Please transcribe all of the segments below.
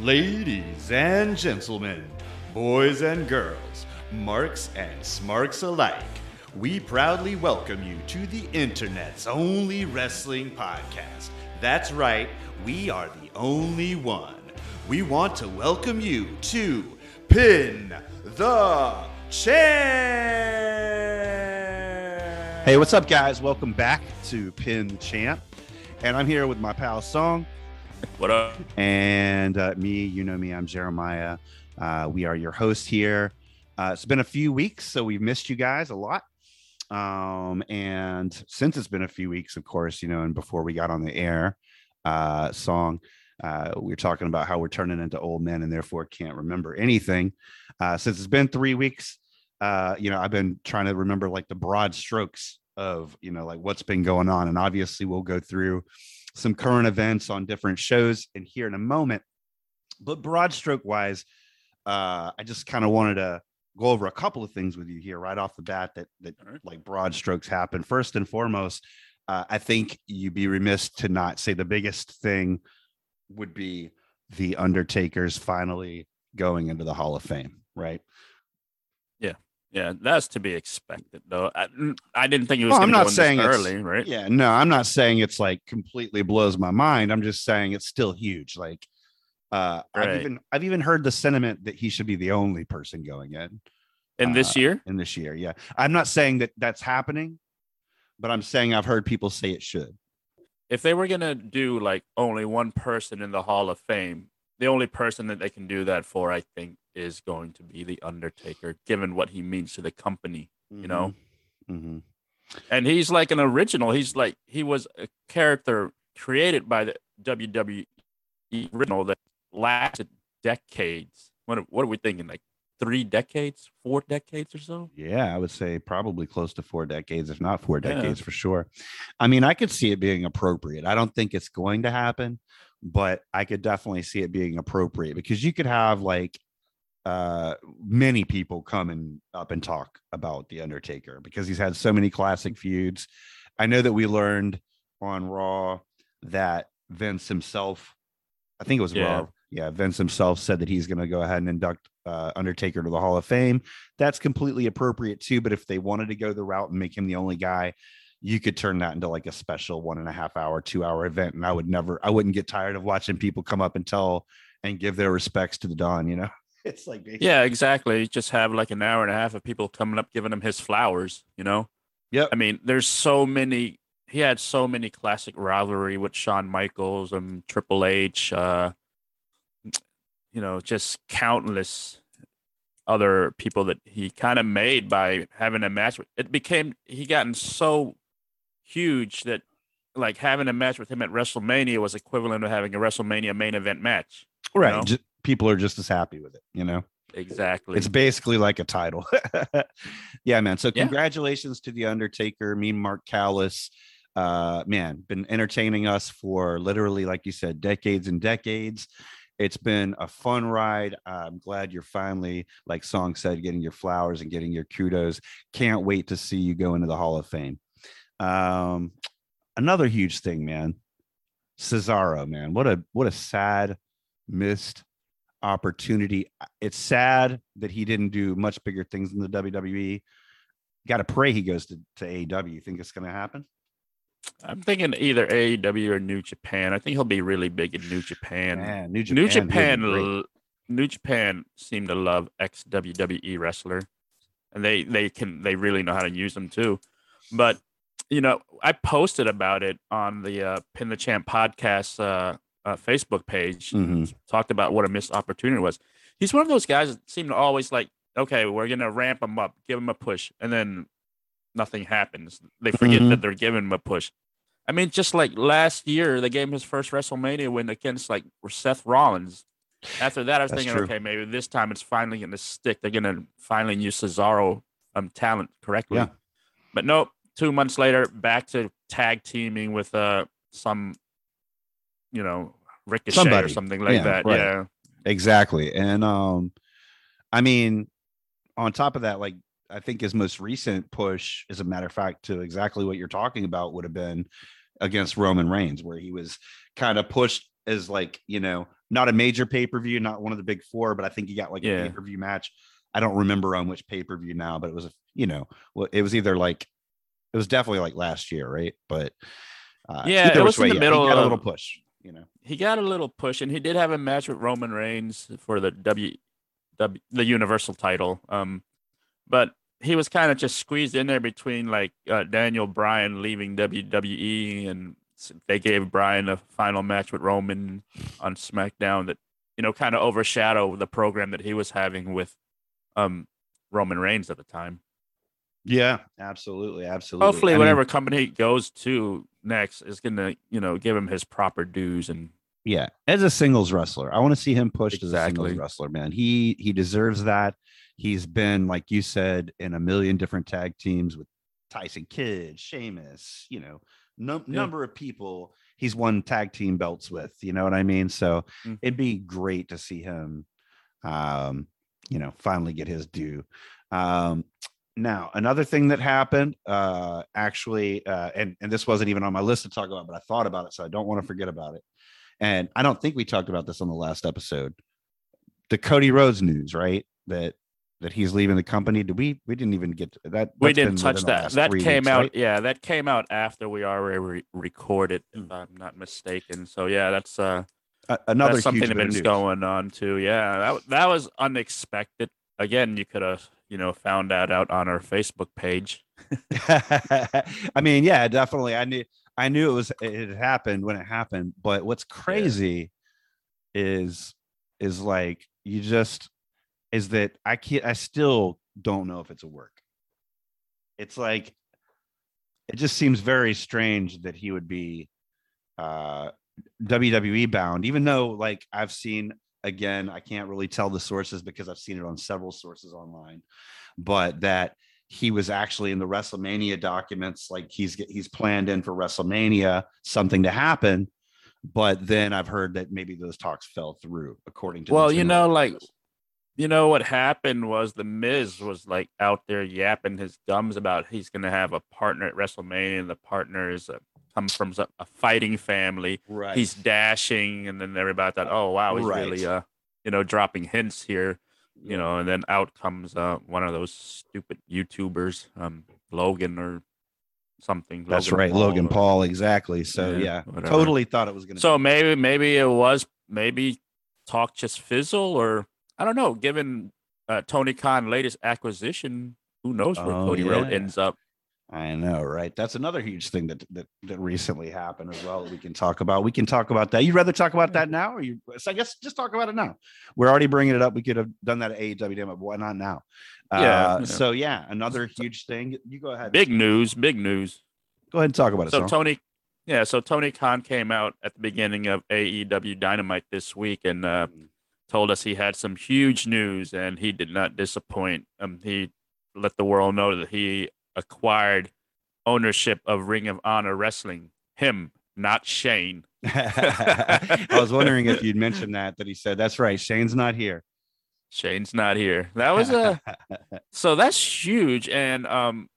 Ladies and gentlemen, boys and girls, marks and smarks alike, we proudly welcome you to the internet's only wrestling podcast. That's right, we are the only one. We want to welcome you to Pin the Champ. Hey, what's up, guys? Welcome back to Pin the Champ. And I'm here with my pal Song. What up? And uh, me, you know me, I'm Jeremiah. Uh, we are your host here. Uh, it's been a few weeks, so we've missed you guys a lot. Um, and since it's been a few weeks, of course, you know, and before we got on the air, uh, song, uh, we are talking about how we're turning into old men and therefore can't remember anything. Uh, since it's been three weeks, uh, you know, I've been trying to remember like the broad strokes of, you know, like what's been going on. And obviously, we'll go through some current events on different shows and here in a moment. But broad stroke wise, uh, I just kind of wanted to go over a couple of things with you here right off the bat that that right. like broad strokes happen. First and foremost, uh, I think you'd be remiss to not say the biggest thing would be the Undertaker's finally going into the Hall of Fame, right? Yeah, that's to be expected, though. I, I didn't think it was. Well, I'm not saying early, right? Yeah, no, I'm not saying it's like completely blows my mind. I'm just saying it's still huge. Like, uh, right. I've even I've even heard the sentiment that he should be the only person going in. In this uh, year? In this year, yeah. I'm not saying that that's happening, but I'm saying I've heard people say it should. If they were gonna do like only one person in the Hall of Fame, the only person that they can do that for, I think, is going to be the Undertaker, given what he means to the company. Mm-hmm. You know, mm-hmm. and he's like an original. He's like he was a character created by the WWE original that lasted decades. What what are we thinking? Like three decades, four decades or so? Yeah, I would say probably close to four decades, if not four decades yeah. for sure. I mean, I could see it being appropriate. I don't think it's going to happen, but I could definitely see it being appropriate because you could have like uh many people come and up and talk about the Undertaker because he's had so many classic feuds. I know that we learned on Raw that Vince himself, I think it was yeah. Raw, yeah, Vince himself said that he's going to go ahead and induct uh, Undertaker to the Hall of Fame. That's completely appropriate too. But if they wanted to go the route and make him the only guy, you could turn that into like a special one and a half hour, two hour event. And I would never, I wouldn't get tired of watching people come up and tell and give their respects to the Don, you know? It's like, basically. yeah, exactly. Just have like an hour and a half of people coming up giving him his flowers, you know? Yeah. I mean, there's so many, he had so many classic rivalry with Shawn Michaels and Triple H, uh, you know, just countless other people that he kind of made by having a match. With. It became he gotten so huge that like having a match with him at WrestleMania was equivalent to having a WrestleMania main event match. Right. know? People are just as happy with it, you know. Exactly. It's basically like a title. yeah, man. So congratulations yeah. to the Undertaker, me, Mark Calaway. Uh, man, been entertaining us for literally, like you said, decades and decades. It's been a fun ride. I'm glad you're finally, like Song said, getting your flowers and getting your kudos. Can't wait to see you go into the Hall of Fame. Um, another huge thing, man. Cesaro, man, what a what a sad missed opportunity. It's sad that he didn't do much bigger things in the WWE. Got to pray he goes to, to AEW. You think it's going to happen? I'm thinking either AEW or New Japan. I think he'll be really big in New Japan. Man, New Japan. New Japan. New Japan seem to love ex WWE wrestler, and they they can they really know how to use them too. But you know, I posted about it on the uh, Pin the Champ podcast uh, uh, Facebook page. Mm-hmm. Talked about what a missed opportunity was. He's one of those guys that seem to always like, okay, we're gonna ramp him up, give him a push, and then nothing happens. They forget mm-hmm. that they're giving him a push. I mean, just like last year, they gave him his first WrestleMania win against like Seth Rollins. After that, I was That's thinking, true. okay, maybe this time it's finally going to stick. They're going to finally use Cesaro um, talent correctly. Yeah. But nope. Two months later, back to tag teaming with uh some, you know, Ricochet Somebody. or something like yeah, that. Right. Yeah. Exactly. And um, I mean, on top of that, like I think his most recent push, as a matter of fact, to exactly what you're talking about, would have been against Roman Reigns, where he was kind of pushed as like you know not a major pay per view, not one of the big four, but I think he got like Yeah. a pay per view match. I don't remember on which pay per view now, but it was a you know well, it was either like it was definitely like last year, right? But uh, Yeah, it was which in the he middle got a little push, you know. he got a little push, and he did have a match with Roman Reigns for the W, w the Universal title. Um, but he was kind of just squeezed in there between like uh, Daniel Bryan leaving WWE, and they gave Bryan a final match with Roman on SmackDown that you know kind of overshadowed the program that he was having with um Roman Reigns at the time. Yeah, absolutely, absolutely. Hopefully, I mean, whatever company he goes to next is gonna you know give him his proper dues and yeah, as a singles wrestler, I want to see him pushed as a singles wrestler, man. He he deserves that. He's been, like you said, in a million different tag teams with Tyson Kidd, Sheamus, you know, num- Yeah. number of people he's won tag team belts with. You know what I mean? So Mhm. it'd be great to see him, um, you know, finally get his due. Um, now, another thing that happened, uh, actually, uh, and and this wasn't even on my list to talk about, but I thought about it, so I don't want to forget about it. And I don't think we talked about this on the last episode. The Cody Rhodes news, right? That that he's leaving the company. Did we? We didn't even get to that. we didn't touch that. That came weeks, out. right? Yeah, that came out after we already re- recorded, if Mm. I'm not mistaken. So yeah, that's uh, another that's something huge bit of that's going on too. Yeah, that that was unexpected. Again, you could have you know found that out on our Facebook page. I mean, yeah, definitely. I knew I knew it was it had happened when it happened, but what's crazy is is like you just is that I can't I still don't know if it's a work. It's like it just seems very strange that he would be uh WWE bound, even though like I've seen again, I can't really tell the sources because I've seen it on several sources online, but that he was actually in the WrestleMania documents, like he's he's planned in for WrestleMania something to happen, but then I've heard that maybe those talks fell through, according to. Well, you know, like you know what happened was the Miz was like out there yapping his gums about he's gonna have a partner at WrestleMania, and the partner is a, comes from a, a fighting family. right, he's dashing, and then everybody thought, oh wow, he's Right. really uh, you know, dropping hints here, you know, and then out comes uh one of those stupid YouTubers, um, Logan or something. that's right, Logan or- Paul, exactly. So Yeah, yeah, totally thought it was going to. So maybe maybe it was maybe talk just fizzle or I don't know. Given uh, Tony Khan latest acquisition, who knows where Oh, Cody Rhodes yeah. ends up? I know, right? That's another huge thing that, that that recently happened as well. That we can talk about. We can talk about that. You'd rather talk about that now, or you? So I guess just talk about it now. We're already bringing it up. We could have done that at AEW but why not now? Yeah, Uh, know. So yeah, another huge thing. You go ahead. Big news, big news. Go ahead and talk about it. So. Tony, yeah, so Tony Khan came out at the beginning of AEW Dynamite this week and uh, told us he had some huge news, and he did not disappoint. Um, he let the world know that he acquired ownership of Ring of Honor Wrestling. Him, not Shane. I was wondering if you'd mentioned that. That he said that's right. Shane's not here. Shane's not here. That was a so that's huge, and um,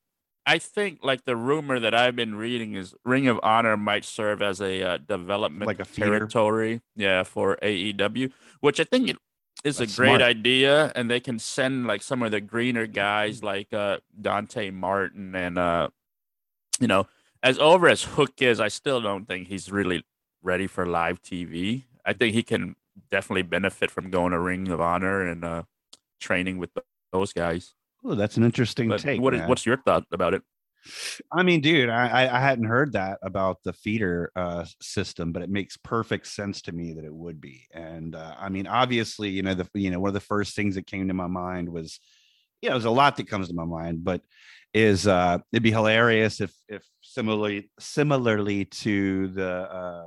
I think like the rumor that I've been reading is Ring of Honor might serve as a uh, development Like a feeder? territory, yeah, for AEW, which I think it is That's a great smart. idea, and they can send like some of the greener guys like uh, Dante Martin and uh, you know, as over as Hook is, I still don't think he's really ready for live TV. I think he can definitely benefit from going to Ring of Honor and uh, training with those guys. Oh, that's an interesting But take. what is, what's your thought about it? I mean, dude, I, I hadn't heard that about the feeder uh, system, but it makes perfect sense to me that it would be. And uh, I mean, obviously, you know, the you know one of the first things that came to my mind was, you know, there's a lot that comes to my mind, but is uh, it'd be hilarious if if similarly similarly to the uh,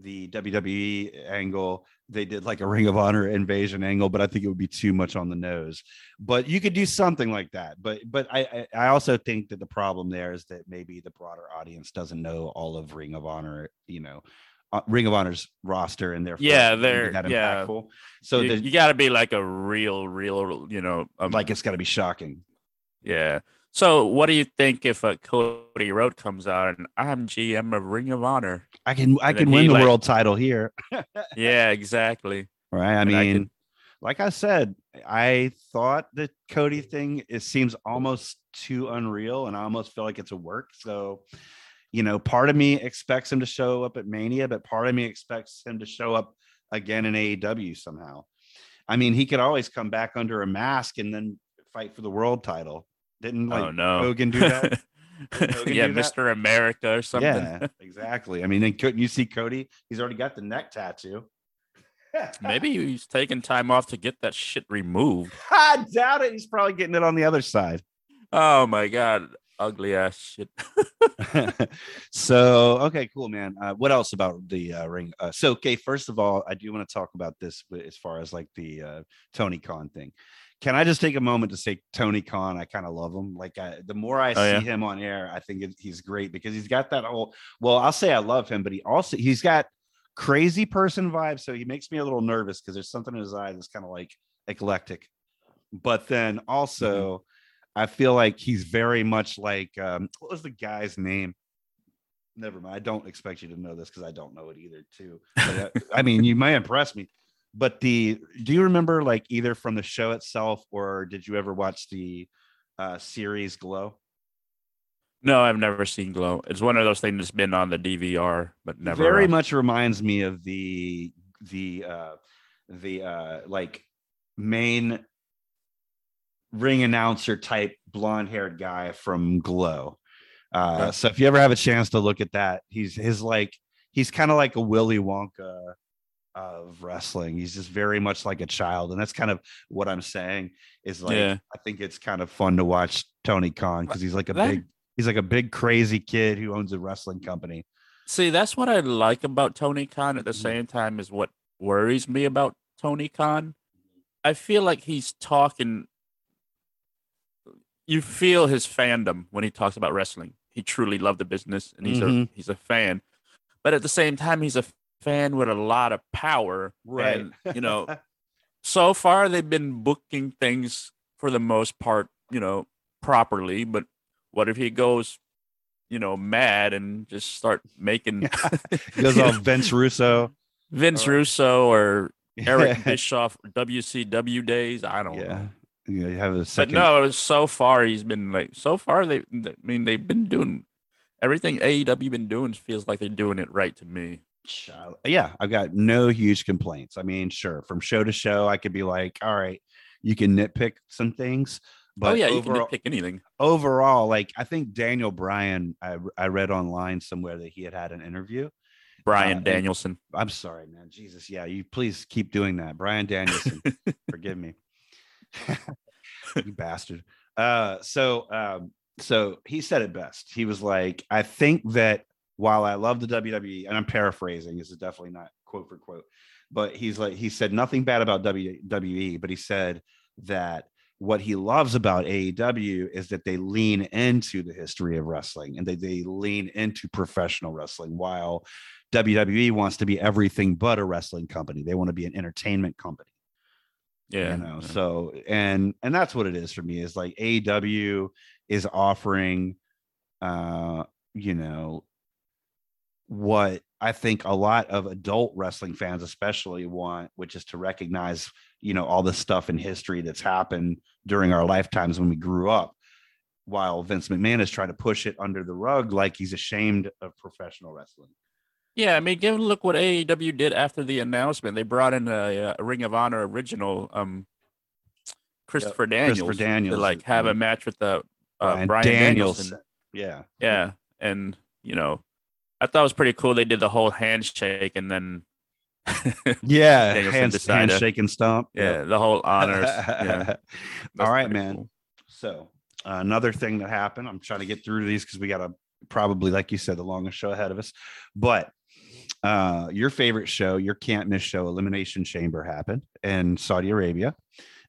the WWE angle, they did like a Ring of Honor invasion angle, but I think it would be too much on the nose. But you could do something like that. But but I I also think that the problem there is that maybe the broader audience doesn't know all of Ring of Honor, you know, uh, Ring of Honor's roster and therefore Yeah, they're- that yeah. impactful. So you, you got to be like a real, real, you know, um, like it's got to be shocking. yeah. So, what do you think if uh, Cody Rhodes comes out and I'm GM of Ring of Honor? I can I can win the like- world title here. Yeah, exactly. Right. I And I mean, could- like I said, I thought the Cody thing it seems almost too unreal, and I almost feel like it's a work. So, you know, part of me expects him to show up at Mania, but part of me expects him to show up again in AEW somehow. I mean, he could always come back under a mask and then fight for the world title. Didn't like oh no, Hogan do that? Hogan yeah, do that? Mr. America or something. Yeah, exactly. I mean, then couldn't you see Cody? He's already got the neck tattoo. Maybe he's taking time off to get that shit removed. I doubt it. He's probably getting it on the other side. Oh my god, ugly ass shit. so okay, cool, man. Uh, what else about the uh, ring? Uh, so okay, first of all, I do want to talk about this as far as like the uh, Tony Khan thing. Can I just take a moment to say Tony Khan? I kind of love him. Like I, the more I Oh, see yeah? him on air, I think it, he's great because he's got that whole. Well, I'll say I love him, but he also he's got crazy person vibe. So he makes me a little nervous because there's something in his eye that's kind of like eclectic. But then also, I feel like he's very much like um, what was the guy's name? Never mind. I don't expect you to know this because I don't know it either. Too. But, uh, I mean, you may impress me. But the do you remember like either from the show itself or did you ever watch the uh, series Glow? No, I've never seen Glow. It's one of those things that's been on the DVR, but never. very uh, much reminds me of the the uh the uh like main ring announcer type blonde haired guy from glow uh so if you ever have a chance to look at that he's his like he's kind of like a willy wonka of wrestling he's just very much like a child and that's kind of what i'm saying is like Yeah. i think it's kind of fun to watch tony khan because he's like a That- big he's like a big crazy kid who owns a wrestling company See, that's what I like about Tony Khan at the Mhm. same time is what worries me about Tony Khan. I feel like he's talking you feel his fandom when he talks about wrestling. He truly loved the business and he's a Mhm. he's a fan. But at the same time he's a fan with a lot of power. And, you know, so far they've been booking things for the most part, you know, properly, but what if he goes you know, mad and just start making goes off Vince Russo. Vince or- Russo or Eric Bischoff WCW days. I don't yeah. know. You have a But second. no, so far he's been like so far they I mean they've been doing everything AEW been doing feels like they're doing it right to me. Child- Yeah, I've got no huge complaints. I mean, sure, from show to show, I could be like, all right, you can nitpick some things, but oh yeah, overall, you can pick anything. overall, like I think Daniel Bryan, I, I read online somewhere that he had had an interview. Bryan and- Danielson. I'm sorry, man. Jesus, yeah, you please keep doing that. Bryan Danielson, forgive me. you bastard. Uh so um so he said it best. He was like, I think that while I love the WWE, and I'm paraphrasing, this is definitely not quote for quote, but he's like, he said nothing bad about WWE, but he said that what he loves about AEW is that they lean into the history of wrestling and that they lean into professional wrestling while WWE wants to be everything but a wrestling company. They want to be an entertainment company Yeah. you know yeah. so and and that's what it is for me is like AEW is offering uh you know what I think a lot of adult wrestling fans especially want which is to recognize you know all the stuff in history that's happened during our lifetimes when we grew up while Vince McMahon is trying to push it under the rug like he's ashamed of professional wrestling Yeah, I mean, give a look what AEW did after the announcement. They brought in a, a Ring of Honor original, um, Christopher Daniels, Christopher Daniels, to like have a match with the uh, Bryan Brian, Danielson. yeah Yeah, and you know, I thought it was pretty cool. They did the whole handshake, and then yeah hands, handshake and stomp yeah, the whole honors. Yeah, All right, man. cool. So uh, another thing that happened, I'm trying to get through these because we got a probably, like you said, the longest show ahead of us. But uh, your favorite show, your can't miss show, Elimination Chamber, happened in Saudi Arabia,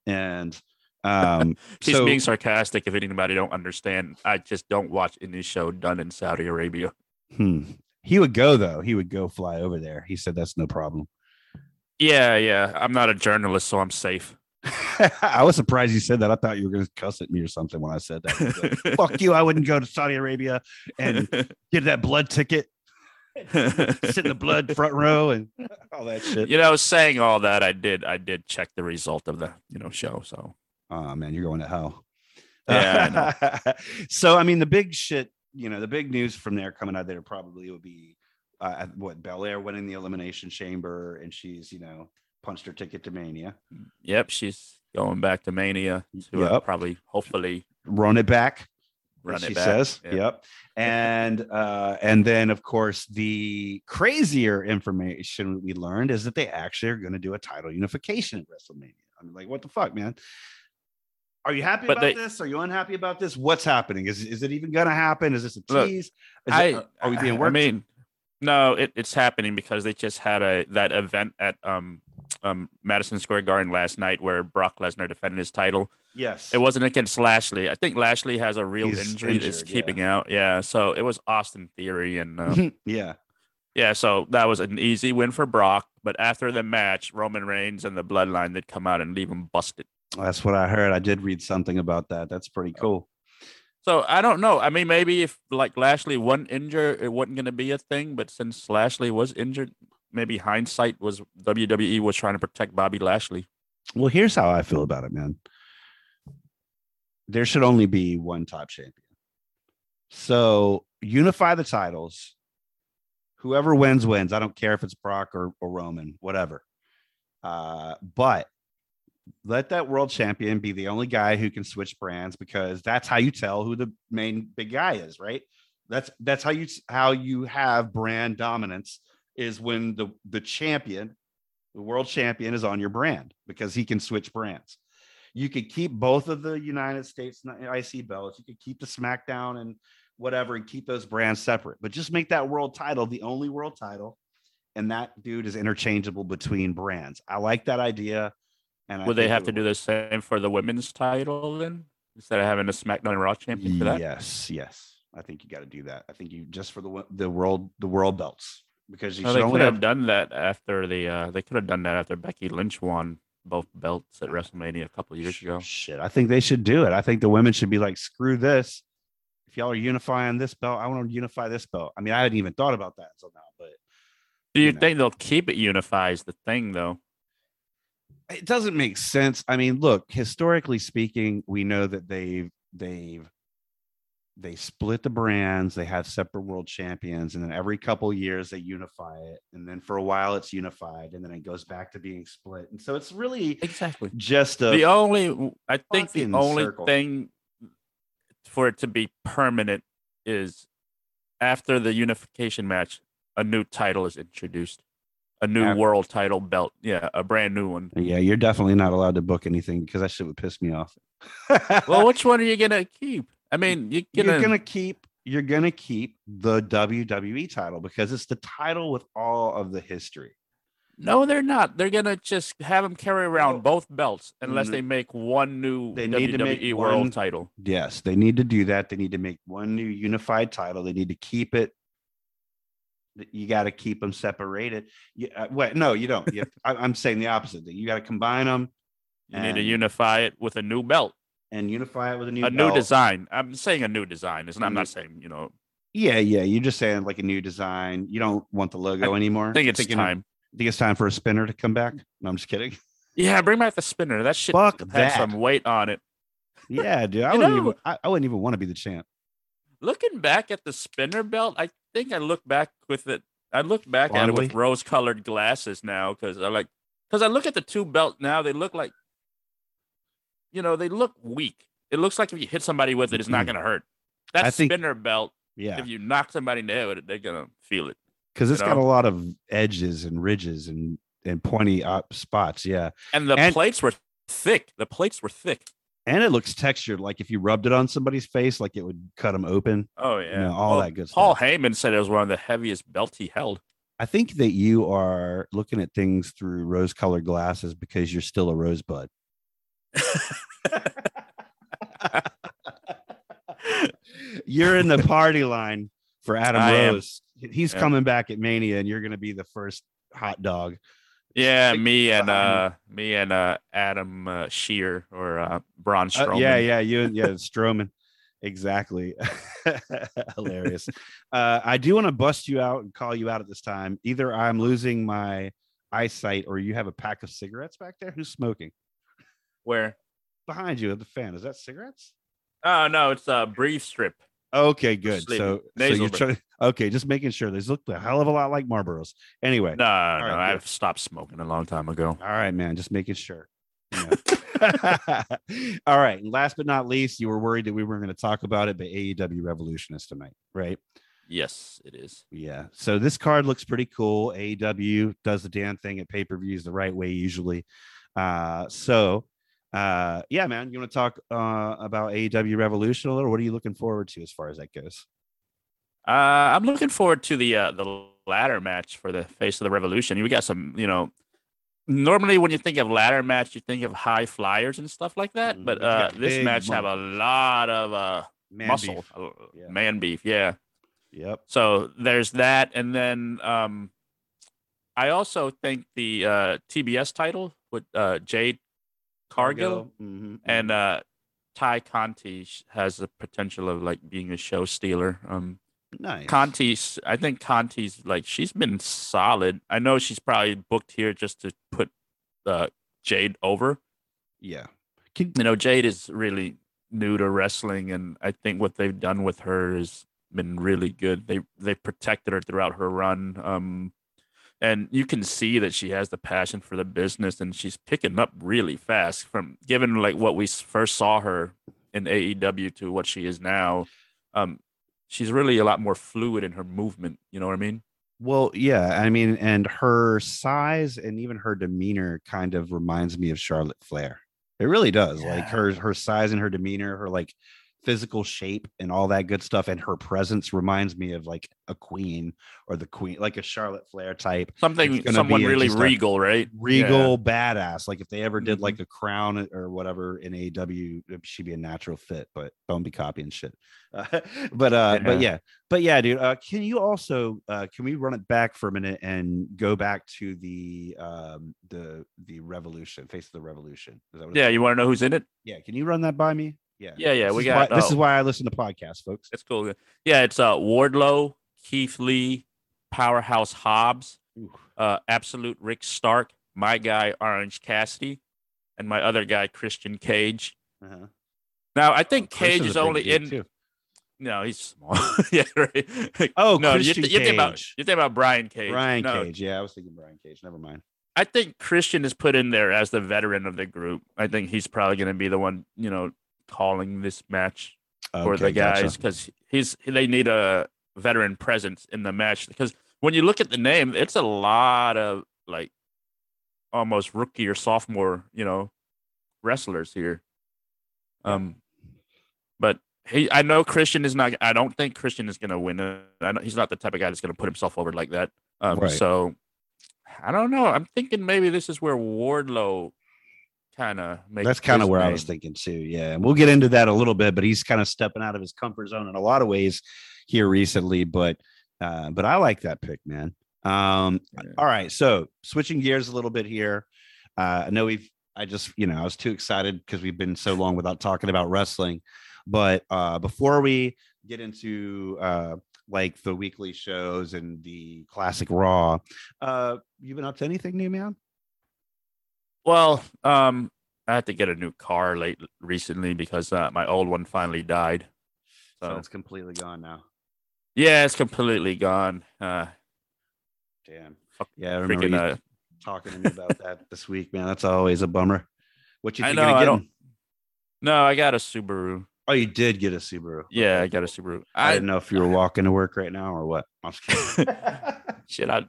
and um, She's so being sarcastic. If anybody don't understand, I just don't watch any show done in Saudi Arabia. Hmm, he would go though. He would go fly over there. He said that's no problem. Yeah, yeah. I'm not a journalist, so I'm safe. I was surprised you said that. I thought you were going to cuss at me or something when I said that. Like, Fuck you! I wouldn't go to Saudi Arabia and get that blood ticket, sit in the blood front row, and all that shit. you know, saying all that, I did. I did check the result of the you know show. So Oh man, you're going to hell. Yeah, so I mean, the big shit, you know, the big news from there coming out there probably would be uh, what Belair winning the elimination chamber, and she's you know punched her ticket to Mania, yep, she's going back to Mania to uh, probably hopefully run it back. run it she back. says. Yeah. Yep. And uh, and then of course the crazier information we learned is that they actually are going to do a title unification at WrestleMania. I'm like, what the fuck, man? Are you happy But about they- this? Are you unhappy about this? What's happening? Is is it even going to happen? Is this a Look, tease? Is I it, are we being worked? I mean, no, it, it's happening because they just had a that event at um um Madison Square Garden last night where Brock Lesnar defended his title. yes. It wasn't against Lashley. I think Lashley has a real He's injury that's injured, yeah. keeping out. Yeah, so it was Austin Theory and uh, yeah. yeah, so that was an easy win for Brock. But after the match, Roman Reigns and the Bloodline did come out and leave him busted. That's what I heard. I did read something about that. That's pretty cool. So I don't know. I mean, maybe if like Lashley wasn't injured, it wasn't going to be a thing. But since Lashley was injured, maybe hindsight was WWE was trying to protect Bobby Lashley. Well, here's how I feel about it, man. There should only be one top champion. So unify the titles. Whoever wins, wins. I don't care if it's Brock or, or Roman, whatever. Uh, but let that world champion be the only guy who can switch brands because that's how you tell who the main big guy is, right? That's that's how you how you have brand dominance is when the the champion the world champion is on your brand because he can switch brands. You could keep both of the United States IC belts. You could keep the SmackDown and whatever and keep those brands separate, but just make that world title the only world title. And that dude is interchangeable between brands. I like that idea. And Would they have to do the same for the women's title then, instead of having a SmackDown and Raw champion for that? Yes, yes. I think you got to do that. I think you just for the the world the world belts because you should they could have have done that after the. Uh, they could have done that after Becky Lynch won both belts at WrestleMania a couple years ago. Shit, I think they should do it. I think the women should be like, screw this. If y'all are unifying this belt, I want to unify this belt. I mean, I hadn't even thought about that until now, but Do you, you know. think they'll keep it unified? Is the thing though? It doesn't make sense. I mean, look, historically speaking, we know that they've they've they split the brands, they have separate world champions, and then every couple years they unify it. And then for a while it's unified, and then it goes back to being split. And so it's really Exactly. just a the only I think the only circle. thing for it to be permanent is after the unification match, a new title is introduced, a new world title belt. Yeah, a brand new one. yeah, you're definitely not allowed to book anything because that shit would piss me off. Well, which one are you gonna keep? I mean, you're gonna, you're gonna keep you're gonna keep the WWE title because it's the title with all of the history. no, they're not. They're gonna just have them carry around both belts unless mm, they make one new they WWE need to make world one- title. Yes, they need to do that. They need to make one new unified title. They need to keep it. You got to keep them separated. You, uh, wait, no, you don't. You, I, I'm saying the opposite. thing. You got to combine them You need to unify it with a new belt, and unify it with a new a new design. I'm saying a new design. It's not, I'm not saying you know. Yeah, yeah. You're just saying like a new design. You don't want the logo anymore. I think it's Thinking- time. Think it's time for a spinner to come back. No, I'm just kidding. Yeah, bring back the spinner. That shit Fuck had that. some weight on it. Yeah, dude. I wouldn't know- even. I, I wouldn't even want to be the champ. Looking back at the spinner belt, I think I look back with it. I look back at it with rose-colored glasses now because I like because I look at the two belt now. They look like, you know, they look weak. It looks like if you hit somebody with it, it's not Mhm. gonna hurt. That I think- spinner belt, Yeah, if you knock somebody in the head with it, they're gonna feel it. because it's you got a lot of edges and ridges and and pointy up spots. Yeah, And the And- plates were thick. The plates were thick. And it looks textured. Like if you rubbed it on somebody's face, like it would cut them open. Oh yeah, know, all that good Paul stuff. Paul Heyman said it was one of the heaviest belts he held. I think that you are looking at things through rose-colored glasses because you're still a rosebud. you're in the party line for Adam I am. Rose. He's Yeah. coming back at Mania, and you're going to be the first hot dog. Yeah, me and uh me and uh Adam uh, Scherr or uh Braun Uh, Strowman. yeah, yeah, you and yeah, Strowman. Exactly. Hilarious. Uh, I do want to bust you out and call you out at this time. Either I'm losing my eyesight or you have a pack of cigarettes back there. Who's smoking? Where? Behind you at the fan. Is that cigarettes? Oh no, it's a brief strip. Okay, good. Sleeping. So, so you're trying, okay, just making sure these look a hell of a lot like Marlboros. Anyway, No, no, right. I've stopped smoking a long time ago. all right, man, just making sure. Yeah. all right. And last but not least, you were worried that we weren't going to talk about it, but AEW Revolution is tonight, right? Yes, it is. Yeah. So this card looks pretty cool. AEW does the damn thing at pay per views the right way usually. Uh, so uh, yeah, man, you want to talk uh, about AEW Revolution a little? What are you looking forward to as far as that goes? Uh, I'm looking forward to the uh, the ladder match for the face of the revolution. We got some, you know. Normally, when you think of ladder match, you think of high flyers and stuff like that. Mm, But uh, this match have a lot of uh, Man muscle, beef. uh, Yeah. man beef. Yeah. Yep. So there's that, and then um, I also think the uh, TBS title with uh, Jade Cargill Mhm, and mhm. uh, Tay Conti has the potential of like being a show stealer. Um, nice. Conti's, I think Conti's like she's been solid. I know she's probably booked here just to put uh, Jade over. yeah. Can, You know, Jade is really new to wrestling, and I think what they've done with her has been really good. They they protected her throughout her run. Um, and you can see that she has the passion for the business, and she's picking up really fast. From given like what we first saw her in AEW to what she is now, um, she's really a lot more fluid in her movement. You know what I mean? well, yeah. I mean, and her size and even her demeanor kind of reminds me of Charlotte Flair. It really does. Like her her size and her demeanor, her like physical shape and all that good stuff, and her presence reminds me of like a queen or the queen, like a Charlotte Flair type. Something, someone really regal, right? regal badass. Like if they ever did Mhm. like a crown or whatever in aw she'd be a natural fit, but don't be copying shit. Uh, but uh, but Yeah. yeah, but yeah, dude. Uh, can you also uh, can we run it back for a minute and go back to the um the the revolution, face of the revolution? Is that what Yeah, you want to know who's in it? yeah. Can you run that by me? Yeah. Yeah, yeah, This we is why- got, this uh, is why I listen to podcasts, folks. It's cool. Yeah, it's uh Wardlow, Keith Lee, Powerhouse Hobbs, uh Absolute Rick Stark, my guy Orange Cassidy, and my other guy Christian Cage. Uh-huh. Now I think Cage is only in. too. No, he's small. yeah, right. Oh, no, you, Christian th- you think about you think about Brian Cage. Brian No, Cage. Yeah, I was thinking Brian Cage. Never mind. I think Christian is put in there as the veteran of the group. I think he's probably going to be the one, you know, calling this match for the Okay, gotcha. guys because he's they need a veteran presence in the match because when you look at the name, it's a lot of like almost rookie or sophomore, you know, wrestlers here. Um, but he, I know Christian is not. I don't think Christian is going to win it. I know he's not the type of guy that's going to put himself over like that. Um, Right. so I don't know. I'm thinking maybe this is where Wardlow kind of. That's kind of where I was thinking too. Yeah, and we'll get into that a little bit, but he's kind of stepping out of his comfort zone in a lot of ways here recently. But uh, but I like that pick, man. Um, Yeah. all right, so switching gears a little bit here. Uh, I know we've. I just you know I was too excited because we've been so long without talking about wrestling. But uh, before we get into uh, like the weekly shows and the classic Raw, uh, you been up to anything new, man? Well, um, I had to get a new car late recently because uh, my old one finally died. So So it's completely gone now. yeah, it's completely gone. Uh, Damn. Yeah, I remember freaking, you uh, talking to me about that this week, man. That's always a bummer. What you I think know, I don't- no, I got a Subaru. Oh, you did get a Subaru. Yeah, Okay, I got a. Subaru. I I, didn't know if you were walking to work right now or what. I'm just kidding. shit, I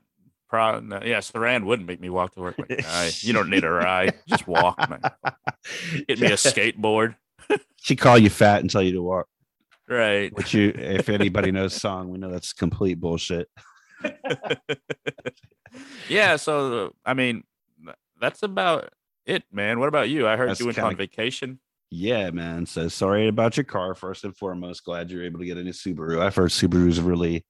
probably no, yeah. Saran wouldn't make me walk to work. Like, "Nah, you don't need a ride. Just walk, man. Get me a skateboard. she call you fat and tell you to walk. Right. Which you, if anybody knows song, we know that's complete bullshit. yeah. So I mean, that's about it, man. What about you? I heard That's you went kinda- on vacation. Yeah, man. So sorry about your car. First and foremost, glad you're able to get a new Subaru. I've heard Subarus really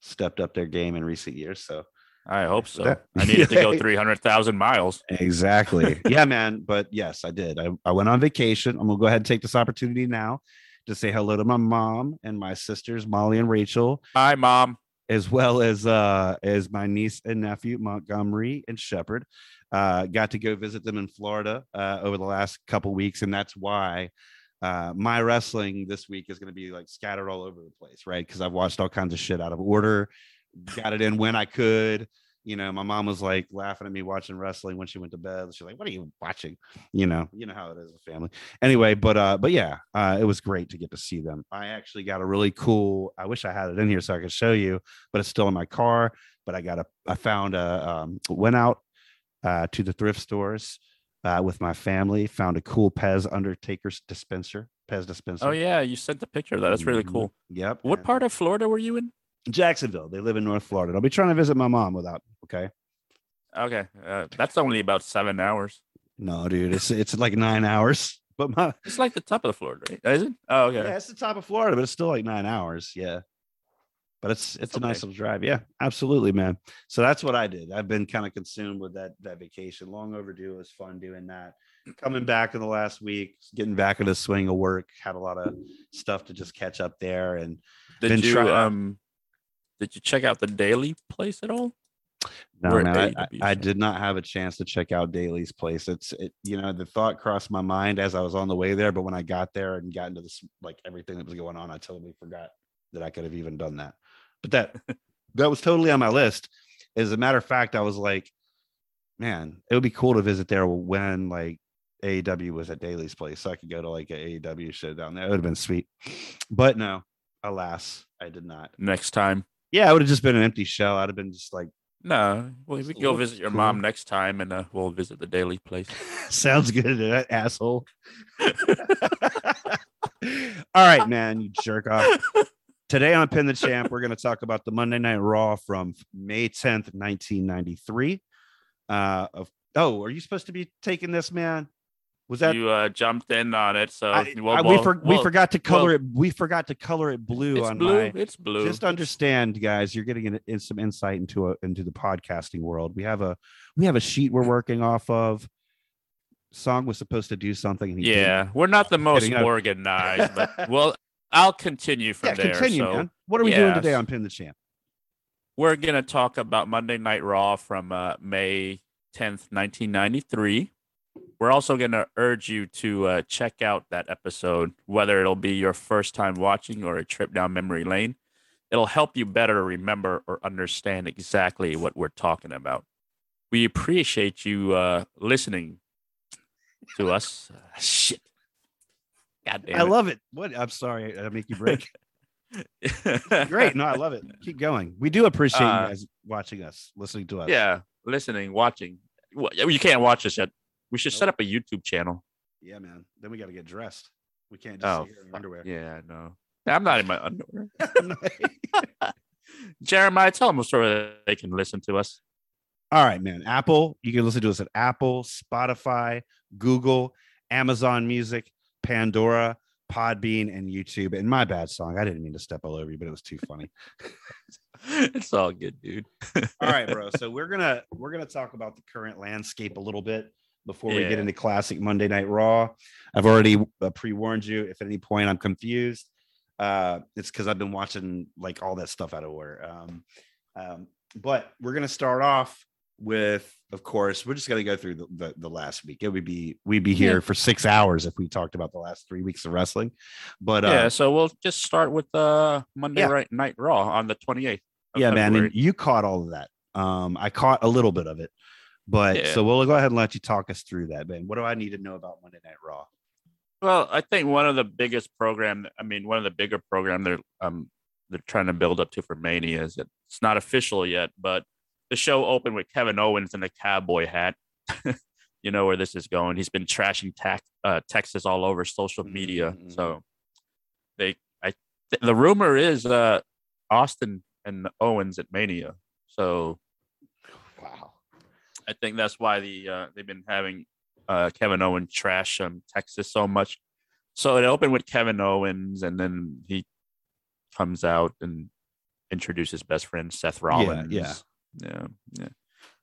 stepped up their game in recent years. So I hope so. That- I needed to go 300,000 miles. Exactly. yeah, man. But yes, I did. I, I went on vacation. I'm gonna go ahead and take this opportunity now to say hello to my mom and my sisters, Molly and Rachel, Hi, mom. as well as uh as my niece and nephew, Montgomery and Shepherd. Uh, got to go visit them in Florida uh, over the last couple weeks, and that's why uh, my wrestling this week is going to be like scattered all over the place, right? Because I've watched all kinds of shit out of order, got it in when I could. You know, my mom was like laughing at me watching wrestling when she went to bed. She's like, "What are you watching?" You know, you know how it is with family. Anyway, but uh, but yeah, uh, it was great to get to see them. I actually got a really cool. I wish I had it in here so I could show you, but it's still in my car. But I got a. I found a. Um, went out uh, to the thrift stores uh, with my family. Found a cool Pez Undertaker's dispenser. Pez dispenser. Oh, yeah. You sent the picture of that. That's really Mhm. cool. Yep. What and- part of Florida were you in? Jacksonville. They live in North Florida. I'll be trying to visit my mom without. Okay. Okay. Uh, that's only about seven hours. No, dude, it's it's like nine hours. But my It's like the top of the Florida, right? Is it? Oh, okay. yeah, it's the top of Florida, but it's still like nine hours. Yeah. But it's it's a nice little drive. Yeah, absolutely, man. So that's what I did. I've been kind of consumed with that that vacation. Long overdue. It was fun doing that. Coming back in the last week, getting back in the swing of work, had a lot of stuff to just catch up there. And Did you trying- um did you check out the daily place at all? No, We're man, I, I, I did not have a chance to check out Daily's place. It's it, you know, the thought crossed my mind as I was on the way there, but when I got there and got into this like everything that was going on, I totally forgot that I could have even done that. But that that was totally on my list. As a matter of fact, I was like, man, it would be cool to visit there when like AEW was at Daily's place, so I could go to like a AEW show down there. It would have been sweet. But no, alas, I did not. Next time. Yeah, it would have just been an empty shell. I'd have been just like No. Well, we can go visit your cool. mom next time and uh, we'll visit the daily place. Sounds good, to that asshole. All right, man, you jerk off. Today on Pin the Champ, we're going to talk about the Monday Night Raw from May 10th, 1993. Uh, of, oh, are you supposed to be taking this, man? Was that you uh, jumped in on it, so I- well, I- we, well, we forgot to color well- it. We forgot to color it blue It's on blue. my. It's blue. Just understand, guys. You're getting in, in some insight into a, into the podcasting world. We have a we have a sheet we're working off of. Song was supposed to do something. And he didn't. yeah, we're not the most kidding, organized, but well, I'll continue from yeah. there. Continue, so man. What are we doing today on Pin the Champ? we're gonna talk about Monday Night Raw from uh, May 10th, 1993. We're also gonna urge you to uh, check out that episode, whether it'll be your first time watching or a trip down memory lane. It'll help you better remember or understand exactly what we're talking about. We appreciate you uh, listening to us. Uh, shit. God damn I it. love it. What? I'm sorry. I make you break. Great. No, I love it. Keep going. We do appreciate Uh, you guys watching us, listening to us. Yeah, listening, watching. Well, you can't watch us yet. We should set up a YouTube channel. Yeah, man. Then we got to get dressed. We can't just Oh, sit here in underwear. Yeah, no. I'm not in my underwear. Jeremiah, tell them so that they can listen to us. All right, man. Apple, you can listen to us at Apple, Spotify, Google, Amazon Music, Pandora, Podbean, and YouTube. And my bad song. I didn't mean to step all over you, but it was too funny. it's all good, dude. all right, bro. So we're gonna we're gonna talk about the current landscape a little bit before we get into classic Monday Night Raw. I've already uh, pre-warned you. If at any point I'm confused, uh, it's because I've been watching like all that stuff out of order. Um, um, but we're gonna start off with, of course, we're just gonna go through the, the, the last week. It would be we'd be here Yeah. for six hours if we talked about the last three weeks of wrestling. But uh, yeah, so we'll just start with uh, Monday Yeah. Night Raw on the 28th. of yeah, man, and you caught all of that. Um, I caught a little bit of it, but Yeah. so we'll go ahead and let you talk us through that, man. What do I need to know about Monday Night Raw? Well, I think one of the biggest program, I mean, one of the bigger program they're um they're trying to build up to for Mania is that it's not official yet, but the show opened with Kevin Owens in a cowboy hat. you know where this is going. He's been trashing tax, uh, Texas all over social media. Mhm. So they, I, th- the rumor is uh Austin and Owens at Mania. So. I think that's why the uh, they've been having uh, Kevin Owens trash um, Texas so much. So it opened with Kevin Owens, and then he comes out and introduces best friend Seth Rollins. yeah. Yeah, yeah.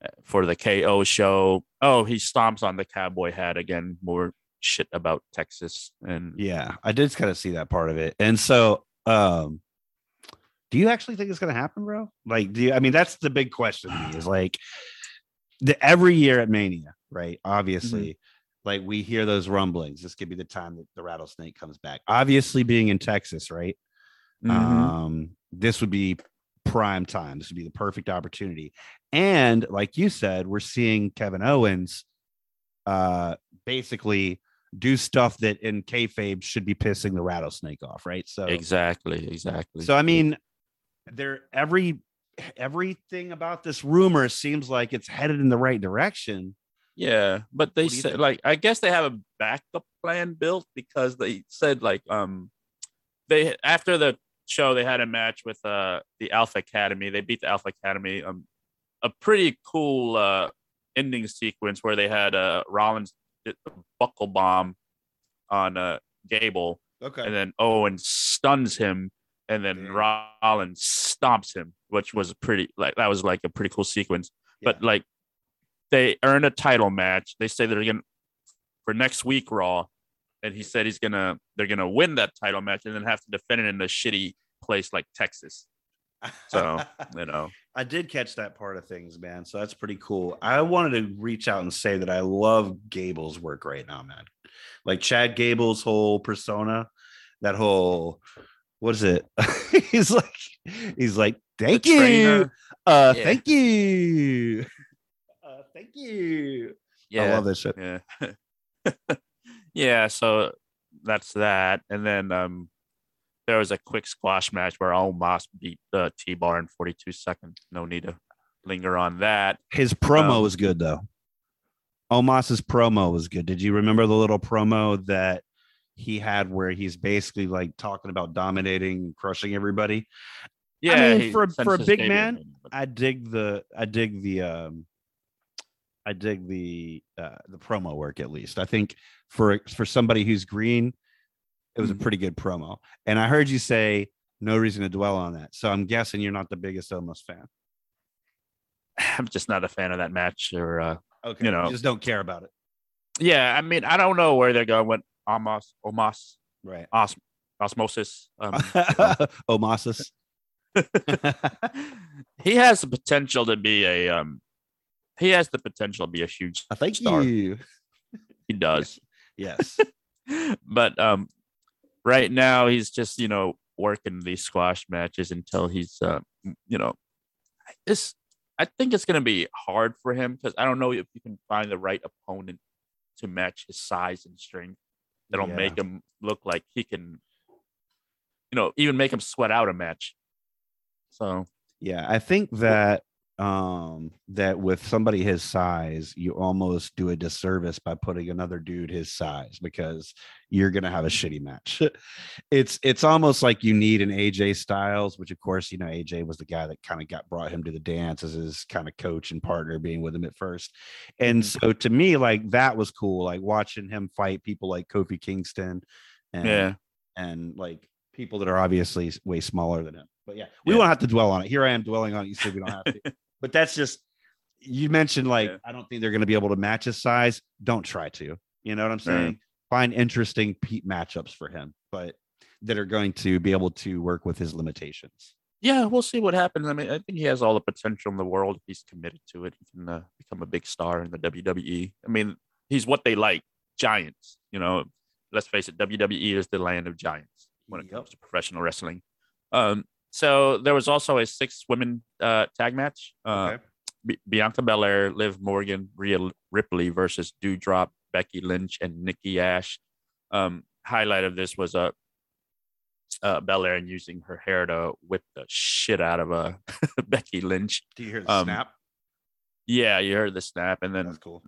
Uh, For the KO show, oh, he stomps on the cowboy hat again. More shit about Texas and Yeah, I did kind of see that part of it. And so, um, do you actually think it's going to happen, bro? Like, do you, I mean, that's the big question is like the every year at Mania, right? Obviously, like we hear those rumblings. This could be the time that the rattlesnake comes back. Obviously, being in Texas, right? Mhm. Um, this would be prime time. This would be the perfect opportunity. And like you said, we're seeing Kevin Owens uh basically do stuff that in kayfabe should be pissing the rattlesnake off, right? So exactly, exactly. so I mean, there every everything about this rumor seems like it's headed in the right direction. Yeah, but they What do you said think? like I guess they have a backup plan built because they said like um they after the show they had a match with uh the Alpha Academy. They beat the Alpha Academy. Um a pretty cool uh ending sequence where they had uh Rollins did a buckle bomb on uh Gable Okay. and then Owen stuns him and then Damn. Rollins stomps him, which was pretty like that was like a pretty cool sequence. But like they earned a title match. They say they're gonna for next week Raw, and he said he's gonna they're gonna win that title match and then have to defend it in a shitty place like Texas. So you know, I did catch that part of things, man. So that's pretty cool. I wanted to reach out and say that I love Gable's work right now, man. Like Chad Gable's whole persona, that whole what is it? he's like, he's like, thank the you, trainer, uh, Yeah. thank you, uh, thank you. yeah, I love this shit. yeah, yeah. So that's that, and then um, there was a quick squash match where Omos beat uh, T Bar in 42 seconds. No need to linger on that. His promo Um, was good though. Omos's promo was good. Did you remember the little promo that he had where he's basically like talking about dominating and crushing everybody? Yeah, I mean, for- for a big man, but- I dig the I dig the um I dig the uh the promo work at least. I think for for somebody who's green, it was a Mhm. pretty good promo. And I heard you say no reason to dwell on that. So I'm guessing you're not the biggest Omos fan. I'm just not a fan of that match. Or uh, Okay. You know. just don't care about it. yeah, I mean, I don't know where they're going with Omos, Omos, Right. Os- Osmosis. Um, Omosis. he has the potential to be a um, he has the potential to be a huge. I think star. you. He does, Yes. but um, right now he's just you know working these squash matches until he's uh, you know, this. I think it's gonna be hard for him because I don't know if you can find the right opponent to match his size and strength. That'll Yeah. make him look like he can, you know, even make him sweat out a match. So Yeah, I think that um that with somebody his size, you almost do a disservice by putting another dude his size because you're gonna have a shitty match. it's it's almost like you need an AJ Styles, which of course you know AJ was the guy that kind of got brought him to the dance as his kind of coach and partner being with him at first. And Mhm. so to me, like that was cool, like watching him fight people like Kofi Kingston and yeah, and like people that are obviously way smaller than him. But yeah, we Yeah. won't have to dwell on it. Here I am dwelling on it. You said we don't have to. but that's just you mentioned like Yeah. I don't think they're going to be able to match his size. Don't try to. You know what I'm saying? Find interesting pe- matchups for him, but that are going to be able to work with his limitations. yeah, we'll see what happens. I mean, I think he has all the potential in the world. If he's committed to it, he can uh, become a big star in the WWE. I mean, he's what they like, giants. You know, let's face it, WWE is the land of giants when it Yep. comes to professional wrestling. Um, so there was also a six women uh, tag match. Uh, Okay. B- Bianca Belair, Liv Morgan, Rhea Ripley versus Doudrop, Becky Lynch, and Nikki Ash. Um, highlight of this was uh, uh, Belair using her hair to whip the shit out of uh, Becky Lynch. Do you hear the Um, snap? Yeah, you heard the snap, and then That's cool.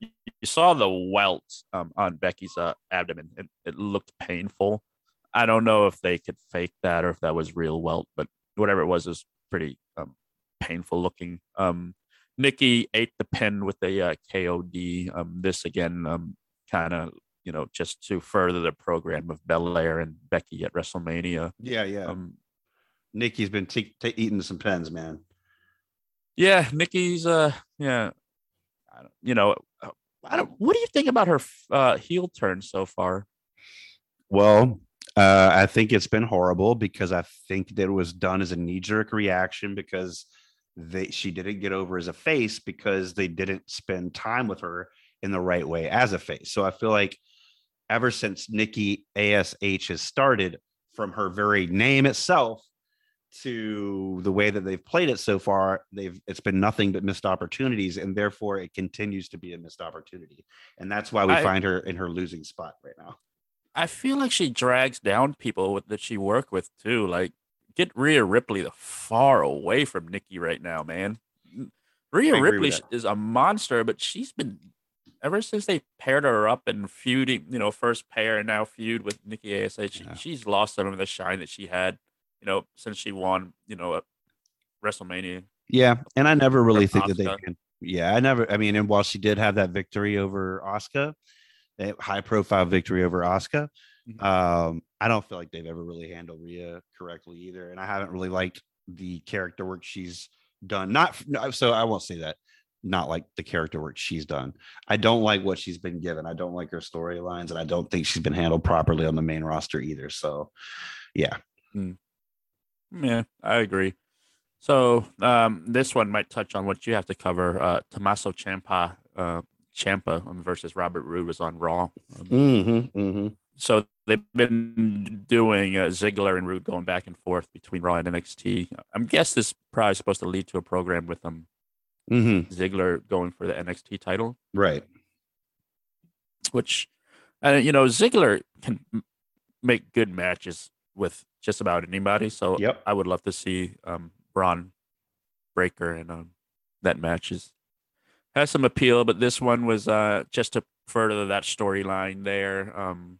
you saw the welt um, on Becky's uh, abdomen. It, it looked painful. I don't know if they could fake that or if that was real welt, but whatever it was, it was pretty um, painful looking. Um, Nikki ate the pin with a uh, KOD. Um, this again, um, kind of you know just to further the program of Belair and Becky at WrestleMania. Yeah, yeah. Um, Nikki's been t- t- eating some pens, man. Yeah, Nikki's. Uh, yeah, I don't, you know, uh, I don't. What do you think about her uh, heel turn so far? Well, uh, I think it's been horrible because I think that it was done as a knee jerk reaction because they she didn't get over as a face because they didn't spend time with her in the right way as a face. So I feel like ever since Nikki Ash has started, from her very name itself to the way that they've played it so far, they've it's been nothing but missed opportunities, and therefore it continues to be a missed opportunity, and that's why we I- find her in her losing spot right now. I feel like she drags down people with, that she work with too. Like, get Rhea Ripley the far away from Nikki right now, man. Mm, Rhea Ripley is a monster, but she's been ever since they paired her up and feuding, you know, first pair and now feud with Nikki Ash. She, Yeah. She's lost some of the shine that she had, you know, since she won, you know, WrestleMania. Yeah, and I never really think that they can. Yeah, I never. I mean, and while she did have that victory over Asuka, high profile victory over Asuka, Mhm. um, I don't feel like they've ever really handled Rhea correctly either, and I haven't really liked the character work she's done. Not so I won't say that. Not like the character work she's done. I don't like what she's been given. I don't like her storylines, and I don't think she's been handled properly on the main roster either. So, yeah, Yeah, I agree. So um, this one might touch on what you have to cover. Uh, Tommaso Ciampa, uh, Ciampa um, versus Robert Roode was on Raw. Um, mm-hmm, mm-hmm. so they've been doing uh, Ziggler and Roode going back and forth between Raw and NXT. I'm guess this is probably supposed to lead to a program with um Mm-hmm. Ziggler going for the NXT title, right. which uh, you know Ziggler can make good matches with just about anybody. So Yep. I would love to see um Bron Breakker and um that matches has some appeal, but this one was uh just to further that storyline there. Um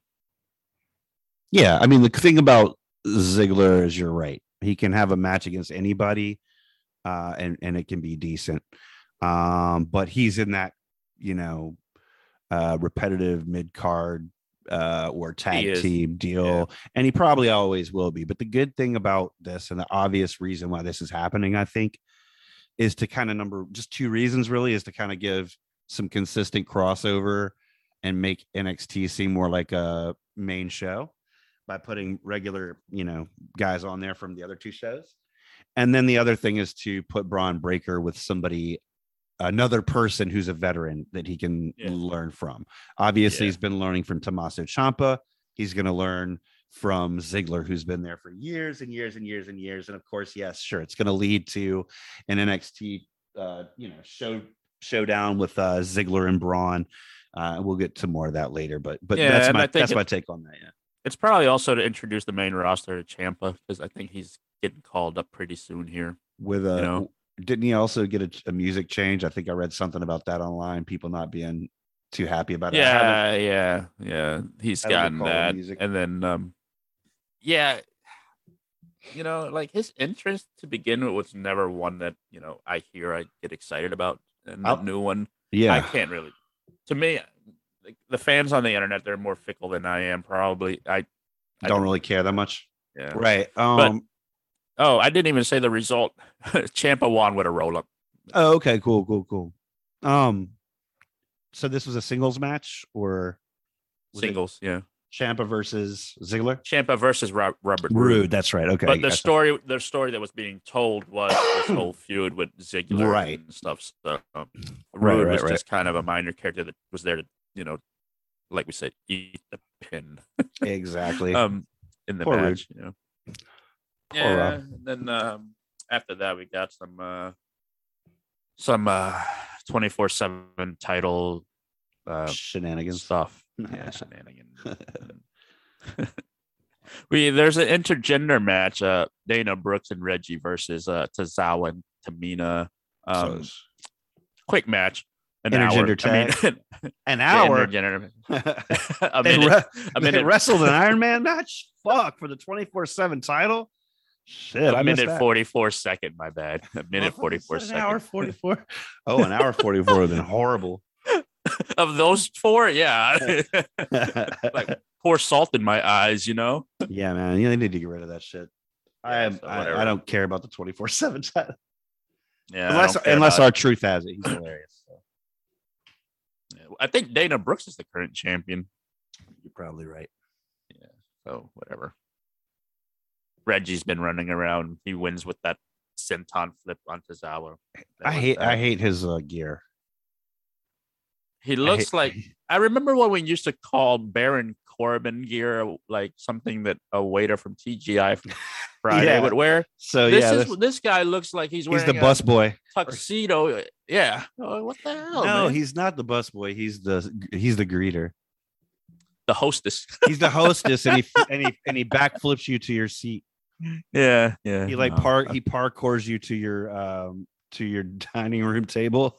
Yeah, I mean the thing about Ziggler is you're right. He can have a match against anybody, uh, and and it can be decent. Um, but he's in that you know uh, repetitive mid card uh, or tag team deal, and he probably always will be. But the good thing about this, and the obvious reason why this is happening, I think, is to kind of number just two reasons really is to kind of give some consistent crossover and make NXT seem more like a main show by putting regular, you know, guys on there from the other two shows. And then the other thing is to put Bron Breakker with somebody, another person who's a veteran that he can Yeah. learn from. Obviously, Yeah. he's been learning from Tommaso Ciampa. He's going to learn from Ziggler, who's been there for years and years and years and years. And of course, yes, sure, it's going to lead to an NXT, uh, you know, show showdown with uh, Ziggler and Bron. Uh, we'll get to more of that later, but but Yeah, that's my that's my take on that. Yeah. It's probably also to introduce the main roster to Ciampa because I think he's getting called up pretty soon here. with a know? didn't he also get a, a music change i think i read something about that online people not being too happy about it Yeah, yeah, yeah. He's gotten that, music. and then um, yeah, you know, like his interest to begin with was never one that you know I hear I get excited about, and the new one yeah, I can't really. To me, like, the fans on the internet they're more fickle than I am. Probably I I don't really care that much yeah. right um Oh, I didn't even say the result. Ciampa won with a roll up. oh okay cool cool cool um so this was a singles match or was it Singles, yeah. Ciampa versus Ziggler Ciampa versus Rob, Robert Roode. rude that's right okay but the gotcha. story, the story that was being told was this whole feud with Ziggler Right. and stuff. So um, Right, Roode right, was right. just kind of a minor character that was there to, you know, like we said, eat the pin exactly um in the Poor Roode. match. You know. Poor Yeah. Rob. and Then um, after that, we got some uh, some uh, twenty four seven title uh, shenanigans stuff. Yeah, shenanigans. we there's an intergender match. Uh, Dana Brooks and Reggie versus uh, Tozawa and Tamina. Um, it's quick match. An Intergender hour. I mean, an hour intergender- a they, minute. re- a minute. wrestled an Iron Man match. Fuck for the twenty four seven title. Shit, I a missed minute 44 second. My bad. A minute 44 is that second. An hour forty four. Oh, an hour forty four would have been horrible. of those four, yeah. like pour salt in my eyes, you know. yeah, man. You need to get rid of that shit. I am. so I. I don't care about the twenty four seven title. Yeah, I unless unless R-Truth has it. He's hilarious. So. it. I think Dana Brooks is the current champion. You're probably right. Yeah. So whatever. Reggie's been running around. He wins with that senton flip on Tozawa. That I hate I hate his uh, gear. He looks hate- like I remember when we used to call Baron Corbin gear like something that a waiter from TGI from Friday Yeah. would wear. so this yeah, is this- this guy looks like he's he's wearing the a bus boy. tuxedo. Yeah. Oh, what the hell? no, man? he's not the bus boy. He's the he's the greeter. the hostess. He's the hostess, and he and he and he backflips you to your seat. yeah, yeah. He like no. park he parkours you to your um to your dining room table.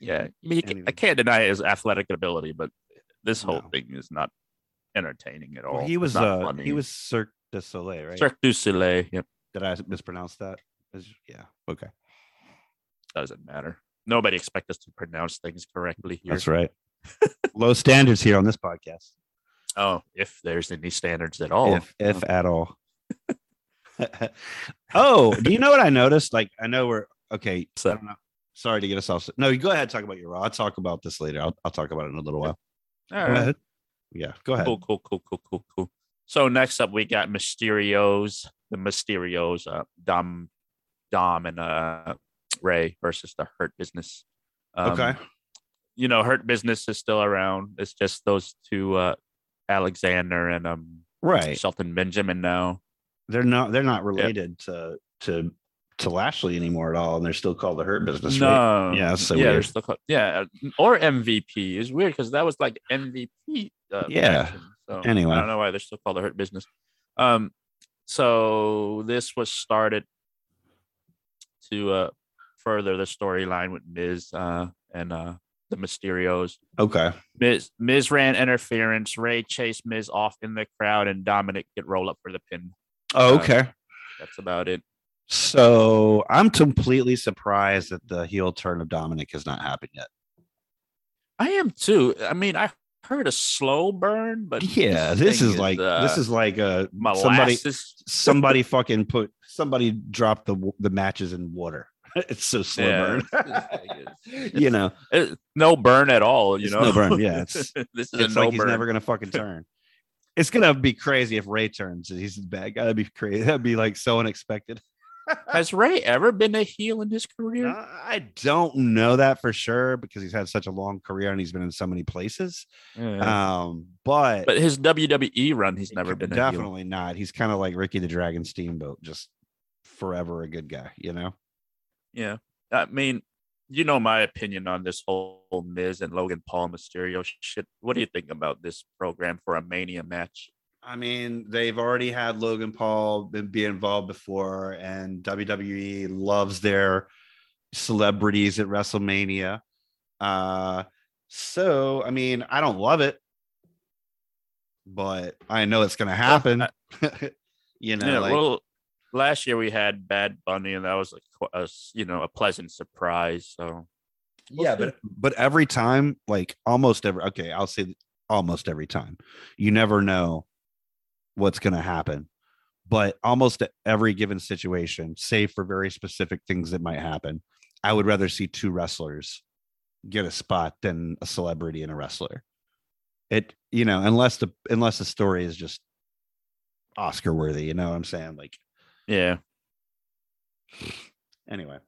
Yeah, I mean, he ca- I can't deny his athletic ability, but this whole No. thing is not entertaining at all. Well, he was uh funny. he was Cirque du Soleil, right? Cirque du Soleil. Yep, Did I mispronounce that? Yeah. Okay. doesn't matter. Nobody expect us to pronounce things correctly here. That's right. Low standards here on this podcast, Oh, if there's any standards at all. if if at all. oh, do you know what I noticed? Like, I know we're okay. So- I don't know. Sorry to get us off. No, you go ahead. Talk about your raw. I'll talk about this later. I'll, I'll talk about it in a little while. All right. Go ahead. Yeah, go ahead. Cool, cool, cool, cool, cool, cool. So next up, we got Mysterios, the Mysterios, uh, Dom, Dom, and uh, Rey versus the Hurt Business. Um, Okay. You know, Hurt Business is still around. It's just those two, uh, Alexander and um, Right. Shelton Benjamin now. They're not. They're not related to to to Lashley anymore at all, and they're still called the Hurt Business. right? No, Yeah, so yeah, weird. still called, yeah, or MVP is weird because that was like MVP. Uh, Yeah. So Anyway. I don't know why they're still called the Hurt Business. Um, so this was started to uh further the storyline with Miz uh and uh the Mysterios. Okay. Miz Miz ran interference. Rey chased Miz off in the crowd, and Dominic get roll up for the pin. Oh, Uh, okay. That's about it. So I'm completely surprised that the heel turn of Dominic has not happened yet. I am too. I mean, I heard a slow burn, but Yeah, this thing is like uh, this is like uh somebody molasses. somebody fucking put somebody dropped the the matches in water. It's so slow Yeah, burn. it's- you know, Uh, no burn at all. You know, no burn, yeah, it's- this is it's a no like he's burn. never gonna fucking turn. It's gonna be crazy if Rey turns. He's the bad guy. That'd be crazy. That'd be like so unexpected. Has Rey ever been a heel in his career? Uh, I don't know that for sure because he's had such a long career and he's been in so many places. Um, but, but his WWE run, he's never been a heel. definitely not. He's kind of like Ricky the Dragon Steamboat, just forever a good guy. You know? Yeah, I mean, you know my opinion on this whole Miz and Logan Paul Mysterio shit. What do you think about this program for a Mania match? I mean, they've already had Logan Paul been, be involved before, and WWE loves their celebrities at WrestleMania. Uh, so I mean, I don't love it, but I know it's gonna happen. you know, yeah, like, well, last year we had Bad Bunny, and that was a, you know a pleasant surprise. So yeah, but but every time, like almost every okay, I'll say almost every time, you never know what's going to happen. But almost every given situation, save for very specific things that might happen, I would rather see two wrestlers get a spot than a celebrity and a wrestler. It you know, unless the unless the story is just Oscar worthy, you know what I'm saying? Like yeah, anyway.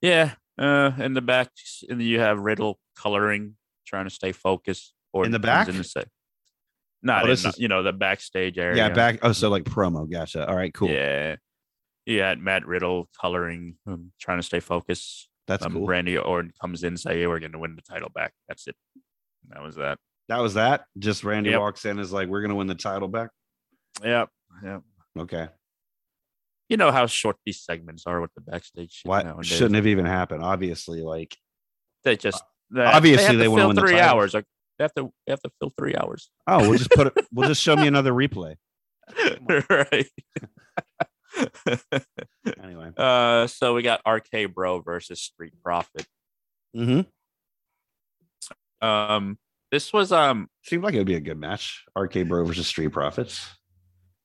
yeah. Uh, in the back, and you have Riddle coloring, trying to stay focused. Or In the back, in the say, not Oh, this the- is- you know the backstage area. Yeah, back oh so like promo, gotcha. All right, cool. Yeah, yeah. Matt Riddle coloring, um, trying to stay focused. That's um, cool. Randy Orton comes in, say, "Hey, we're going to win the title back." That's it. That was that. That was that. Just Randy Yep. walks in is like, we're gonna win the title back. Yep. Yep. Okay. You know how short these segments are with the backstage. Why nowadays. shouldn't have even happened? Obviously, like they just obviously have to they wanna fill win the three hours. Like, they have to they have to fill three hours. oh, we'll just put it. We'll just show me another replay. right. Anyway. uh, so we got RK Bro versus Street Profit. Mm-hmm. Um, this was um, Seemed like it would be a good match. RK Bro versus Street Profits.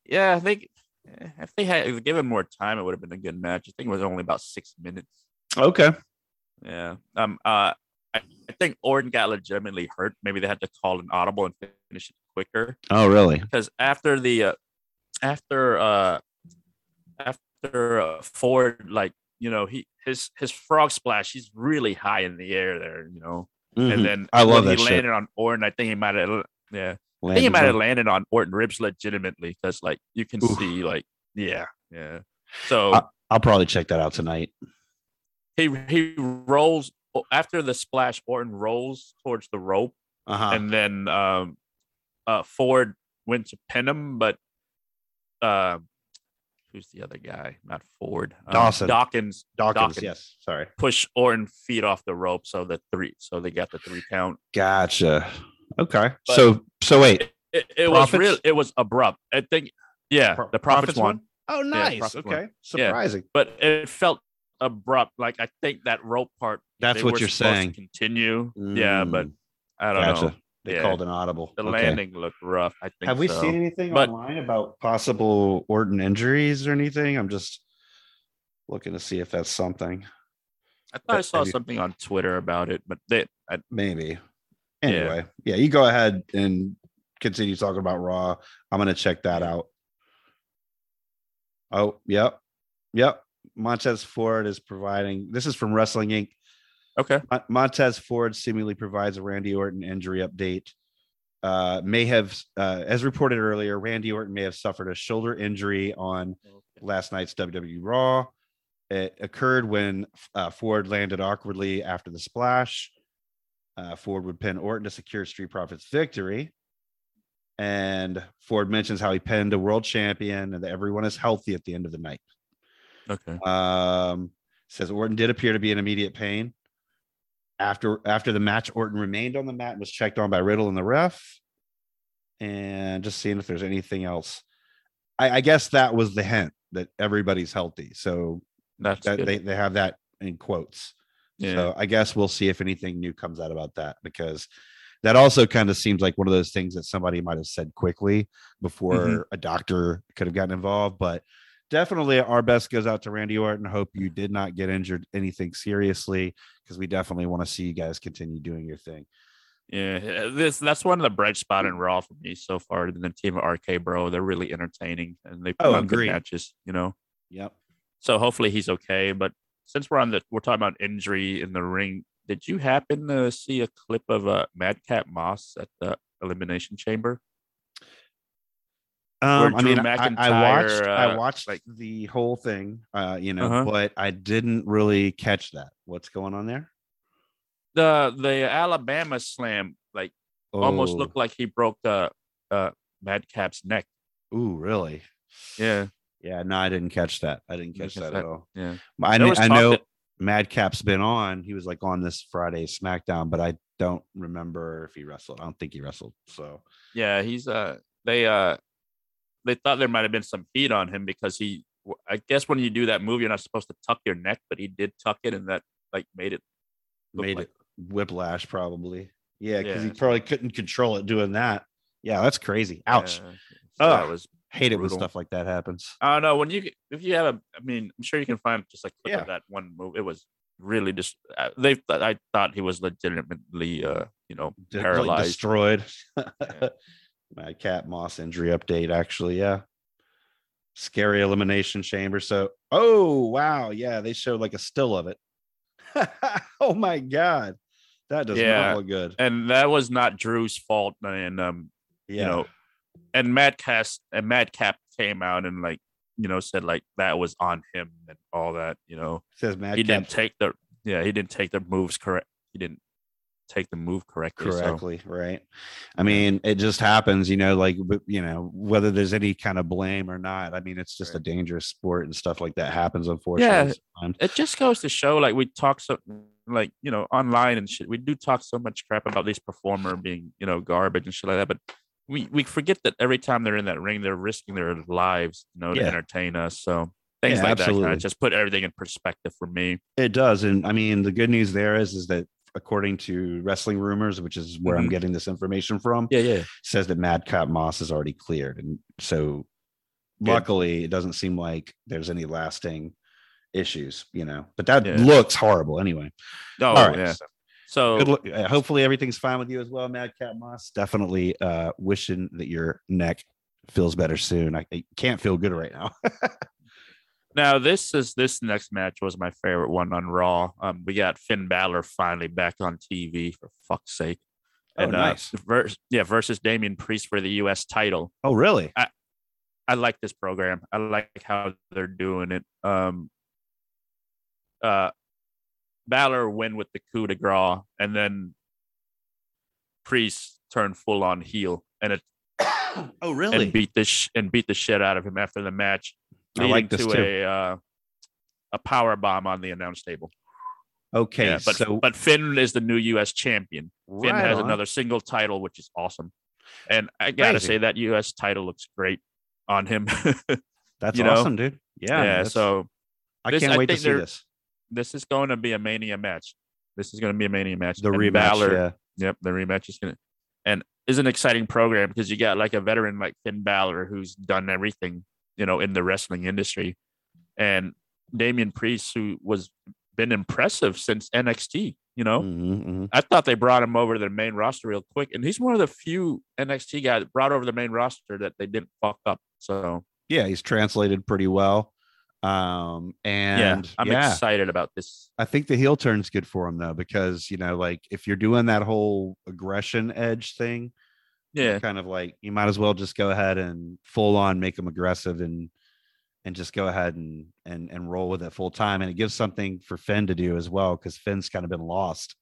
yeah, I think Eh, If they had given more time, it would have been a good match. I think it was only about six minutes. Okay. Yeah. Um. Uh. I, I think Orton got legitimately hurt. Maybe they had to call an audible and finish it quicker. Oh, really? because after the uh, after uh after uh, Ford like you know he his his frog splash he's really high in the air there you know Mhm. and then I love that he shit. landed on Orton I think he might have yeah I think Landed he might have on- landed on Orton ribs legitimately because like you can Oof. see like yeah yeah so Uh, I'll probably check that out tonight. he he rolls after the splash Orton rolls towards the rope Uh huh. and then um, uh, Ford went to pin him, but uh, who's the other guy? Not Ford. Um, Dawson. Dawkins. Dawkins, Yes. Sorry. Push Orton feet off the rope, so the three, so they got the three count. Gotcha. Okay. But- so so wait. It, it was real. It was abrupt. I think. Yeah, Pro- the profits, Profits won, won? Oh, nice. Won. okay. Yeah. Surprising. but it felt abrupt. Like I think that rope part. That's they what were you're supposed to saying. Continue. Yeah, but Mm, I don't gotcha. know. They Yeah. called an audible. The Okay. landing looked rough. I think. Have we so. seen anything But- online about possible Orton injuries or anything? I'm just looking to see if that's something. I thought I saw you- something on Twitter about it, but they, I, Maybe. Anyway, yeah, you go ahead and continue talking about Raw. I'm gonna check that out. Oh, yep, yep. Montez Ford is providing. This is from Wrestling Inc. okay. Montez Ford seemingly provides a Randy Orton injury update. Uh, may have, uh, as reported earlier, Randy Orton may have suffered a shoulder injury on last night's WWE Raw. It occurred when uh, Ford landed awkwardly after the splash. Uh, Ford would pin Orton to secure Street Profits victory. And Ford mentions how he pinned a world champion and that everyone is healthy at the end of the night. Okay. Um, says Orton did appear to be in immediate pain. After after the match, Orton remained on the mat and was checked on by Riddle and the ref. And just seeing if there's anything else. I, I guess that was the hint that everybody's healthy. So That's that they, they have that in quotes. yeah. So I guess we'll see if anything new comes out about that because that also kind of seems like one of those things that somebody might have said quickly before Mhm. a doctor could have gotten involved. But definitely our best goes out to Randy Orton. Hope you did not get injured anything seriously because we definitely want to see you guys continue doing your thing. yeah. This that's one of the bright spot in Raw for me so far. The team of RK Bro, they're really entertaining and they put Oh, on good matches. You know. Yep. So hopefully he's okay. But since we're on the we're talking about injury in the ring, did you happen to see a clip of uh, Madcap Moss at the Elimination Chamber? Um, I mean, I, I watched, I uh, watched like- the whole thing, uh, you know, Uh-huh. but I didn't really catch that. What's going on there? The the Alabama Slam like almost Oh, looked like he broke the uh, Madcap's neck. Ooh, really? Yeah, Yeah, no, I didn't catch that. I didn't catch that, that? at all. yeah. I, kn- I know that- Madcap's been on. He was like on this Friday SmackDown, but I don't remember if he wrestled. I don't think he wrestled. So Yeah, he's uh they uh they thought there might have been some heat on him because he I guess when you do that move you're not supposed to tuck your neck, but he did tuck it and that like made it made like- it whiplash probably. Yeah, because he probably couldn't control it doing that. Yeah, that's crazy. Ouch. yeah, so that was Hate it when stuff like that happens. I don't know when you if you have a I mean I'm sure you can find just like clip Yeah. of that one move. It was really just uh, they th- I thought he was legitimately uh you know paralyzed. destroyed. Yeah. Madcap Moss injury update. Actually, yeah. Scary elimination chamber. So, oh wow, yeah, they showed like a still of it. oh my god, that does Yeah. not look good. and that was not Drew's fault and um Yeah, you know, and Madcap and Madcap came out and like, you know, said like that was on him and all that, you know. says Madcap. he didn't take the yeah, he didn't take the moves correct. He didn't take the move correctly. so- right? I mean, it just happens, you know, like you know, whether there's any kind of blame or not. I mean, it's just a dangerous sport and stuff like that happens, unfortunately. sometimes. it just goes to show like we talk so like, you know, online and shit. We do talk so much crap about this performer being, you know, garbage and shit like that, but we, we forget that every time they're in that ring, they're risking their lives, you know, to Yeah. entertain us. So things Yeah, like that kind of just put everything in perspective for me. It does, and I mean, the good news there is, is that according to Wrestling Rumors, which is where I'm Mhm. getting this information from, Yeah, yeah. says that Madcap Moss is already cleared, and so luckily, it doesn't seem like there's any lasting issues, you know. But that Yeah. looks horrible anyway. Oh, All right. yeah. so good uh, hopefully everything's fine with you as well, Madcap Moss. Definitely uh wishing that your neck feels better soon. I, I can't feel good right now. now this is this next match was my favorite one on Raw. Um, we got Finn Balor finally back on TV for fuck's sake. Oh, nice. uh, vers- yeah, versus Damian Priest for the U.S. title. oh, really? I I like this program. I like how they're doing it. Um, uh, Balor win with the coup de grace, and then Priest turned full on heel, and it oh, really? and beat the sh- and beat the shit out of him after the match, leading like to too. a uh, a power bomb on the announce table. okay, yeah, but so but Finn is the new U.S. champion. Finn has on. another single title, which is awesome. And I gotta Crazy. say that U.S. title looks great on him. That's you know? awesome, dude. Yeah, yeah. So I this- can't I wait to see this. this is going to be a mania match. This is going to be a mania match. The And rematch. Balor- yeah. Yep, the rematch is going to, and is an exciting program because you got like a veteran like Finn Balor who's done everything, you know, in the wrestling industry, and Damian Priest who was been impressive since NXT. You know, Mhm, mhm. I thought they brought him over to the main roster real quick, and he's one of the few NXT guys brought over the main roster that they didn't fuck up. So Yeah, he's translated pretty well. Um, and yeah, I'm yeah, excited about this. I think the heel turn's good for him though, because you know, like if you're doing that whole aggression edge thing, Yeah, kind of like you might as well just go ahead and full on make them aggressive and and just go ahead and and and roll with it full time. And it gives something for Finn to do as well, because Finn's kind of been lost.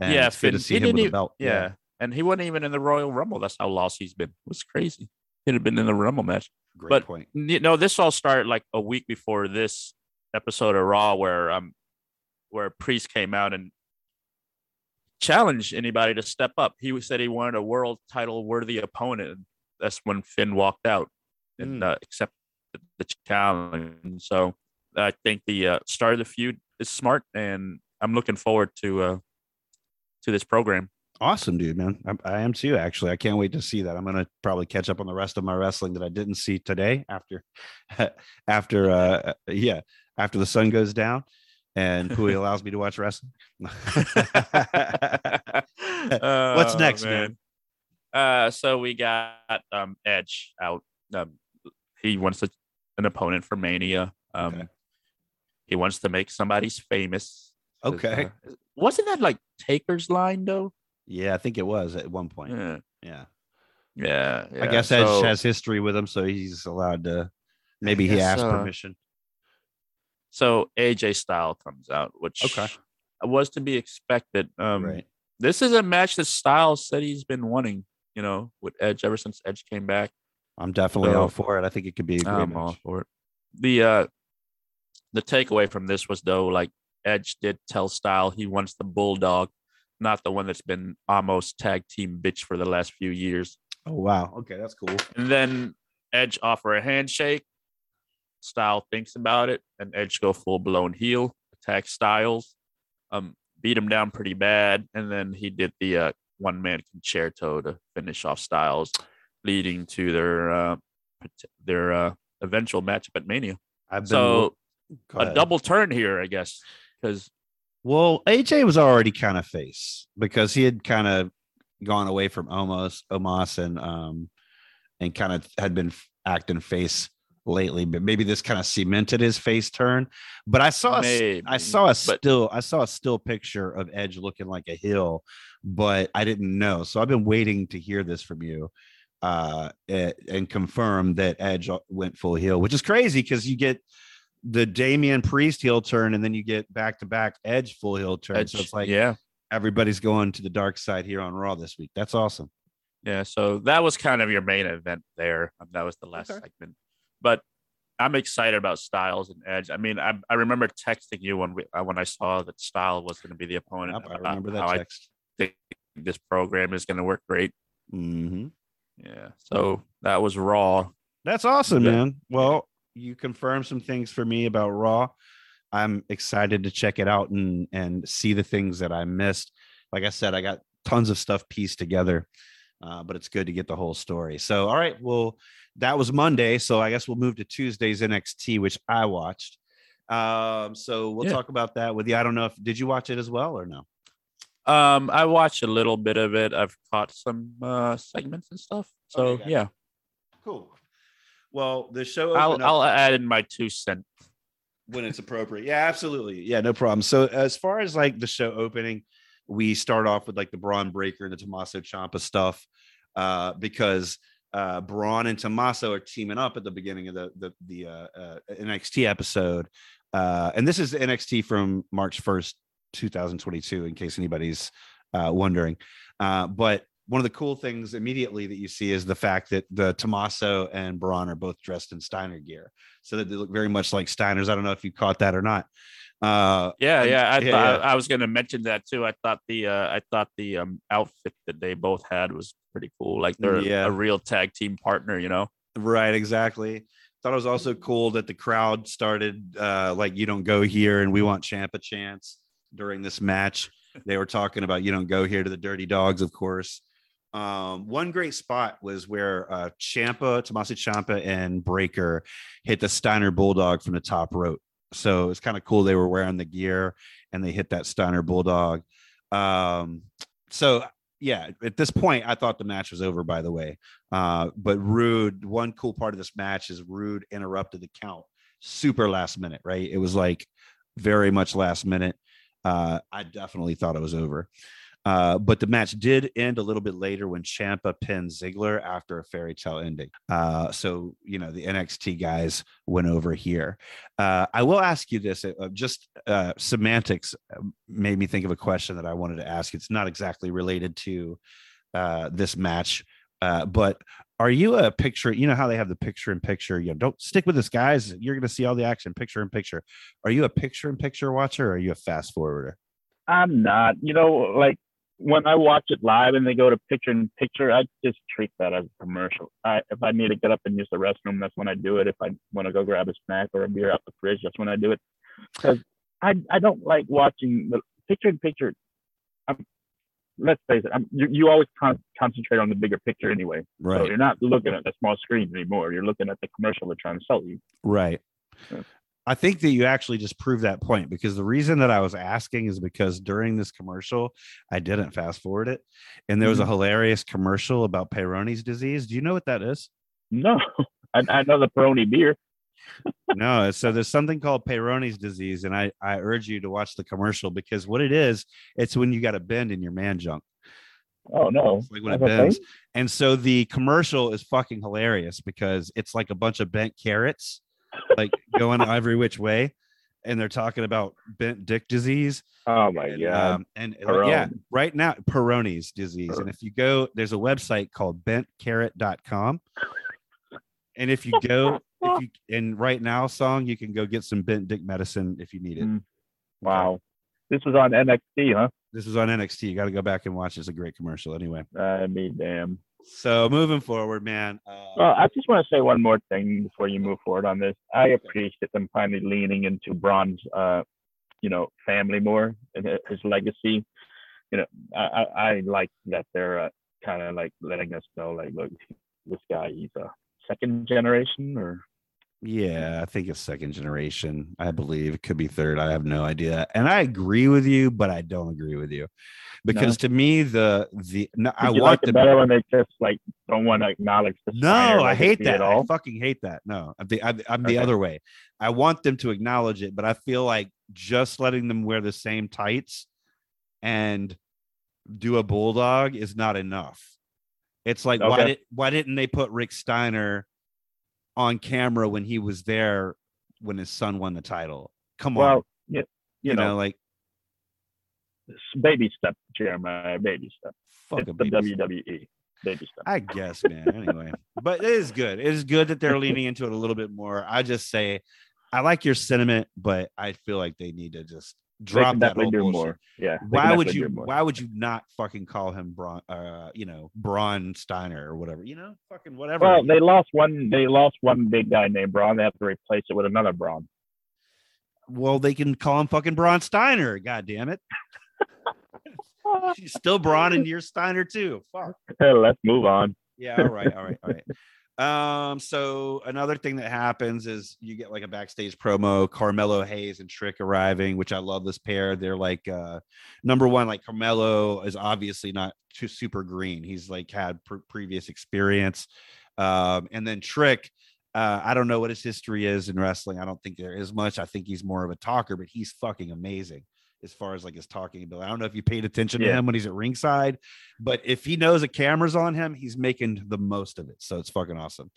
And Yeah, it's good to see him with didn't a e- belt. Yeah. And he wasn't even in the Royal Rumble. That's how lost he's been. It was crazy. He'd have been in the Rumble match. great but- point. You know, this all started like a week before this episode of Raw where um where Priest came out and challenged anybody to step up. He said he wanted a world title worthy opponent. That's when Finn walked out and Mm. uh, accepted the challenge. So I think the uh, start of the feud is smart, and I'm looking forward to uh, to this program. Awesome, dude, man. I, I am too. Actually, I can't wait to see that. I'm gonna probably catch up on the rest of my wrestling that I didn't see today after, after, uh, yeah, after the sun goes down, and Pui allows me to watch wrestling. What's Oh, next, man? Uh, so we got um Edge out. Um, he wants a, an opponent for Mania. Um, Okay. he wants to make somebody's famous. Okay. uh, wasn't that like Taker's line though? yeah, I think it was at one point. Yeah. Yeah, Yeah. I guess Edge So- has history with him, so he's allowed to. Maybe he asked uh, permission. So AJ Style comes out, which Okay. was to be expected. Um, right. This is a match that Styles said he's been wanting, you know, with Edge ever since Edge came back. I'm definitely so- all for it. I think it could be a great I'm all match. for it. The uh, the takeaway from this was though, like Edge did tell Style he wants the bulldog, not the one that's been almost tag team bitch for the last few years. Oh wow. Okay, that's cool. And then Edge offer a handshake. Style thinks about it, and Edge go full blown heel, attack Styles, um, beat him down pretty bad, and then he did the uh, one man concerto to finish off Styles, leading to their uh, their uh, eventual matchup at Mania. I've been So a double turn here, I guess, because Well, AJ was already kind of face because he had kind of gone away from Omos, Omos, and um, and kind of had been acting face lately. But maybe this kind of cemented his face turn. But I saw, maybe I saw a but still, I saw a still picture of Edge looking like a hill, but I didn't know. So I've been waiting to hear this from you, uh, and confirm that Edge uh, went full heel, which is crazy because you get the Damian Priest heel turn, and then you get back to back Edge full heel turn. Edge, so it's like yeah, everybody's going to the dark side here on Raw this week. That's awesome. Yeah, so that was kind of your main event there. That was the last Okay. segment. But I'm excited about Styles and Edge. I mean, I, I remember texting you when we uh, when I saw that Style was going to be the opponent. Yep, I remember that how I text. think this program is going to work great. hmm Yeah, so that was Raw. That's awesome, Yeah. man. Well, you confirmed some things for me about Raw. I'm excited to check it out and and see the things that I missed. Like I said, I got tons of stuff pieced together uh, but it's good to get the whole story. So, all right, well, that was Monday. So I guess we'll move to Tuesday's NXT, which I watched. Um, so we'll Yeah. talk about that with you. I don't know if did you watch it as well or no? Um, I watched a little bit of it. I've caught some uh segments and stuff. So Okay, yeah, Cool. Well, the show I'll up- I'll add in my two cents. when it's appropriate. Yeah, absolutely. Yeah, no problem. So as far as like the show opening, we start off with like the Bron Breakker and the Tommaso Ciampa stuff, uh, because uh, Bron and Tommaso are teaming up at the beginning of the the the uh, uh, NXT episode, uh, and this is NXT from March first, two thousand twenty two. In case anybody's uh, wondering, uh, but one of the cool things immediately that you see is the fact that the Tommaso and Bron are both dressed in Steiner gear so that they look very much like Steiners. I don't know if you caught that or not. Uh, Yeah, yeah. I yeah, thought yeah. I was gonna mention that too. I thought the uh I thought the um outfit that they both had was pretty cool. Like they're Yeah. a real tag team partner, you know. right, exactly. Thought it was also cool that the crowd started uh, like "You don't go here" and "We want Champ a chance" during this match. They were talking about "You don't go here" to the Dirty Dawgs, of course. Um, one great spot was where uh, Ciampa, Tommaso Ciampa, and Breakker hit the Steiner Bulldog from the top rope. So it's kind of cool. They were wearing the gear and they hit that Steiner Bulldog. Um, so yeah, at this point, I thought the match was over. By the way, uh, but Roode. One cool part of this match is Roode interrupted the count super last minute. Right, it was like very much last minute. Uh, I definitely thought it was over. Uh, but the match did end a little bit later when Ciampa pinned Ziggler after a fairy tale ending. Uh, so you know the NXT guys went over here. Uh, I will ask you this: uh, just uh, semantics uh, made me think of a question that I wanted to ask. It's not exactly related to uh, this match, but are you a picture? You know how they have the picture in picture. You know, don't stick with this, guys. You're going to see all the action picture in picture. Are you a picture in picture watcher or are you a fast forwarder? I'm not. You know, like when I watch it live and they go to picture in picture, I just treat that as a commercial. I, if I need to get up and use the restroom, that's when I do it. If I want to go grab a snack or a beer out the fridge, that's when I do it. Because I I don't like watching the picture in picture. I'm, let's face it, I'm, you, you always con- concentrate on the bigger picture anyway. So Right. you're not looking at the small screen anymore. You're looking at the commercial they're trying to sell you. Right. Yeah. I think that you actually just proved that point because the reason that I was asking is because during this commercial, I didn't fast forward it. And there was a Mm-hmm. hilarious commercial about Peyronie's disease. Do you know what that is? No, I, I know the Peroni beer. no. So there's something called Peyronie's disease. And I, I urge you to watch the commercial because what it is, it's when you got a bend in your man junk. Oh no, It's like when it That's thing? bends. And so the commercial is fucking hilarious because it's like a bunch of bent carrots, like going every which way. And they're talking about bent dick disease. Oh my and, god. um, and yeah, right now, Peyronie's disease. And if you go, there's a website called bentcarrot.com. And if you go, if you, and right now, song, you can go get some bent dick medicine if you need it. Mm. Wow. This was on NXT, huh? This is on NXT. You got to go back and watch. It's a great commercial anyway. I mean, damn. So moving forward, man. Uh, Well, I just want to say one more thing before you move forward on this. I appreciate them finally leaning into Bron's, uh, you know, family more and his legacy. You know, I I, I like that they're uh, kind of like letting us know, like, look, this guy, he's a second generation, or Yeah, I think it's second generation. I believe it could be third. I have no idea. And I agree with you, but I don't agree with you because to me, the the no, I want like it them. better when they just like don't want to acknowledge the No, I hate that. at I fucking hate that. No, I'm the I'm, I'm the Okay. other way. I want them to acknowledge it, but I feel like just letting them wear the same tights and do a bulldog is not enough. It's like why did why didn't they put Rick Steiner on camera when he was there when his son won the title? Come on, Well, you, you, you know, know, like baby step, Jeremiah, baby step. fuck It's a the baby WWE, baby step. I guess, man. Anyway, but it is good. It is good that they're leaning into it a little bit more. I just say, I like your sentiment, but I feel like they need to just drop that whole do bullshit. more. Yeah. Why would you? Why would you not fucking call him Braun? Uh, you know, Braun Steiner or whatever. You know, fucking whatever. Well, they lost one. They lost one big guy named Braun. They have to replace it with another Braun. well, they can call him fucking Braun Steiner. God damn it. She's still Braun and you're Steiner too. Fuck. Let's move on. Yeah. All right. All right. All right. Um, so another thing that happens is you get like a backstage promo, Carmelo Hayes and Trick arriving, which I love this pair. They're like uh number one, like Carmelo is obviously not too super green. He's like had pre- previous experience. Um, and then Trick, uh, I don't know what his history is in wrestling. I don't think there is much. I think he's more of a talker, but he's fucking amazing as far as like his talking ability. I don't know if you paid attention to him when he's at ringside, but if he knows a camera's on him, he's making the most of it. So it's fucking awesome.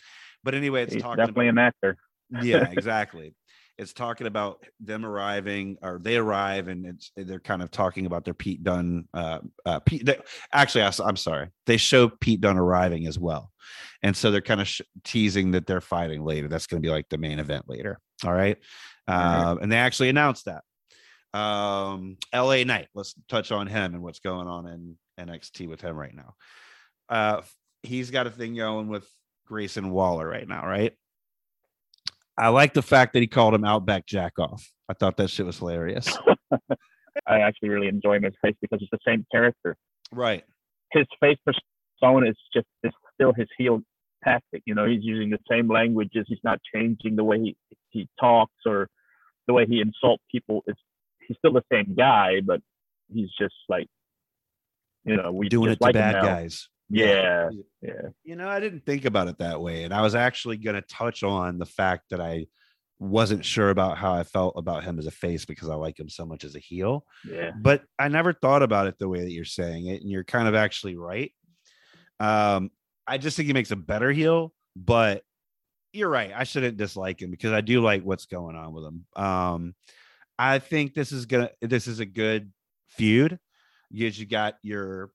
But anyway, it's He's talking definitely about, an actor. yeah, exactly. It's talking about them arriving, or they arrive, and it's they're kind of talking about their Pete Dunne. Uh, uh, Pete, they, actually, I, am sorry, they show Pete Dunne arriving as well, and so they're kind of sh- teasing that they're fighting later. That's going to be like the main event later. All right, um, and they actually announced that. Um, L.A. Knight. Let's touch on him and what's going on in NXT with him right now. Uh, he's got a thing going with Grayson Waller right now, right? I like the fact that he called him Outback Jack off. I thought that shit was hilarious. I actually really enjoy him his face because it's the same character. right. His face persona is just is still his heel tactic. You know, he's using the same languages. He's not changing the way he, he talks or the way he insults people. It's he's still the same guy, but he's just like you know, we Doing it just to like bad now. guys. Yeah, yeah. You know, I didn't think about it that way. And I was actually going to touch on the fact that I wasn't sure about how I felt about him as a face because I like him so much as a heel. Yeah. but I never thought about it the way that you're saying it, and you're kind of actually right. Um, I just think he makes a better heel, but you're right. I shouldn't dislike him because I do like what's going on with him. Um, I think this is gonna this is a good feud because you got your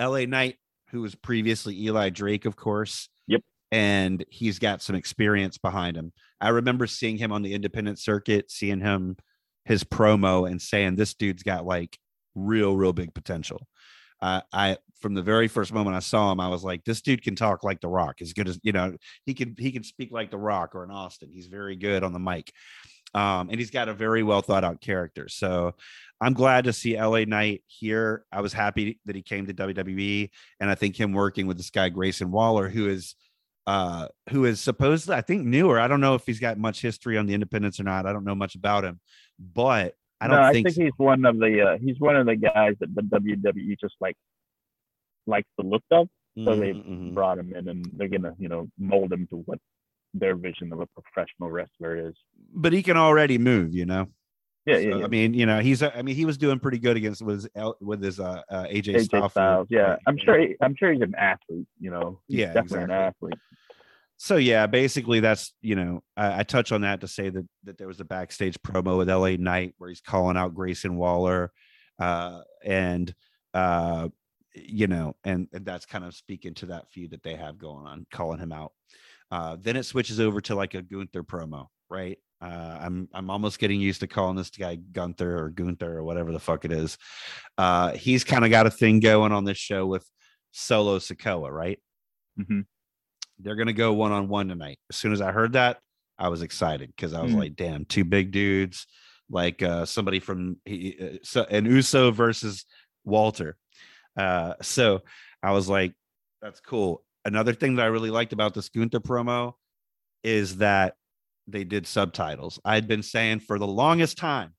LA Knight, who was previously Eli Drake, of course. Yep. And he's got some experience behind him. I remember seeing him on the independent circuit, seeing him his promo and saying this dude's got like real, real big potential. Uh, I from the very first moment I saw him, I was like, this dude can talk like The Rock, as good as you know, he can he can speak like The Rock or an Austin. He's very good on the mic. Um, and he's got a very well thought out character. So I'm glad to see LA Knight here. I was happy that he came to WWE, and I think him working with this guy Grayson Waller, who is uh who is supposedly I think newer. I don't know if he's got much history on the independents or not. I don't know much about him, but I don't no, think, I think he's one of the uh, he's one of the guys that the WWE just like likes the look of. So they Mhm, mhm. brought him in, and they're gonna you know mold him to what their vision of a professional wrestler is. but he can already move, you know. Yeah, So, yeah, yeah. I mean, you know, he's I mean, he was doing pretty good against with his with his uh, uh AJ, AJ Styles. Styles. Yeah. I'm sure. He, I'm sure he's an athlete. You know, he's Yeah, definitely an exactly. athlete. so yeah basically that's you know I, I touch on that to say that that there was a backstage promo with la knight where he's calling out grayson waller uh and uh you know and, and that's kind of speaking to that feud that they have going on calling him out uh then it switches over to like a gunther promo right uh i'm i'm almost getting used to calling this guy gunther or gunther or whatever the fuck it is uh he's kind of got a thing going on this show with solo Sikoa, right hmm they're going to go one on one tonight. As soon as I heard that, I was excited because I was Mm. like, damn, two big dudes, like uh, somebody from he, uh, so, an Uso versus Walter. Uh, so I was like, that's cool. Another thing that I really liked about the Gunther promo is that they did subtitles. I had been saying for the longest time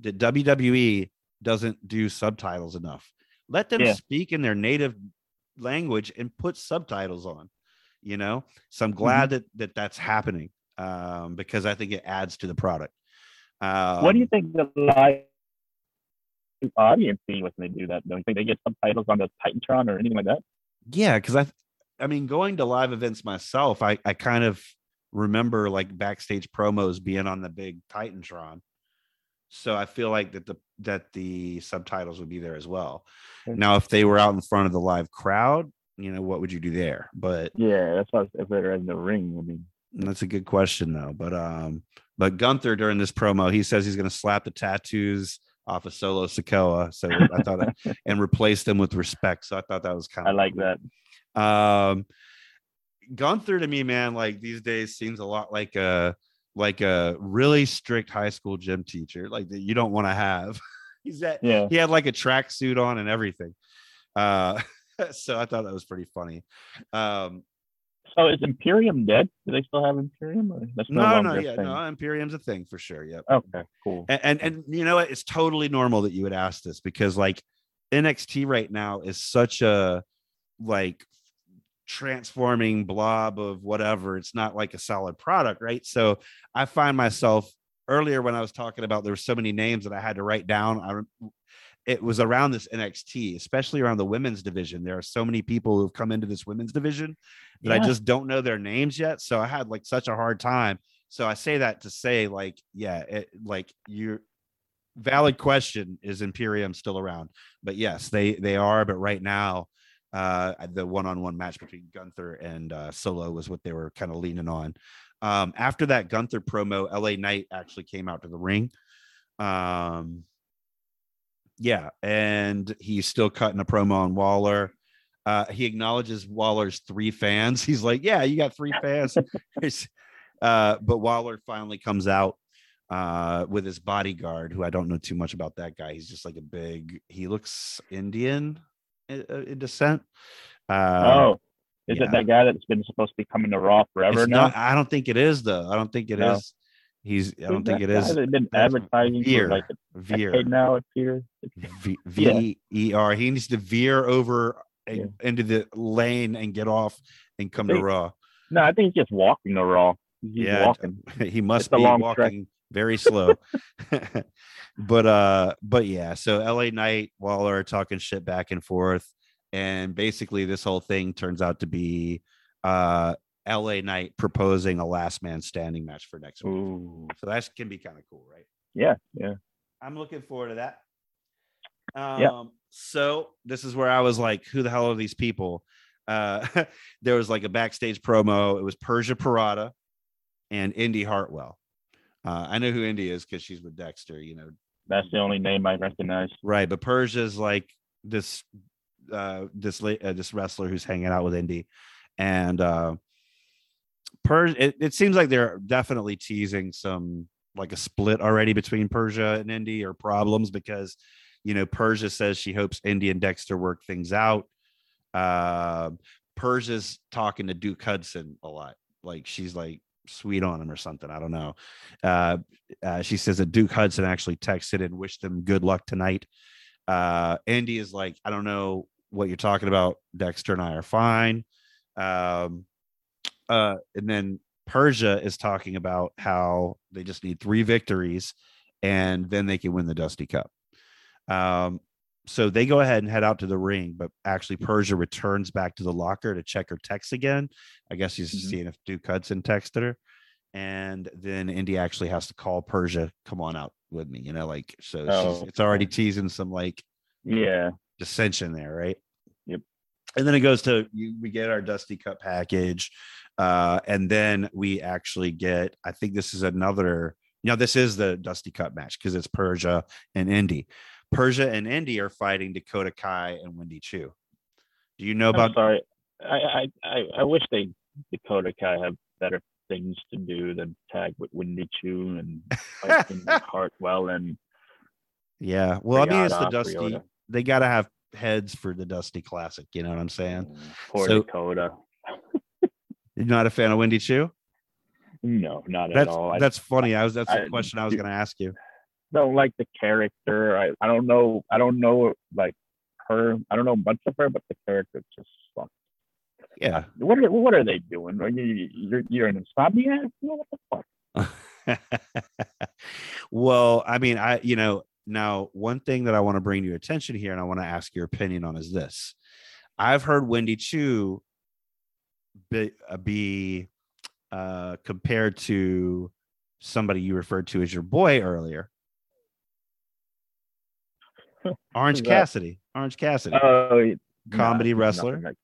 that WWE doesn't do subtitles enough. Let them Yeah. speak in their native language and put subtitles on you know so i'm glad that that that's happening um because i think it adds to the product um, what do you think the live audience see when they do that? Don't you think they get subtitles on the Titantron or anything like that? yeah because i i mean going to live events myself i i kind of remember like backstage promos being on the big titantron so i feel like that the that the subtitles would be there as well now if they were out in front of the live crowd you know what would you do there but Yeah, that's what if they're in the ring. I mean, That's a good question though. But um, but Gunther during this promo, he says he's gonna slap the tattoos off of Solo Sikoa. So I thought and replace them with respect. So I thought that was kind of. I like that. Um Gunther to me, man, like these days seems a lot like a like a really strict high school gym teacher, like that you don't want to have. He's that Yeah. he had like a tracksuit on and everything. Uh, so I thought that was pretty funny. Um, So is Imperium dead? Do they still have Imperium? Or that's no, no, no, yeah, thing? no, Imperium's a thing for sure. Yep. Okay, cool. And, and and you know what? It's totally normal that you would ask this because like NXT right now is such a like transforming blob of whatever. It's not like a solid product, right? So I find myself earlier when I was talking about there were so many names that I had to write down. I it was around this NXT, especially around the women's division. There are so many people who've come into this women's division that I just don't know their names yet. So I had like such a hard time. So I say that to say, like, yeah, it, like you're valid question is Imperium still around? But yes, they they are. But right now, uh, the one-on-one match between Gunther and uh, Solo was what they were kind of leaning on. Um, after that Gunther promo, LA Knight actually came out to the ring. Um, yeah, and he's still cutting a promo on Waller. Uh, he acknowledges Waller's three fans. He's like, "Yeah, you got three fans." Uh, but Waller finally comes out uh, with his bodyguard, who I don't know too much about that guy. He's just like a big. He looks Indian in, uh, in descent. Uh, oh, is yeah. it that guy that's been supposed to be coming to Raw forever not. I don't think it is though. I don't think it is. No. He's. I don't think it is. Been advertising Veer. like a Veer. now. It's Peter. V V E R. He needs to veer over Yeah. into the lane and get off and come to Raw. No, I think he's just walking to Raw. He's Yeah, walking. he must It's be walking. Very slow. but uh, but yeah. So L.A. Knight, Waller are talking shit back and forth, and basically this whole thing turns out to be uh L.A. Knight proposing a last man standing match for next week. Ooh. So that can be kind of cool, right? Yeah, yeah. I'm looking forward to that. Um, Yeah. so this is where I was like, who the hell are these people? Uh, there was like a backstage promo. It was Persia Pirotta and Indy Hartwell. Uh, I know who Indy is because she's with Dexter, you know, That's the only name I recognize. right? But Persia's like this, uh, this uh, this wrestler who's hanging out with Indy, and uh, Persia. It, it seems like they're definitely teasing some like a split already between Persia and Indy or problems because you know Persia says she hopes Indy and Dexter work things out. Uh, Persia's talking to Duke Hudson a lot, like she's like sweet on him or something. I don't know. Uh, uh, she says that Duke Hudson actually texted and wished them good luck tonight. Uh, Andy is like, I don't know what you're talking about. Dexter and I are fine. Um, uh, and then Persia is talking about how they just need three victories and then they can win the Dusty Cup. Um, so they go ahead and head out to the ring, but actually Persia returns back to the locker to check her text again. I guess she's Mhm. seeing if Duke Hudson texted her. And then Indy actually has to call Persia, come on out with me, you know, like so Oh, she's, it's already teasing some like Yeah. dissension there, right? Yep. And then it goes to you, we get our Dusty Cup package, uh, and then we actually get. I think this is another. You know, this is the Dusty Cup match because it's Persia and Indy. Persia and Indy are fighting Dakota Kai and Wendy Choo. Do you know I'm about? sorry. I, I, I, I wish they Dakota Kai have better things to do than tag with Wendy Choo and Hartwell and Yeah, well, I mean, it's the Dusty. They got to have heads for the Dusty Classic. You know what I'm saying? Mm, Poor So- Dakota. You're not a fan of Wendy Choo? No, not at That's all. I that's funny. I was that's the question I was going to ask you. Don't like the character. I, I don't know. I don't know like her. I don't know much of her, but the character just sucks. Yeah. What are what are they doing? Are you you're you're an insomniac? What the fuck? well, I mean, I, you know, now one thing that I want to bring to your attention here and I want to ask your opinion on is this. I've heard Wendy Choo be, uh, be uh, compared to somebody you referred to as your boy earlier. Orange Cassidy. Orange Cassidy. Oh, Comedy wrestler? like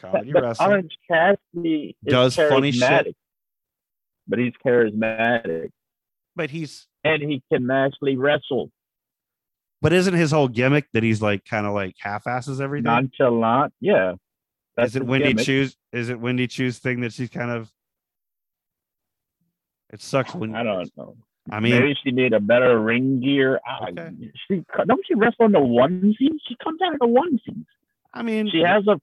comedy But wrestler. Orange Cassidy Does funny shit. But he's charismatic But he's and he can actually wrestle but isn't his whole gimmick that he's like kind of like half-asses everything? nonchalant. Yeah. is it Wendy gimmick. Choo's? Is it Wendy Choo's thing that she's kind of? It sucks when I don't know. I mean, maybe she need a better ring gear. I- Okay. She don't she wrestle in the onesie? She comes out in the onesies. I mean, She has a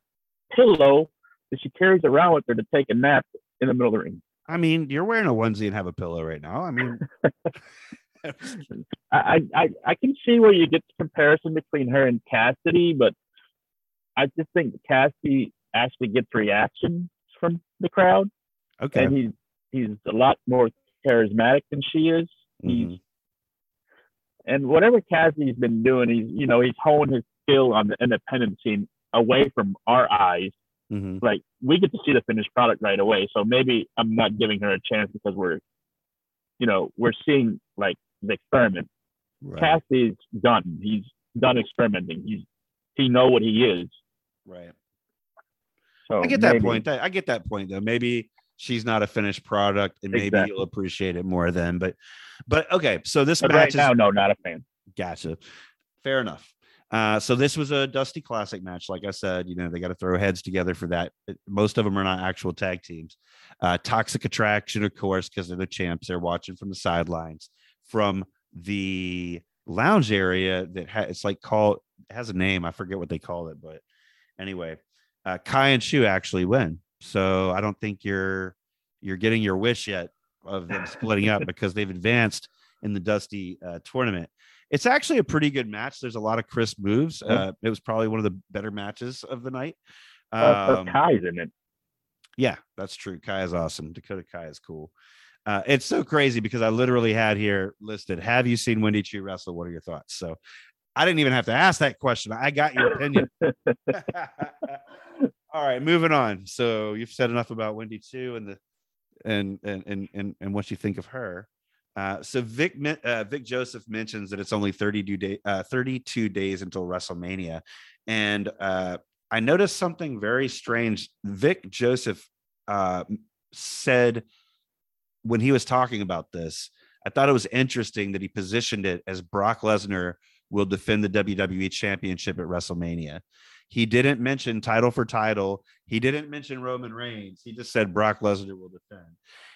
pillow that she carries around with her to take a nap in the middle of the ring. I mean, you're wearing a onesie and have a pillow right now. I mean, I, I I can see where you get the comparison between her and Cassidy, but I just think Cassidy actually gets reactions from the crowd, okay. and he's he's a lot more charismatic than she is. Mhm. and whatever Cassidy's been doing, he's you know he's honed his skill on the independent scene away from our eyes. Mhm. Like we get to see the finished product right away, so maybe I'm not giving her a chance because we're, you know, we're seeing like the experiment. Right. Cassidy's done. He's done experimenting. He's he know what he is. right. So I get that maybe- point. That- I get that point though. Maybe she's not a finished product, and maybe you'll appreciate it more then. But, but okay. So this But match right is now, no, not a fan. Gotcha. Fair enough. Uh, so this was a Dusty Classic match. Like I said, you know, they got to throw heads together for that. Most of them are not actual tag teams. Uh, Toxic Attraction, of course, because they're the champs. They're watching from the sidelines from the lounge area that ha- it's like called has a name. I forget what they call it, but anyway, uh, Kai and Choo actually win. So I don't think you're you're getting your wish yet of them splitting up because they've advanced in the Dusty uh, tournament. It's actually a pretty good match. There's a lot of crisp moves. Uh, it was probably one of the better matches of the night. Uh, Um, Kai's in it. yeah, that's true. Kai is awesome. Dakota Kai is cool. Uh, it's so crazy because I literally had here listed, have you seen Wendy Choo wrestle? What are your thoughts? So I didn't even have to ask that question. I got your opinion. All right, moving on. So you've said enough about Wendy Choo and the and and and and, and what you think of her. Uh, so Vic uh, Vic Joseph mentions that it's only 32 day uh, 32 days until WrestleMania, and uh, I noticed something very strange. Vic Joseph uh, said when he was talking about this, I thought it was interesting that he positioned it as Brock Lesnar will defend the WWE Championship at WrestleMania. He didn't mention title for title. He didn't mention Roman Reigns. He just said Brock Lesnar will defend.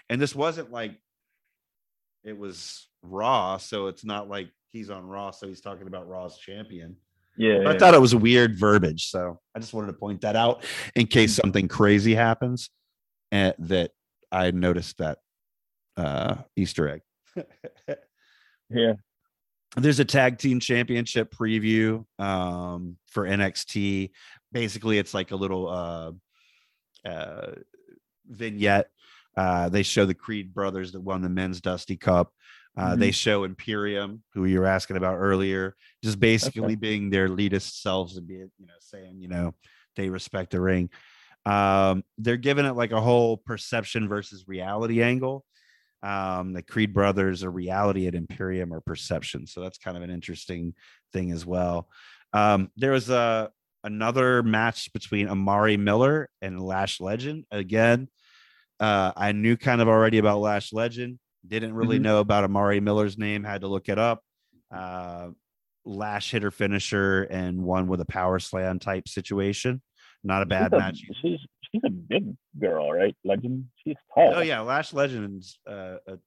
And this wasn't like it was Raw, so it's not like he's on Raw, so he's talking about Raw's champion. Yeah, But I thought it was weird verbiage, so I just wanted to point that out in case something crazy happens, and that I noticed that uh, Easter egg. yeah. There's a tag team championship preview um, for NXT. Basically, it's like a little uh, uh, vignette. Uh, they show the Creed brothers that won the men's Dusty Cup. Uh, They show Imperium, who you were asking about earlier, just basically being their elitist selves and being, you know, saying, you know, they respect the ring. Um, they're giving it like a whole perception versus reality angle. Um, the Creed brothers or reality at Imperium or perception. So that's kind of an interesting thing as well. Um, there was a another match between Amari Miller and Lash Legend. Again, uh, I knew kind of already about Lash Legend. Didn't really Mhm. know about Amari Miller's name. Had to look it up. Uh, Lash hitter finisher and one with a power slam type situation. Not a bad she's match. A, she's she's a big girl, right? Legend. She's tall. Oh yeah, Lash Legend's uh, a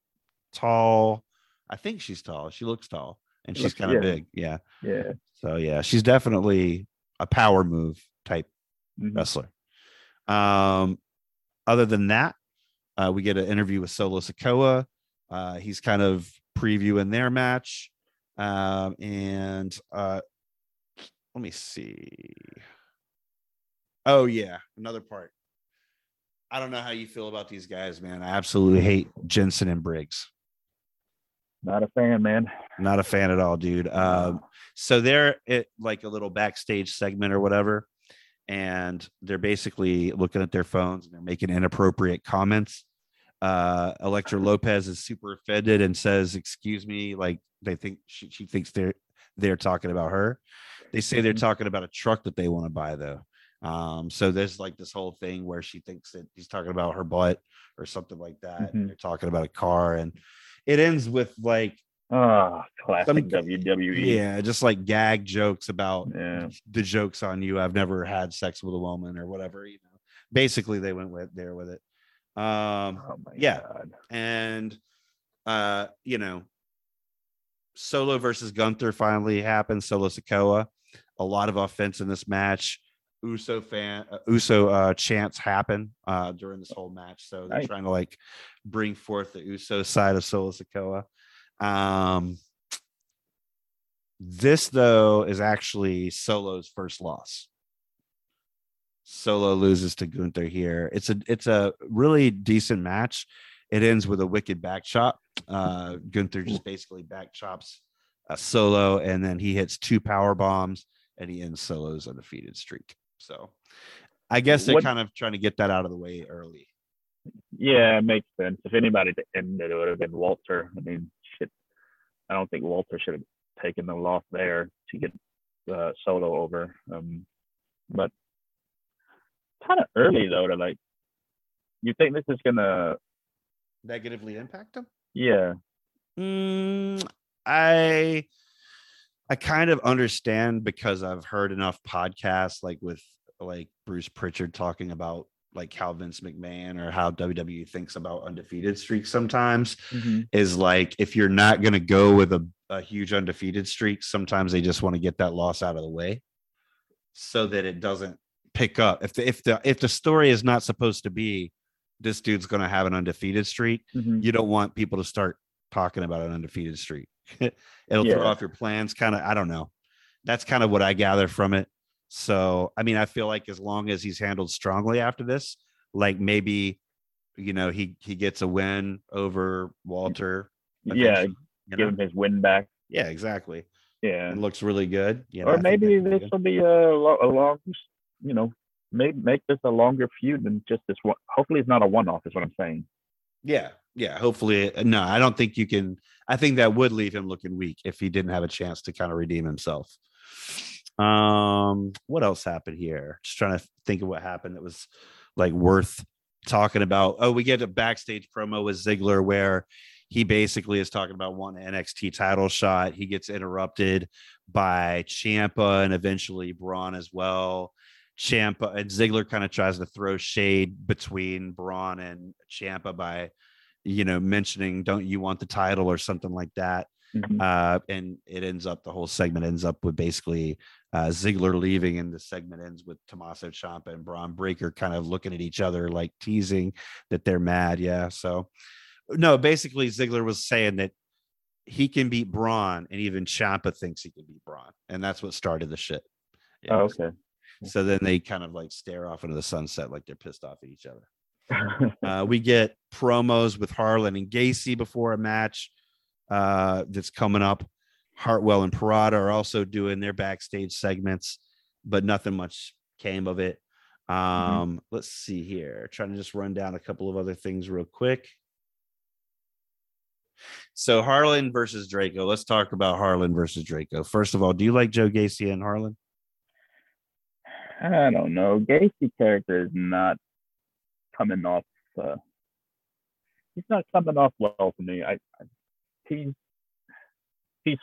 tall. I think she's tall. She looks tall, and she's kind of yeah. big. Yeah. Yeah. So yeah, she's definitely a power move type Mhm. wrestler. Um, other than that, uh, we get an interview with Solo Sikoa. Uh, he's kind of previewing their match. Um, and uh, let me see. Oh, yeah, another part. I don't know how you feel about these guys, man. I absolutely hate Jensen and Briggs. Not a fan, man. Not a fan at all, dude. Um, so they're at like a little backstage segment or whatever, and they're basically looking at their phones and they're making inappropriate comments. Uh, Elektra Lopez is super offended and says, "Excuse me," like they think she, she thinks they're they're talking about her. They say they're Mhm. talking about a truck that they want to buy though. Um, so there's like this whole thing where she thinks that he's talking about her butt or something like that. Mhm. They're talking about a car, and it ends with like Ah, classic Some- WWE. yeah, just like gag jokes about Yeah. the jokes on you. I've never had sex with a woman or whatever, you know. Basically, they went with there with it. Um, Oh my Yeah. god. and uh, you know, Solo versus Gunther finally happened. Solo Sikoa, a lot of offense in this match. Uso fan, uh, Uso uh, chants happen uh, during this whole match, so they're Nice. trying to like bring forth the Uso side of Solo Sikoa. Um, this though is actually Solo's first loss. Solo loses to Gunther here. It's a it's a really decent match. It ends with a wicked back chop. Uh, Gunther just basically back chops uh, Solo, and then he hits two power bombs, and he ends Solo's undefeated streak. So, I guess they're What- kind of trying to get that out of the way early. Yeah, it makes sense. If anybody to end it, it would have been Walter. I mean, shit. I don't think Walter should have taken the loss there to get uh, Solo over. Um, but kind of early though to like. You think this is gonna? Negatively impact him. Yeah. Mm, I I kind of understand because I've heard enough podcasts like with like Bruce Pritchard talking about like how Vince McMahon or how WWE thinks about undefeated streaks sometimes is like if you're not going to go with a, a huge undefeated streak, sometimes they just want to get that loss out of the way so that it doesn't pick up. If the if the if the story is not supposed to be this dude's going to have an undefeated streak, Mhm. you don't want people to start talking about an undefeated streak. It'll Yeah. throw off your plans. Kind of, I don't know. That's kind of what I gather from it. So, I mean, I feel like as long as he's handled strongly after this, like maybe, you know, he he gets a win over Walter. Yeah, you give know? him his win back. yeah, exactly. Yeah. It looks really good. You know, or maybe this will be a, a long, you know, maybe make this a longer feud than just this one. Hopefully, it's not a one-off. Is what I'm saying. Yeah, yeah. Hopefully, no, I don't think you can. I think that would leave him looking weak if he didn't have a chance to kind of redeem himself. Um, what else happened here? Just trying to think of what happened that was like worth talking about. Oh, we get a backstage promo with Ziggler where he basically is talking about one NXT title shot. He gets interrupted by Ciampa and eventually Bron as well. Ciampa and Ziggler kind of tries to throw shade between Bron and Ciampa by, you know, mentioning "Don't you want the title?" or something like that. Mhm. Uh, and it ends up the whole segment ends up with basically uh, Ziggler leaving, and the segment ends with Tommaso Ciampa and Bron Breakker kind of looking at each other, like teasing that they're mad. Yeah. So, no, basically Ziggler was saying that he can beat Bron, and even Ciampa thinks he can beat Bron, and that's what started the shit. It Oh, okay. so then they kind of like stare off into the sunset like they're pissed off at each other. Uh, we get promos with Harland and Gacy before a match uh, that's coming up. Hartwell and Pirotta are also doing their backstage segments, but nothing much came of it. Um, Let's see here. Trying to just run down a couple of other things real quick. So Harland versus Draco. Let's talk about Harland versus Draco. First of all, do you like Joe Gacy and Harland? I don't know. Gacy character is not coming off. Uh, he's not coming off well for me. I, I he's he's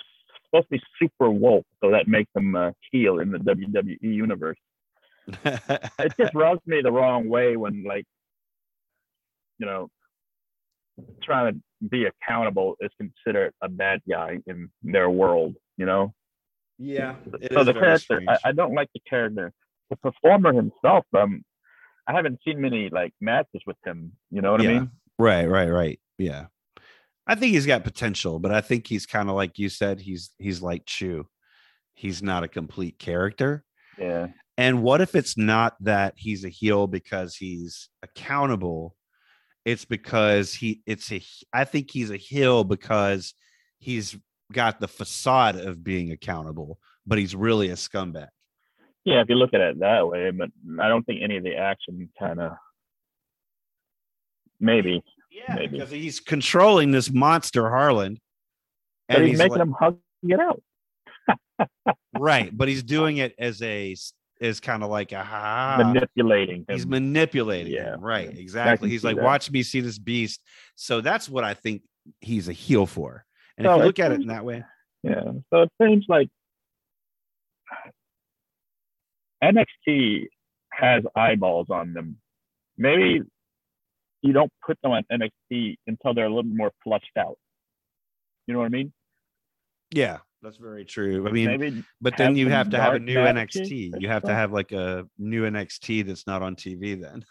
supposed to be super woke, so that makes him a heel in the WWE universe. It just rubs me the wrong way when like you know trying to be accountable is considered a bad guy in their world. You know. yeah. it so is the very character, I. I don't like the character. The performer himself, um, I haven't seen many like matches with him. You know what Yeah. I mean? Right, right, right. Yeah. I think he's got potential, but I think he's kind of like you said, he's he's like Choo. He's not a complete character. Yeah. And what if it's not that he's a heel because he's accountable? It's because he it's a I think he's a heel because he's got the facade of being accountable, but he's really a scumbag. Yeah, if you look at it that way, but I don't think any of the action kind of maybe. Yeah, Maybe. because he's controlling this monster Harland. But he's, making like- him hug it out. right, but he's doing it as a as kind of like a ha. manipulating him. He's manipulating Yeah, him. Right, exactly. He's like, that. watch me see this beast. So that's what I think he's a heel for. And So if you look at it in that way, yeah. So it seems like NXT has eyeballs on them. Maybe you don't put them on NXT until they're a little more flushed out. You know what I mean? Yeah, that's very true. I mean, Maybe but then you have to have a new matches NXT. You have to have like a new NXT that's not on TV then.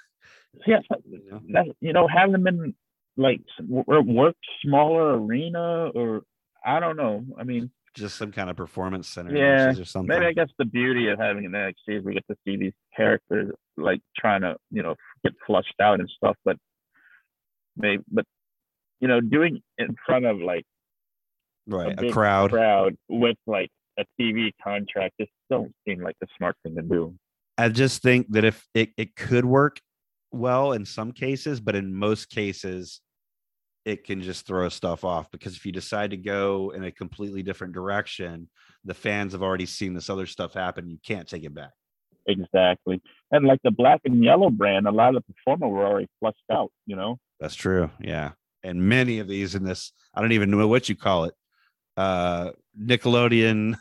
yeah, You know? that, you know, have them in like work smaller arena or I don't know. I mean, Just some kind of performance center Yeah, or something. maybe I guess the beauty of having an NXT is we get to see these characters like trying to, you know, get flushed out and stuff. But maybe, but you know, doing in front of like right. A big crowd. crowd with like a TV contract just don't seem like the smart thing to do. I just think that if it, it could work well in some cases, but in most cases, it can just throw stuff off because if you decide to go in a completely different direction, the fans have already seen this other stuff happen. You can't take it back. Exactly. And like the black and yellow brand, a lot of the performers were already flushed out, you know? That's true. Yeah. And many of these in this, I don't even know what you call it. Uh Nickelodeon,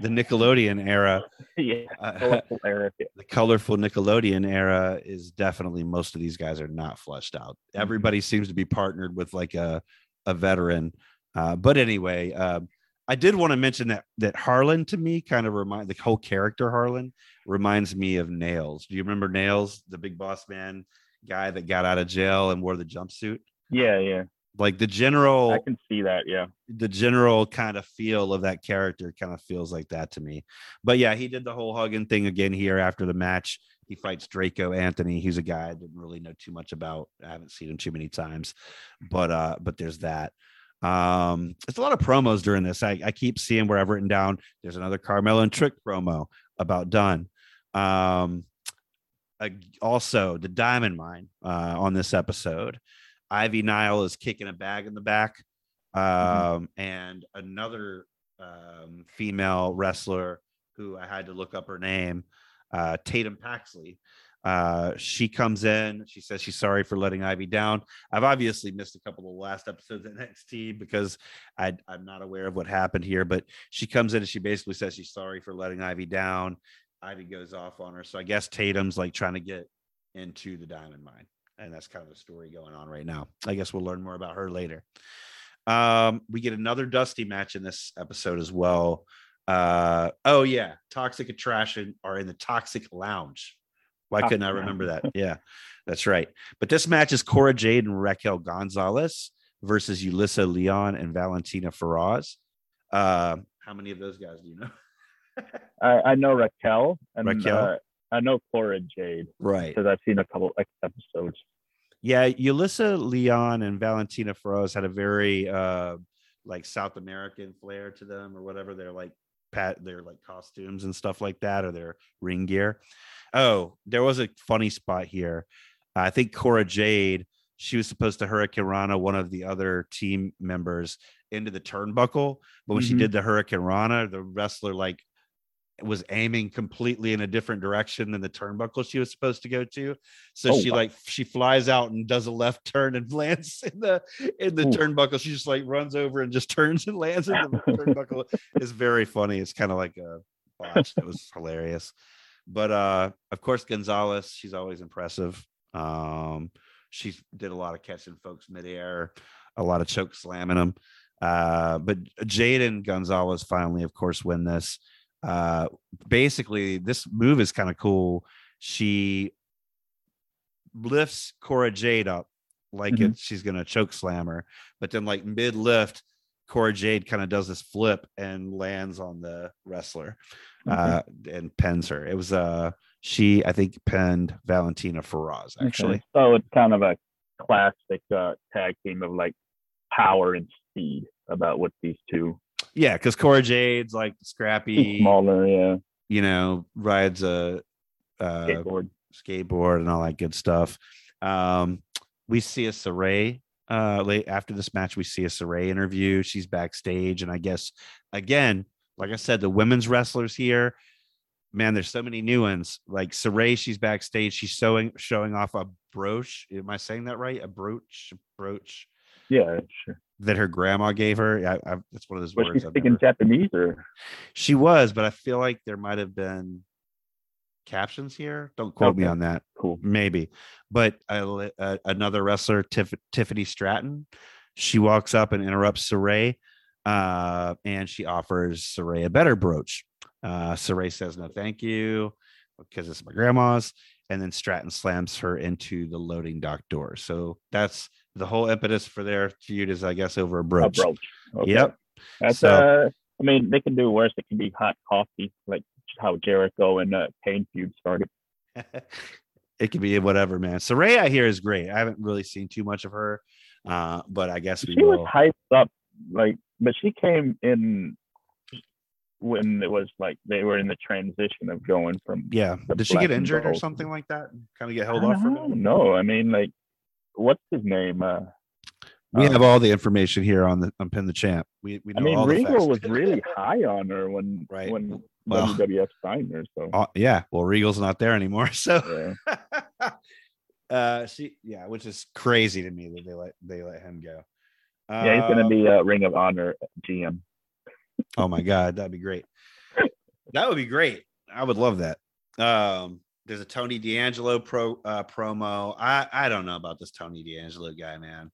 the Nickelodeon era. yeah. Uh, Colorful era. the colorful Nickelodeon era is definitely most of these guys are not fleshed out. Everybody seems to be partnered with like a a veteran. Uh, but anyway, um, I did want to mention that that Harland to me kind of remind the whole character Harland reminds me of Nails. Do you remember Nails, the big boss man guy that got out of jail and wore the jumpsuit? Yeah, yeah. Like the general I can see that. Yeah. the general kind of feel of that character kind of feels like that to me. But yeah, he did the whole hugging thing again here after the match. He fights Draco Anthony. He's a guy I didn't really know too much about. I haven't seen him too many times, but uh, but there's that. Um, it's a lot of promos during this. I, I keep seeing where I've written down. There's another Carmelo and Trick promo about done. Um, ag- also the Diamond Mine uh, on this episode. Ivy Nile is kicking a bag in the back um, and another um, female wrestler who I had to look up her name, uh, Tatum Paxley. Uh, she comes in. She says she's sorry for letting Ivy down. I've obviously missed a couple of the last episodes of NXT because I, I'm not aware of what happened here. But she comes in and she basically says she's sorry for letting Ivy down. Ivy goes off on her. So I guess Tatum's like trying to get into the diamond mine. And that's kind of the story going on right now. I guess we'll learn more about her later. Um, we get another Dusty match in this episode as well. Uh, oh yeah, Toxic Attraction are in the Toxic Lounge. Why Toxic couldn't I remember that? Yeah, that's right. But this match is Cora Jade and Raquel Gonzalez versus Yulisa Leon and Valentina Feroz. Uh, how many of those guys do you know? I, I know Raquel and Raquel? Uh, I know Cora Jade right. because I've seen a couple episodes. Yeah, Yulisa Leon and Valentina Feroz had a very uh like South American flair to them or whatever. They're like pat their like costumes and stuff like that or their ring gear. Oh, there was a funny spot here. I think Cora Jade, she was supposed to Hurricane Rana, one of the other team members, into the turnbuckle. But when she Mhm. did the Hurricane Rana, the wrestler like was aiming completely in a different direction than the turnbuckle she was supposed to go to. So Oh, she wow. like she flies out and does a left turn and lands in the in the Ooh. turnbuckle. She just like runs over and just turns and lands in the turnbuckle. It's very funny. It's kind of like a botch. It was hilarious. But uh of course Gonzalez, she's always impressive. Um she did a lot of catching folks midair, a lot of choke slamming them. Uh, but Jaden Gonzalez finally, of course, win this. Uh, basically, this move is kind of cool. She lifts Cora Jade up like Mhm. it, she's gonna choke slam her, but then like mid lift, Cora Jade kind of does this flip and lands on the wrestler uh, and pens her. It was uh she I think penned Valentina Okay. actually. So it's kind of a classic uh, tag team of like power and speed about what these two Yeah, because Cora Jade's like scrappy, smaller, yeah, you know, rides a uh, skateboard. skateboard and all that good stuff. Um, we see a Sarray uh late after this match. We see a Sarray interview. She's backstage, and I guess again, like I said, the women's wrestlers here, man, there's so many new ones. Like Sarray, she's backstage. She's showing showing off a brooch. Am I saying that right? A brooch, brooch Yeah, sure. That her grandma gave her. I, I, that's one of those Was she words. I've speaking never- Japanese or? She was, but I feel like there might have been captions here. Don't quote me on that. Cool. Maybe, but li- a, another wrestler, Tiff, Tiffany Stratton, she walks up and interrupts Sarray. uh, and she offers Sarray a better brooch. Uh, Sarray says no, thank you, because it's my grandma's. And then Stratton slams her into the loading dock door. So that's the whole impetus for their feud is, I guess, over a A brooch. brooch. Okay. Yep. That's So- uh. I mean, they can do worse. It can be hot coffee, like how Jericho and uh, Kane feud started. it could be whatever, man. Sarray, I hear, is great. I haven't really seen too much of her, uh, but I guess we She was hyped up, like, but she came in when it was like they were in the transition of going from. Yeah. Did she get injured or something like that? Kind of get held off? No, I mean, like, what's his name? Uh, We uh, have all the information here on the on Pin the Champ. We we know I mean, Regal was really high on her when Right. when Well- WWF signed her. So Oh, yeah. Well, Regal's not there anymore, so yeah. uh, she yeah, which is crazy to me that they let they let him go. yeah, he's gonna Uh, be a Ring of Honor GM. Oh my god, that'd be great. That would be great. I would love that. Um, there's a Tony D'Angelo pro uh, promo. I I don't know about this Tony D'Angelo guy, man.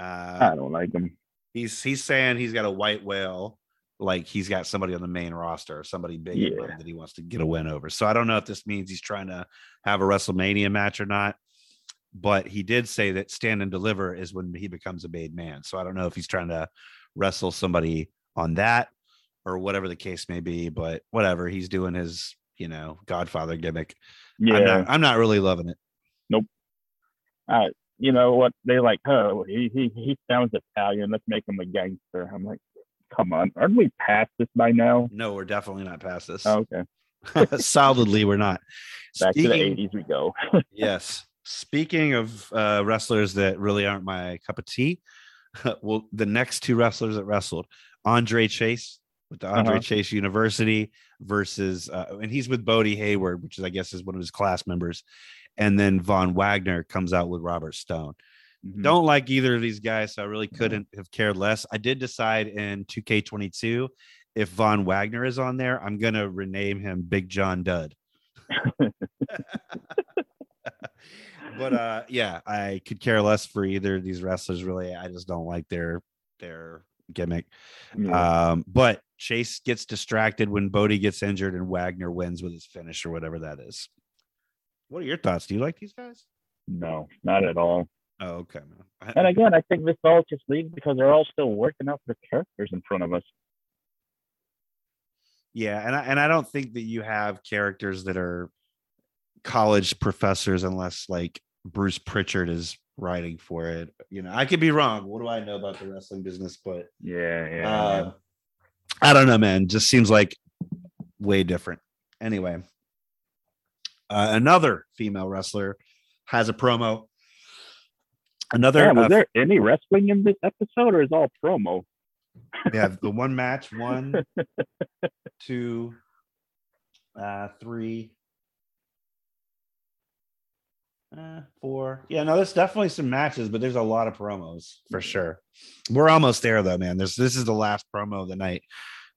Uh, I don't like him. he's he's saying he's got a white whale, like he's got somebody on the main roster, somebody big Yeah. that he wants to get a win over. So I don't know if this means he's trying to have a WrestleMania match or not. But he did say that stand and deliver is when he becomes a made man. So I don't know if he's trying to wrestle somebody on that or whatever the case may be. But whatever, he's doing his, you know, Godfather gimmick. Yeah, I'm not I'm not really loving it. Nope. Uh, you know what? They like, oh, he he he sounds Italian. Let's make him a gangster. I'm like, come on, aren't we past this by now? No, we're definitely not past this. Oh, okay, Solidly, we're not. back to the '80s we go. yes. Speaking of uh, wrestlers that really aren't my cup of tea, well, the next two wrestlers that wrestled, Andre Chase with the Andre Uh-huh. Chase University versus, uh, and he's with Bodie Hayward, which is, I guess, is one of his class members. And then Von Wagner comes out with Robert Stone. Mhm. Don't like either of these guys, so I really couldn't have cared less. I did decide in 2K22 if Von Wagner is on there, I'm gonna rename him Big John Dud. but uh yeah, I could care less for either of these wrestlers really. I just don't like their their gimmick. Yeah. Um, but Chase gets distracted when Bodie gets injured and Wagner wins with his finish or whatever that is. What are your thoughts? Do you like these guys? no, not at all. Oh, okay. I- And again, I think this all just leads because they're all still working out their characters in front of us. Yeah, and I, and I don't think that you have characters that are college professors unless like Bruce Pritchard is writing for it. You know, I could be wrong. What do I know about the wrestling business? But Yeah, yeah. uh, I don't know, man. Just seems like way different. Anyway, uh, another female wrestler has a promo. Another, yeah. Was uh, there any wrestling in this episode, or is all promo? yeah, the one match one two uh three uh four. Yeah no there's definitely some matches but there's a lot of promos. For sure. We're almost there though man. This this is the last promo of the night.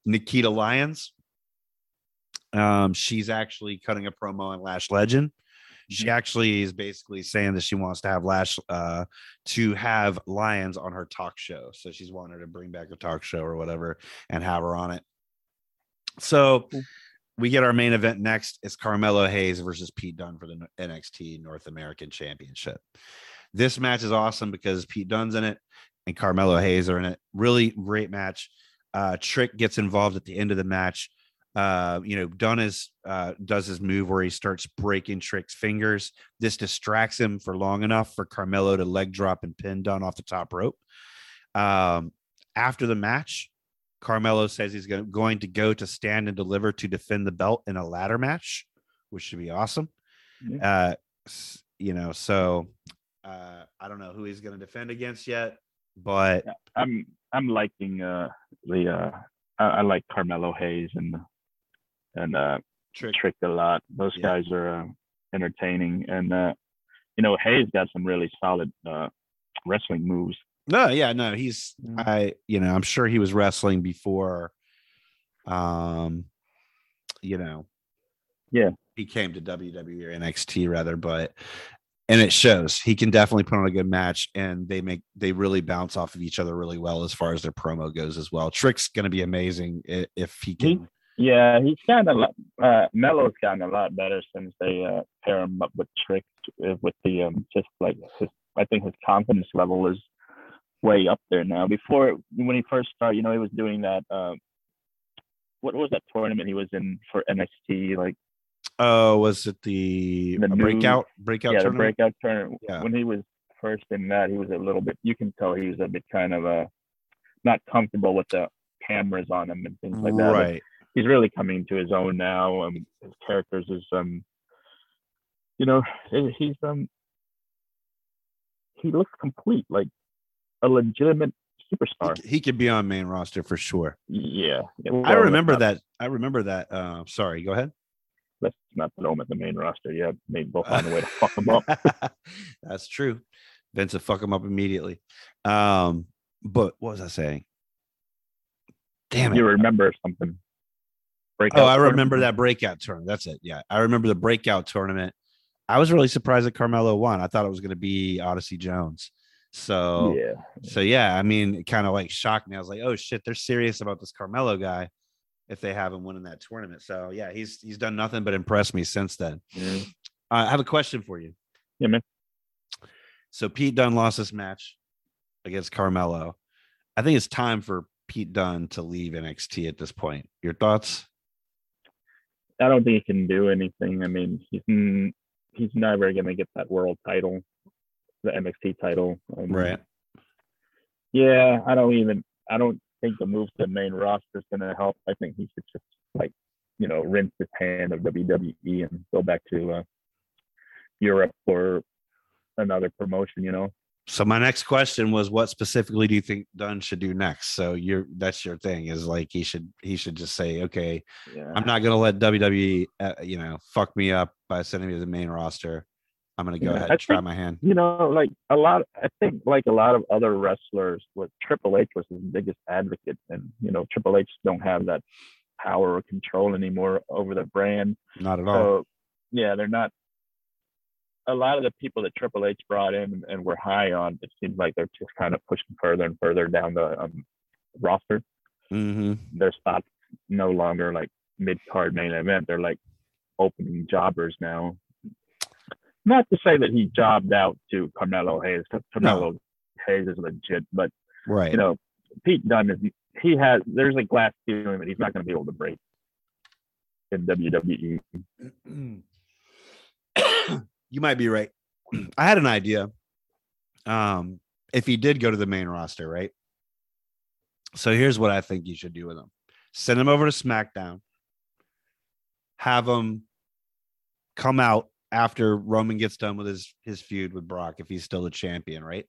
Nikita lyons um she's actually cutting a promo on lash legend. She actually is basically saying that she wants to have lash uh to have Lyons on her talk show. So she's wanting her to bring back a talk show or whatever and have her on it. So. We get our main event next it's carmelo hayes versus pete dunne for the nxt north american championship. This match is awesome because pete dunne's in it and carmelo hayes are in it. Really great match. Uh trick gets involved at the end of the match. Uh you know dunne is uh does his move where he starts breaking trick's fingers. This distracts him for long enough for carmelo to leg drop and pin dunne off the top rope. Um after the match carmelo says he's go- going to go to stand and deliver to defend the belt in a ladder match which should be awesome uh you know so uh i don't know who he's going to defend against yet but I'm I'm liking uh the uh I, I like Carmelo Hayes and and uh trick Trick a lot. Those Yeah. guys are uh, entertaining, and uh you know Hayes got some really solid uh wrestling moves. No, yeah, no, he's. I, you know, I'm sure he was wrestling before um you know, Yeah. he came to WWE or NXT rather, but and it shows. He can definitely put on a good match, and they make they really bounce off of each other really well as far as their promo goes as well. Trick's going to be amazing if he can. Yeah, he's kind of uh, Mello's gotten a lot better since they uh, pair him up with Trick uh, with the um, just like his. I think his confidence level is way up there now. Before when he first started, you know, he was doing that. Uh, what was that tournament he was in for NXT? Like Oh, was it the, The new- breakout breakout yeah, the breakout tournament. Yeah. When he was first in that, he was a little bit. You can tell he was a bit kind of uh, not comfortable with the cameras on him and things like that. right. he's really coming to his own now. Um, his characters is um, you know, he's um, he looks complete, like a legitimate superstar. He, he could be on main roster for sure. Yeah, yeah, I remember that. I remember that. Uh, sorry, go ahead. Let's not throw him at the main roster. Yeah, maybe we'll find a way to fuck him up. That's true. Vince would fuck him up immediately. Um, but what was I saying? Damn it. You remember something? Breakout Oh, I tournament? remember that breakout tournament. That's it. Yeah. I remember the breakout tournament. I was really surprised that Carmelo won. I thought it was going to be Odyssey Jones. So, Yeah, so yeah, I mean, it kind of like shocked me. I was like, oh shit, they're serious about this Carmelo guy if they have him winning that tournament. So, yeah, he's he's done nothing but impress me since then. yeah. Uh, I have a question for you. Yeah, man. So Pete Dunne lost this match against Carmelo. I think it's time for Pete Dunne to leave NXT at this point. Your thoughts? I don't think he can do anything. I mean, he's he's never gonna get that world title, the NXT title. Um, Yeah, I don't even. I don't think the move to the main roster is gonna help. I think he should just like, you know, rinse his hand of WWE and go back to uh, Europe or another promotion. You know. So my next question was, what specifically do you think Dunne should do next? So you're that's your thing is like he should he should just say, okay, Yeah. I'm not gonna let WWE, uh, you know, fuck me up by sending me to the main roster. I'm gonna go Yeah, ahead and try my hand. you know, like a lot. I think like a lot of other wrestlers, what Triple H was his biggest advocate, and you know, Triple H don't have that power or control anymore over the brand. Not at all. So yeah, they're not. A lot of the people that Triple H brought in and were high on, it seems like they're just kind of pushing further and further down the um, roster. hmm Their spots no longer like mid card main event. They're like opening jobbers now. Not to say that he jobbed out to Carmelo Hayes. Carmelo Hayes is legit, but Right. you know, Pete Dunne is he has there's a glass ceiling that he's not going to be able to break in. WWE. you might be right. I had an idea. Um, if he did go to the main roster, right? So here's what I think you should do with him: send him over to SmackDown, have him come out after Roman gets done with his his feud with Brock, if he's still the champion, right?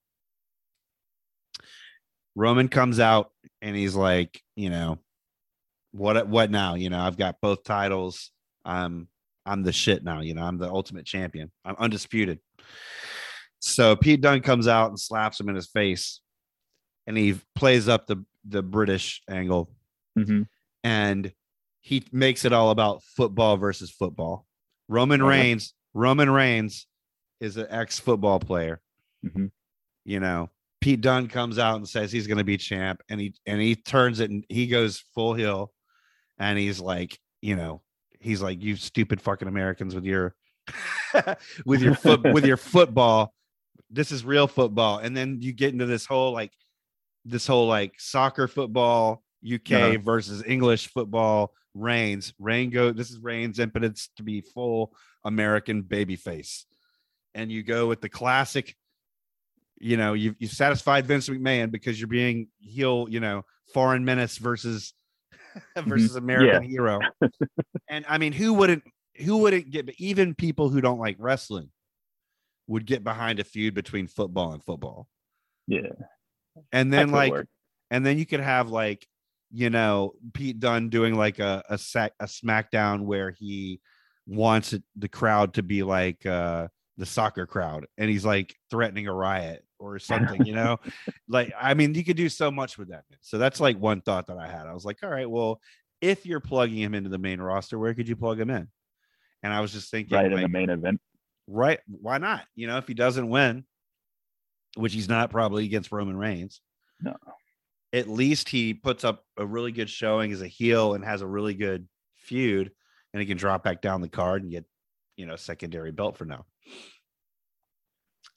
Roman comes out and he's like, you know, what what now? You know, I've got both titles. I'm I'm the shit now. You know, I'm the ultimate champion. I'm undisputed. So Pete Dunne comes out and slaps him in his face, and he plays up the the British angle, Mhm. and he makes it all about football versus football. Roman Okay. Reigns, Roman Reigns is an ex football player. Mhm. You know, Pete Dunne comes out and says he's going to be champ, and he and he turns it and he goes full heel, and he's like, you know, he's like, you stupid fucking Americans with your with your foot with your football. This is real football, and then you get into this whole like this whole like soccer football UK Uh-huh. versus English football. Reigns, Reign go. This is Reigns' impotence to be full American babyface, and you go with the classic. You know, you've you satisfied Vince McMahon because you're being heel. You know, foreign menace versus versus American hero. and I mean, who wouldn't? Who wouldn't get? Even people who don't like wrestling would get behind a feud between football and football. Yeah. And then like and then you could have like you know Pete Dunne doing like a a sac a SmackDown where he wants it, the crowd to be like uh the soccer crowd and he's like threatening a riot or something you know like I mean you could do so much with that so that's like one thought that I had I was like all right well if you're plugging him into the main roster where could you plug him in and I was just thinking right in like, the main event. right? Why not? You know, if he doesn't win, which he's not probably against Roman Reigns, No. at least he puts up a really good showing as a heel and has a really good feud, and he can drop back down the card and get, you know, secondary belt for now.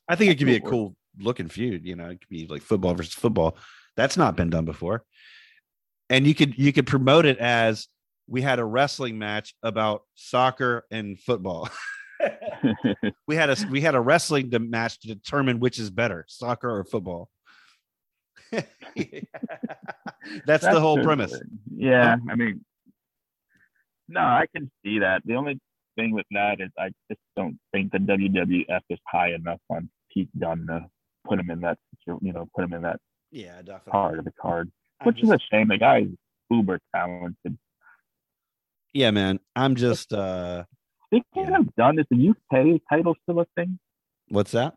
I think it could be a Cool. looking feud. You know, it could be like football versus football. That's not been done before. And you could you could promote it as we had a wrestling match about soccer and football. we had a we had a wrestling match to determine which is better, soccer or football. That's, the whole premise. Yeah, um, I mean, no, I can see that. The only thing with that is I just don't think the WWF is high enough on Pete Dunne to put him in that, you know, put him in that Yeah, definitely. part of the card, I'm which is a shame. The guy is uber talented. yeah, man. I'm just uh They can't Yeah. have done is the UK title still a thing? what's that?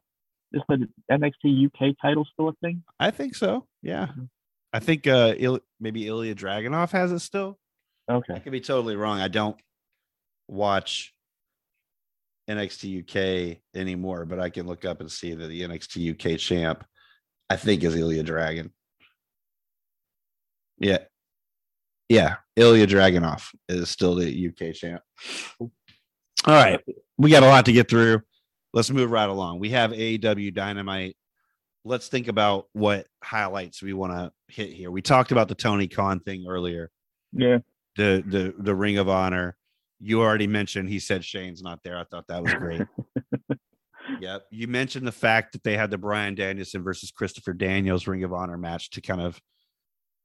Is the NXT UK title still a thing? I think so. Yeah. Mm-hmm. I think uh Il- maybe Ilya Dragunov has it still. I could be totally wrong. I don't watch NXT UK anymore, but I can look up and see that the NXT UK champ, I think, is Ilya Dragon. Yeah. Yeah. Ilya Dragunov is still the UK champ. All right. We got a lot to get through. Let's move right along. We have AEW Dynamite. Let's think about what highlights we want to hit here. We talked about the Tony Khan thing earlier Yeah. The the the Ring of Honor. You already mentioned he said Shane's not there. I thought that was great. yep. You mentioned the fact that they had the Bryan Danielson versus Christopher Daniels Ring of Honor match to kind of,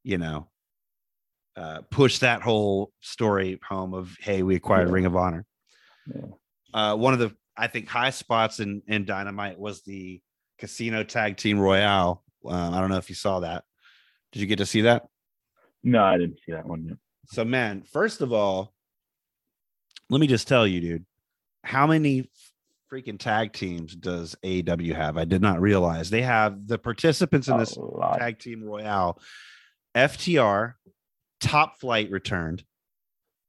you know, uh, push that whole story home of hey, we acquired Yeah. Ring of Honor. Yeah. Uh, one of the I think high spots in in Dynamite was the Casino Tag Team Royale. Uh, I don't know if you saw that. Did you get to see that? No, I didn't see that one yet. So, man, first of all, let me just tell you, dude, how many freaking tag teams does AEW have? I did not realize they have the participants in this tag team royale. FTR, Top Flight returned,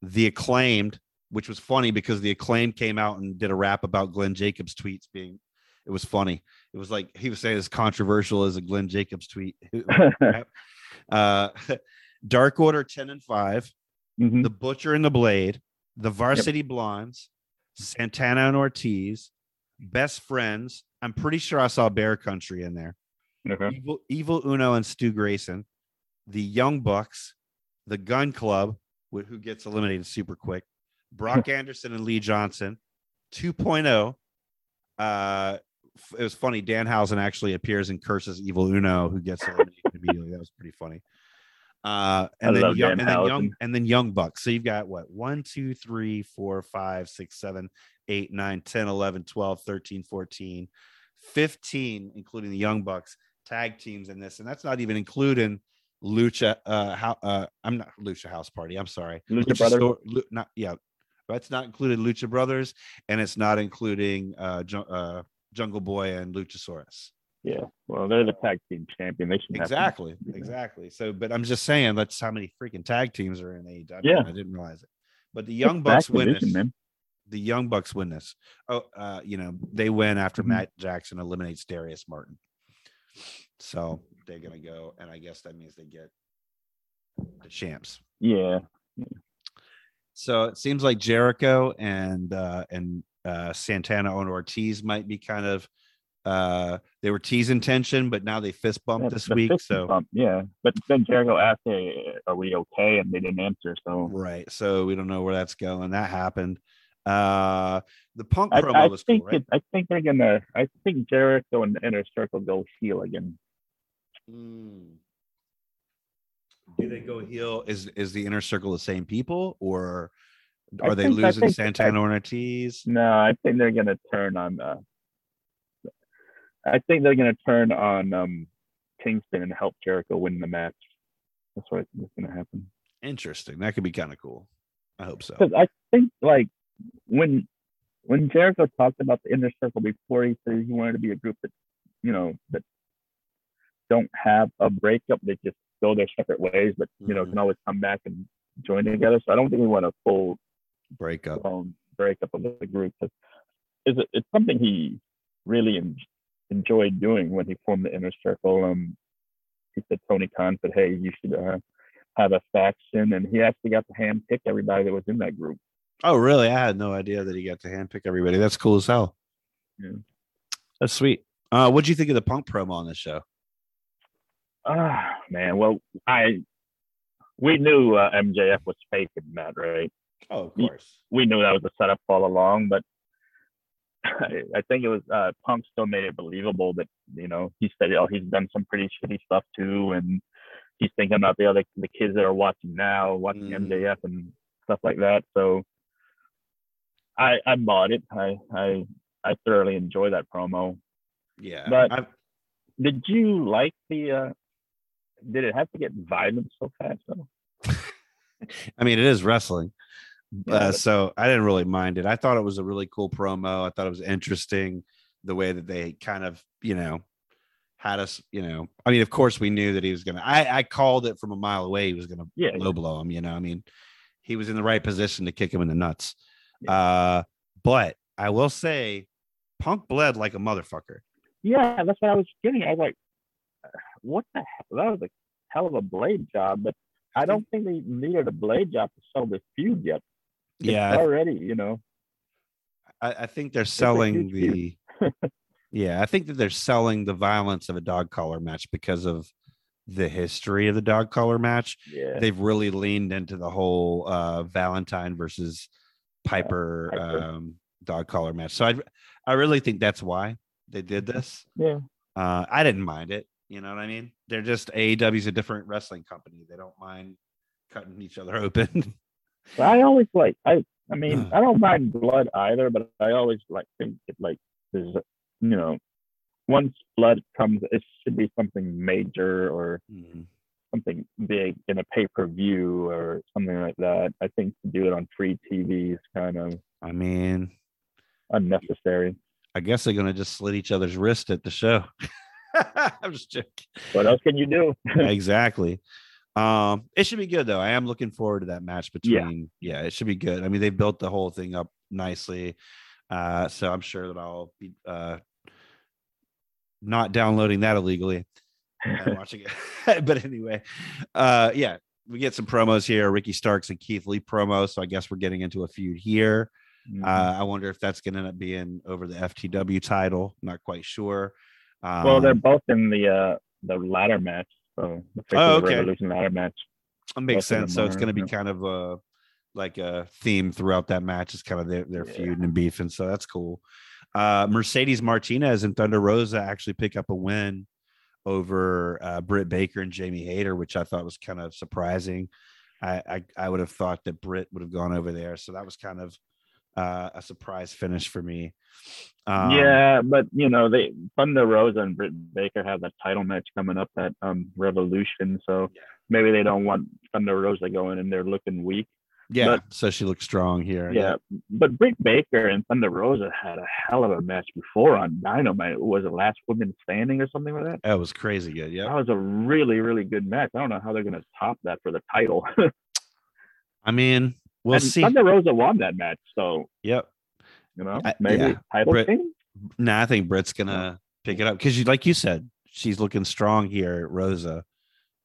the acclaimed, which was funny because the acclaimed came out and did a rap about Glenn Jacobs tweets being. It was funny. It was like he was saying as controversial as a Glenn Jacobs tweet. uh, Dark Order 10 and 5, Mhm. The Butcher and the Blade, The Varsity Blondes, Santana and Ortiz, Best Friends. I'm pretty sure I saw Bear Country in there. Okay. Evil, Evil Uno and Stu Grayson, The Young Bucks, The Gun Club, who gets eliminated super quick, Brock Anderson and Lee Johnson, 2.0. Uh, it was funny. Danhausen actually appears and curses Evil Uno, who gets eliminated immediately. That was pretty funny. Uh, and then young, and then young, and then young bucks. So you've got what one, two, three, four, five, six, seven, eight, nine, 10, 11, 12, 13, 14, 15, including the young bucks tag teams in this. And that's not even including Lucha. Uh, how, uh, I'm not Lucha House Party. I'm sorry. Lucha Brothers? Stor- Lu- not, yeah. That's not included Lucha Brothers, and it's not including uh, uh, Jungle Boy and Luchasaurus. Yeah. Well, they're the tag team champion. They should Exactly, Yeah. exactly. So, but I'm just saying that's how many freaking tag teams are in AEW. Yeah. I didn't realize it. But the Young Bucks win this. man. The Young Bucks win this. Oh, uh, you know they win after Mhm. Matt Jackson eliminates Darius Martin. So they're gonna go, and I guess that means they get the champs. Yeah. So it seems like Jericho and uh, and uh, Santana and Ortiz might be kind of uh, they were teasing tension, but now they fist bumped Yeah, this week. So bump, yeah. But then Jericho asked, "Hey, are we okay?" And they didn't answer. So right, so we don't know where that's going. That happened. Uh, the Punk I, promo I was think cool, right? it, I think they're gonna. I think Jericho and the Inner Circle go heel again. Mm. Do they go heel? Is is the inner circle the same people, or I are they think- losing think- Santana and Ortiz? No, I think they're gonna turn on. Uh, I think they're gonna turn on um, Kingston and help Jericho win the match. That's what I think is gonna happen. Interesting. That could be kind of cool. I hope so. Because I think like when when Jericho talked about the inner circle before, he said he wanted to be a group that you know that don't have a breakup. They just go their separate ways, but you know Mhm. can always come back and join together. So I don't think we want a full Breakup. breakup of the group. is it, it's something he really enjoyed doing when he formed the inner circle. Um, he said Tony Khan said, "Hey, you should uh, have a faction," and he actually got to handpick everybody that was in that group. Oh, really? I had no idea that he got to handpick everybody. That's cool as hell. Yeah. That's sweet. Uh, what do you think of the punk promo on this show? Ah, man. Well, I we knew uh, MJF was faking that, right? Oh, of Ye- course. We knew that was a setup all along, but I, think it was uh, Punk still made it believable that you know he said, oh, he's done some pretty shitty stuff too, and he's thinking about the other the kids that are watching now, watching Mhm. MJF and stuff like that. So I I bought it. I I I thoroughly enjoy that promo. Yeah. But- I- Did you like the? uh Did it have to get violent so fast? Though? I mean, it is wrestling. Yeah, uh, so I didn't really mind it. I thought it was a really cool promo. I thought it was interesting the way that they kind of, you know, had us, you know. I mean, of course, we knew that he was gonna. I I called it from a mile away. He was gonna Yeah, low blow him. You know, I mean, he was in the right position to kick him in the nuts. Yeah. Uh, but I will say, Punk bled like a motherfucker. Yeah, that's what I was getting. I was like, what the hell? That was a hell of a blade job, but I don't think they needed a blade job to sell this feud yet. Yeah, already, you know. I, I think they're selling the yeah i think that they're selling the violence of a dog collar match because of the history of the dog collar match Yeah. they've really leaned into the whole uh valentine versus piper, Piper. um dog collar match so i i really think that's why they did this yeah. uh i didn't mind it you know what i mean they're just aew's a different wrestling company they don't mind cutting each other open But I always like I I mean, I don't mind blood either, but I always like think it like there's you know, once blood comes it should be something major or Mhm. something big in a pay per view or something like that. I think to do it on free TV is kind of i mean unnecessary. I guess they're gonna just slit each other's wrist at the show. I'm just joking. What else can you do? exactly. Um, it should be good though. I am looking forward to that match between. Yeah, it should be good. I mean, they built the whole thing up nicely, uh, so I'm sure that I'll be uh, not downloading that illegally and watching it. but anyway, uh, yeah, we get some promos here. Ricky Starks and Keith Lee promos. So I guess we're getting into a feud here. Mhm. Uh, I wonder if that's going to end up being over the FTW title. Not quite sure. Um, well, they're both in the uh the ladder match, so Oh, okay. Revolution ladder match. It makes sense. So it's going to be kind of a like a theme throughout that match. Is kind of their, their Yeah. feud and beefing. So that's cool. Uh, Mercedes Martinez and Thunder Rosa actually pick up a win over uh, Britt Baker and Jamie Hayter, which I thought was kind of surprising. I, I I would have thought that Britt would have gone over there, so that was kind of uh, a surprise finish for me. Um, yeah, but you know, they Thunder Rosa and Britt Baker have that title match coming up at um Revolution, so Yeah. maybe they don't want Thunder Rosa going in there looking weak. yeah. but- so she looks strong here. Yeah, but Britt Baker and Thunder Rosa had a hell of a match before on Dynamite. Was it Last Woman Standing or something like that? that was crazy good. Yeah, That was a really, really good match. I don't know how they're gonna top that for the title. I mean, we'll and see. Thunder Rosa won that match, so Yep. you know I- maybe yeah. title Britt- thing. Nah, I think Britt's gonna pick it up because, you, like you said, she's looking strong here. Rosa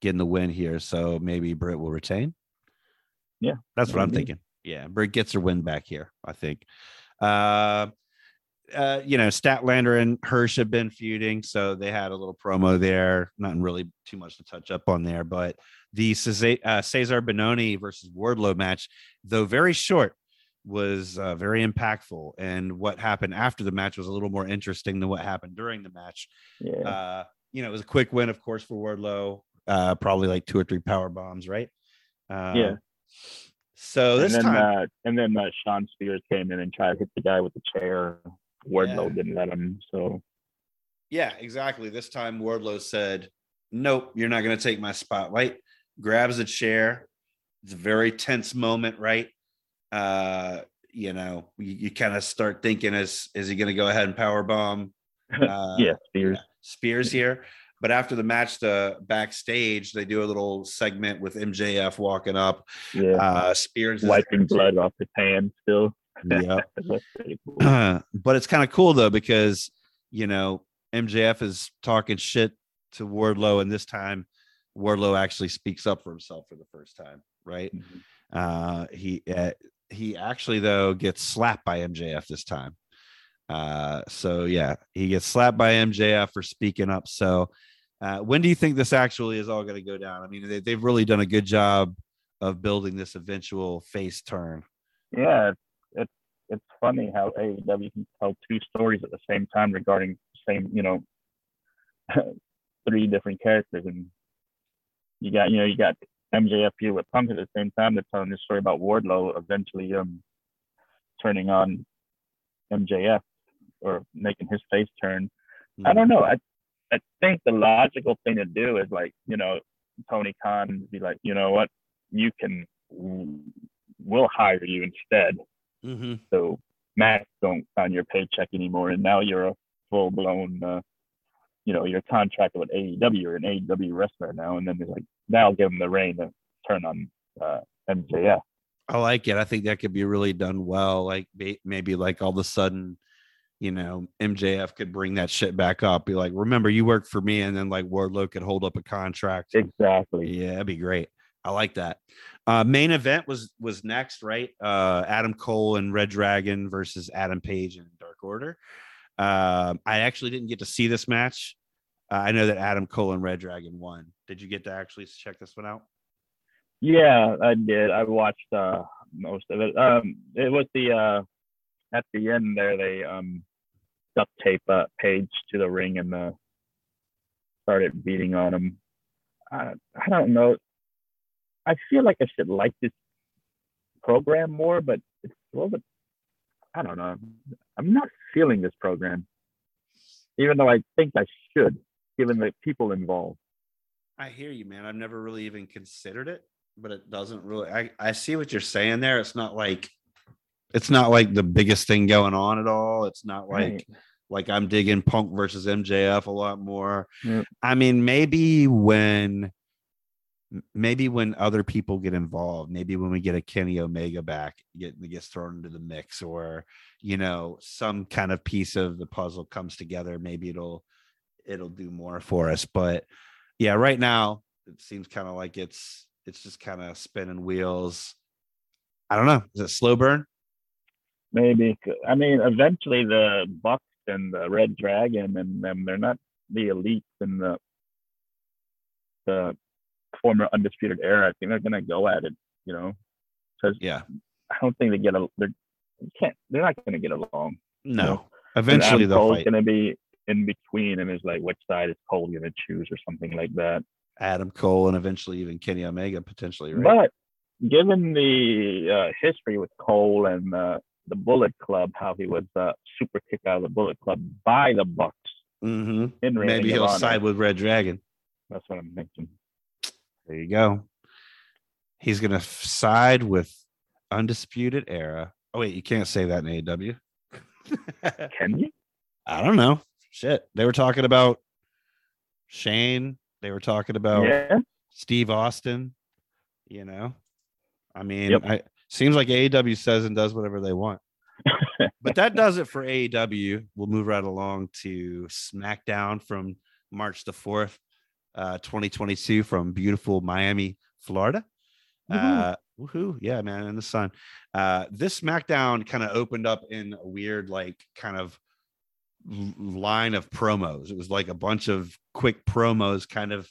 getting the win here, so maybe Britt will retain. Yeah, that's what I'm thinking. Yeah, Britt gets her win back here. I think. Uh, uh, you know, Statlander and Hirsch have been feuding, so they had a little promo there. Nothing really too much to touch up on there, but the Cesar, uh, Cezar Bononi versus Wardlow match, though very short, was uh, very impactful. And what happened after the match was a little more interesting than what happened during the match. Yeah. Uh, you know, it was a quick win, of course, for Wardlow. Uh, probably like two or three power bombs, right? Uh, Yeah. So this and then time, uh, and then uh, Shawn Spears came in and tried to hit the guy with the chair. Wardlow Yeah. didn't let him. So yeah, exactly. This time, Wardlow said, "Nope, you're not going to take my spotlight." Grabs a chair. It's a very tense moment, right? Uh, you know, you, you kind of start thinking, "Is is he going to go ahead and power bomb?" Uh, yeah, Spears. Spears here. But after the match, the backstage, they do a little segment with MJF walking up. Yeah, Uh, Spears wiping blood off his hand still. Yeah. Cool. but it's kind of cool though because you know MJF is talking shit to Wardlow, and this time Wardlow actually speaks up for himself for the first time, right? Mhm. Uh, he uh, he actually though gets slapped by MJF this time. Uh, so yeah, he gets slapped by MJF for speaking up. So uh, when do you think this actually is all going to go down? I mean, they, they've really done a good job of building this eventual face turn. Yeah, it's, funny how AEW can tell two stories at the same time regarding the same, you know, three different characters, and you got you know you got MJF here with Punk at the same time. They're telling this story about Wardlow eventually um turning on MJF or making his face turn. I don't know. I I think the logical thing to do is like, you know, Tony Khan be like, you know what, you can, we'll hire you instead. Mm-hmm. So Max don't on your paycheck anymore, and now you're a full blown, uh, you know, you're contracted with AEW. You're an AEW wrestler now, and then they're like, now give them the reign to turn on uh, MJF. I like it. I think that could be really done well. Like maybe like all of a sudden, you know, MJF could bring that shit back up. Be like, remember you worked for me, and then like Wardlow could hold up a contract. Exactly. Yeah, that'd be great. I like that. Uh, main event was was next, right? Uh, Adam Cole and Red Dragon versus Adam Page and Dark Order. Um, I actually didn't get to see this match. Uh, I know that Adam Cole and Red Dragon won. Did you get to actually check this one out? Yeah, I did. I watched uh, most of it. Um, it was the uh, at the end there they um duct tape uh, Page to the ring and uh, started beating on him. I I don't know. I feel like I should like this program more, but it's a little bit. I don't know. I'm not feeling this program, even though I think I should, given the people involved. I hear you, man. I've never really even considered it, but it doesn't really. I, I see what you're saying there. It's not like it's not like the biggest thing going on at all. It's not like Right. like I'm digging Punk versus MJF a lot more. Yep. I mean, maybe when maybe when other people get involved, maybe when we get a Kenny Omega back, get gets thrown into the mix, or you know, some kind of piece of the puzzle comes together, maybe it'll it'll do more for us. But yeah, right now it seems kind of like it's it's just kind of spinning wheels. I don't know. Is it slow burn? Maybe. I mean, eventually the Bucks and the Red Dragon and them, they're not the elites in the the former undisputed era. I think they're gonna go at it, you know, because Yeah. I don't think they get a. They're you can't. They're not gonna get along. No. No. Eventually and they'll Cole's fight. gonna be in between, and it's like, which side is Cole gonna choose, or something like that. Adam Cole and eventually even Kenny Omega potentially, right? But given the uh, history with Cole and uh, the Bullet Club, how he was uh, super kicked out of the Bullet Club by the Bucks hmm Maybe he'll side with Red Dragon. That's what I'm thinking. There you go. He's gonna side with Undisputed Era. Oh wait, you can't say that in AEW. Can you? I don't know. Shit, they were talking about Shane. They were talking about Yeah. Steve Austin. You know, I mean, Yep. I seems like AEW says and does whatever they want. but that does it for AEW. We'll move right along to SmackDown from March the 4th, uh, 2022, from beautiful Miami, Florida. Uh, woohoo. Yeah, man, in the sun. Uh, this SmackDown kind of opened up in a weird, like, kind of line of promos. It was like a bunch of quick promos, kind of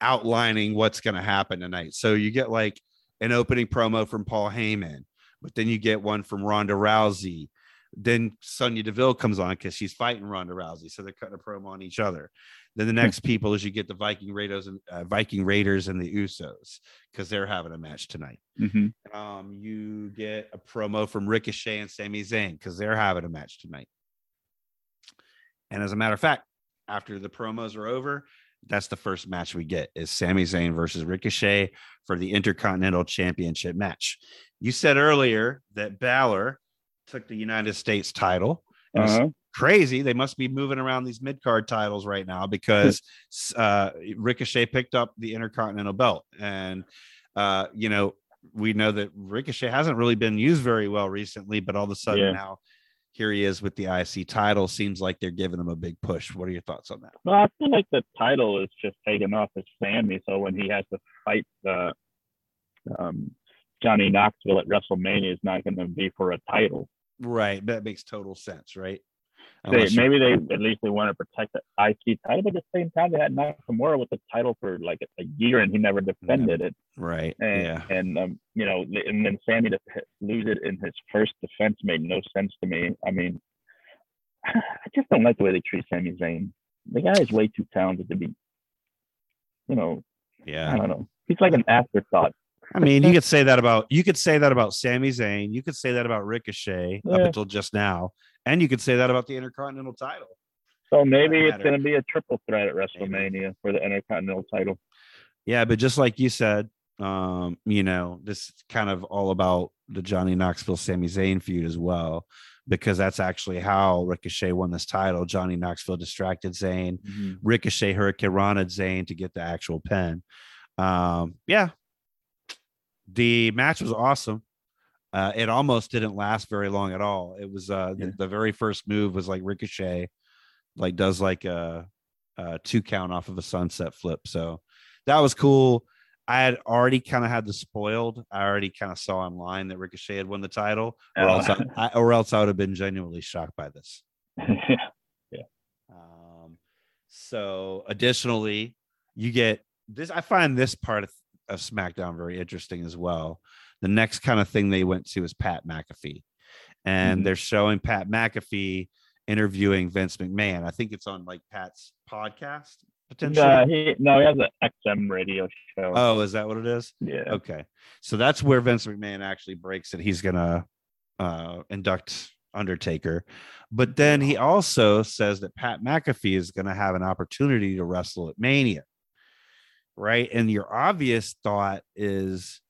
outlining what's going to happen tonight. So you get like an opening promo from Paul Heyman, but then you get one from Ronda Rousey. Then Sonya Deville comes on because she's fighting Ronda Rousey, so they're cutting a promo on each other. Then the next people is you get the Viking Raiders and uh, Viking Raiders and the Usos because they're having a match tonight. hmm Um, you get a promo from Ricochet and Sami Zayn because they're having a match tonight. And as a matter of fact, after the promos are over, that's the first match we get is Sami Zayn versus Ricochet for the Intercontinental Championship match. You said earlier that Balor took the United States title. Uh-huh. Crazy. They must be moving around these mid card titles right now because uh, Ricochet picked up the Intercontinental belt, and uh, you know we know that Ricochet hasn't really been used very well recently, but all of a sudden Yeah. now here he is with the IC title. Seems like they're giving him a big push. What are your thoughts on that? Well, I feel like the title is just taken off of Sami, so when he has to fight uh, um, Johnny Knoxville at WrestleMania, it's not going to be for a title. Right. That makes total sense, right? They, maybe they at least they want to protect the IC title, but at the same time, they had Nakamura with the title for like a, year, and he never defended it. right. And, yeah. and um, you know, and then Sami to lose it in his first defense made no sense to me. I mean, I just don't like the way they treat Sami Zayn. The guy is way too talented to be, you know, Yeah. I don't know. He's like an afterthought. I mean, you could say that about you could say that about Sami Zayn. You could say that about Ricochet up until just now, and you could say that about the Intercontinental title. So maybe it's going to be a triple threat at WrestleMania for the Intercontinental title. Yeah, but just like you said, um, you know, this is kind of all about the Johnny Knoxville Sami Zayn feud as well, because that's actually how Ricochet won this title. Johnny Knoxville distracted Zayn, Ricochet hurricanrana Zayn to get the actual pin. Um, yeah, the match was awesome. Uh, it almost didn't last very long at all. It was uh, Yeah. the, the very first move was like Ricochet, like does like a, a two count off of a sunset flip. So that was cool. I had already kind of had the spoiled. I already kind of saw online that Ricochet had won the title, or Oh. else I, I, or else I would have been genuinely shocked by this. Yeah. Um, so additionally, you get this. I find this part of, of SmackDown very interesting as well. The next kind of thing they went to is Pat McAfee, and Mhm. they're showing Pat McAfee interviewing Vince McMahon. I think it's on like Pat's podcast potentially. no, he, no, he has an XM radio show. Oh, is that what it is? yeah. Okay. So that's where Vince McMahon actually breaks it. He's gonna uh induct Undertaker. But then he also says that Pat McAfee is gonna have an opportunity to wrestle at Mania. Right. And your obvious thought is,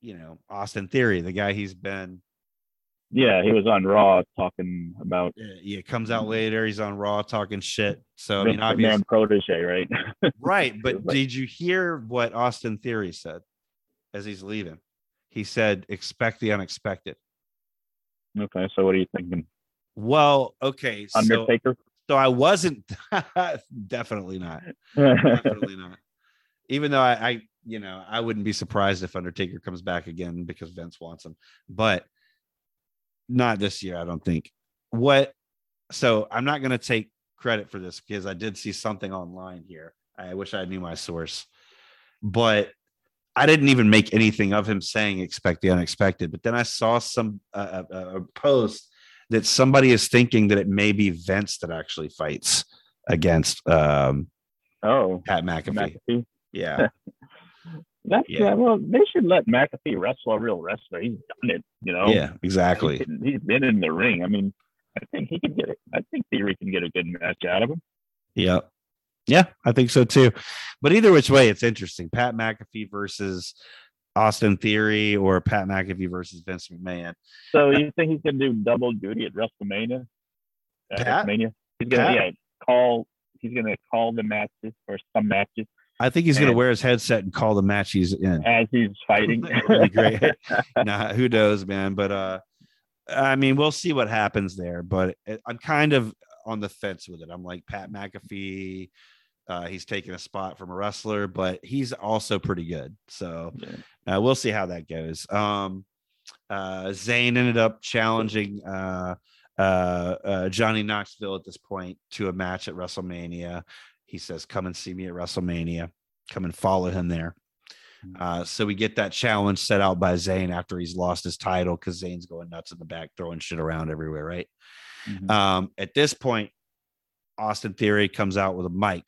you know, Austin Theory, the guy he's been Yeah, he was on Raw talking about uh, yeah, comes out later, he's on Raw talking shit. So I mean obviously protege, right? right. But Like- did you hear what Austin Theory said as he's leaving? He said, expect the unexpected. okay, so what are you thinking? Well, okay. So, Undertaker? so I wasn't definitely not. Definitely not. Even though I, I, you know, I wouldn't be surprised if Undertaker comes back again because Vince wants him, but not this year, I don't think. What so I'm not gonna take credit for this because I did see something online here. I wish I knew my source, but I didn't even make anything of him saying expect the unexpected. But then I saw some uh, a, a post that somebody is thinking that it may be Vince that actually fights against um, oh, Pat McAfee. McAfee. Yeah, That's Yeah. Well, they should let McAfee wrestle a real wrestler. He's done it, you know. yeah, exactly. He's been, he's been in the ring. I mean, I think he can get it. I think Theory can get a good match out of him. Yeah. Yeah, I think so too. But either which way, it's interesting. Pat McAfee versus Austin Theory or Pat McAfee versus Vince McMahon. So you think he's gonna do double duty at WrestleMania? At Pat? WrestleMania? He's gonna Pat? yeah call. He's gonna call the matches or some matches I think he's going to wear his headset and call the match he's in. as he's fighting. That would be great. nah, who knows, man? But uh, I mean, we'll see what happens there. But it, I'm kind of on the fence with it. I'm like Pat McAfee. Uh, he's taking a spot from a wrestler, but he's also pretty good. So Yeah. uh, we'll see how that goes. Um, uh, Zayn ended up challenging uh, uh, uh, Johnny Knoxville at this point to a match at WrestleMania. He says, "Come and see me at WrestleMania. Come and follow him there." Uh, so we get that challenge set out by Zayn after he's lost his title because Zayn's going nuts in the back, throwing shit around everywhere. Right. Mhm. Um, at this point, Austin Theory comes out with a mic.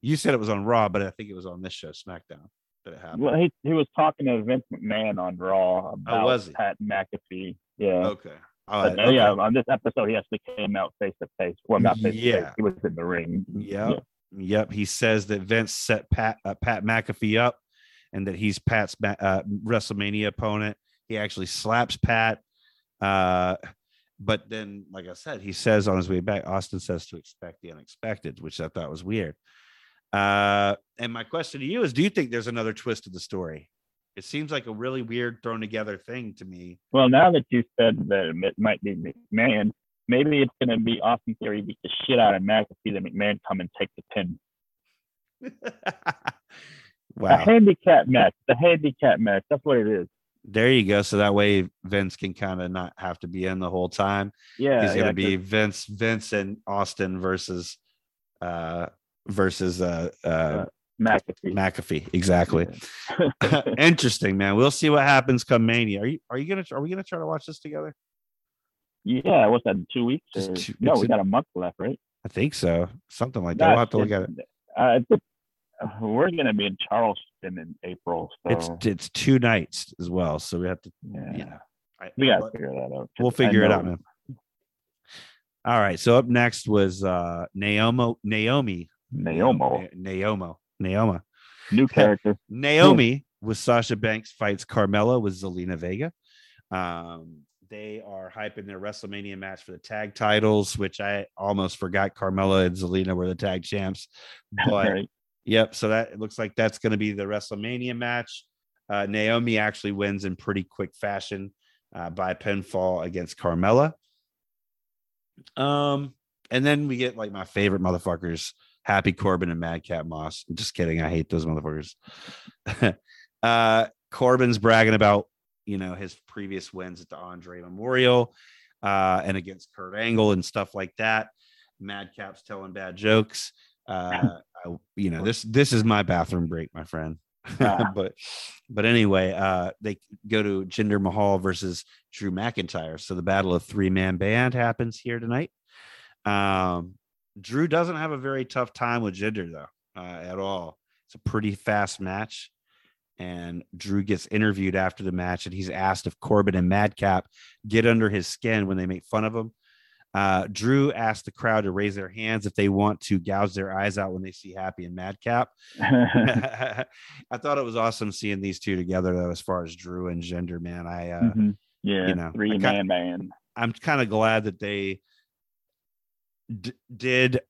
You said it was on Raw, but I think it was on this show, SmackDown, that it happened. Well, he he was talking to Vince McMahon on Raw about Oh, was he? Pat McAfee. Yeah. Okay. All But, uh, yeah, on this episode, he actually came out face to face. Well, not face to Yeah. face. He was in the ring. Yep. Yep. He says that Vince set Pat uh, Pat McAfee up and that he's Pat's uh, WrestleMania opponent. He actually slaps Pat. Uh, but then, like I said, he says on his way back, Austin says to expect the unexpected, which I thought was weird. Uh, and my question to you is do you think there's another twist to the story? It seems like a really weird thrown together thing to me. Well, now that you said that it might be McMahon, maybe it's going to be Austin Theory beat the shit out of McAfee, then McMahon come and take the pin. wow. A handicap match. The handicap match. That's what it is. There you go. So that way Vince can kind of not have to be in the whole time. Yeah. He's gonna yeah, be Vince, Vince and Austin versus uh versus uh uh 'cause McAfee. McAfee. Exactly. Interesting, man. We'll see what happens come Mania. Are you are you gonna are we gonna try to watch this together? Yeah. What's that? Two weeks? Or- two- no, we got a month left, right? I think so. Something like that. We'll have to look at it. Uh, it's- uh, we're going to be in Charleston in April, so It's it's two nights as well. So we have to yeah, know I, we got to figure that out. we'll figure it out, man. All right. So up next was uh Naomi Naomi Naomi, Naomi Naomi new character. Naomi with Sasha Banks fights Carmella with Zelina Vega. Um, they are hyping their WrestleMania match for the tag titles, which I almost forgot Carmella and Zelina were the tag champs. But right? yep, so that it looks like that's going to be the WrestleMania match. Uh, Naomi actually wins in pretty quick fashion uh, by pinfall against Carmella. Um, and then we get like my favorite motherfuckers, Happy Corbin and Madcap Moss. I'm just kidding. I hate those motherfuckers. uh, Corbin's bragging about you know his previous wins at the Andre Memorial uh, and against Kurt Angle and stuff like that. Madcap's telling bad jokes. Uh, I, you know this this is my bathroom break, my friend. But but anyway, uh, they go to Jinder Mahal versus Drew McIntyre. So the battle of three man band happens here tonight. Um, Drew doesn't have a very tough time with Jinder though uh, at all. It's a pretty fast match. And Drew gets interviewed after the match, and he's asked if Corbin and Madcap get under his skin when they make fun of him. Uh, Drew asked the crowd to raise their hands if they want to gouge their eyes out when they see Happy and Madcap. I thought it was awesome seeing these two together, though, as far as Drew and Jinder, man. I uh, Mhm. Yeah, you know, three man band. I'm kind of glad that they d- did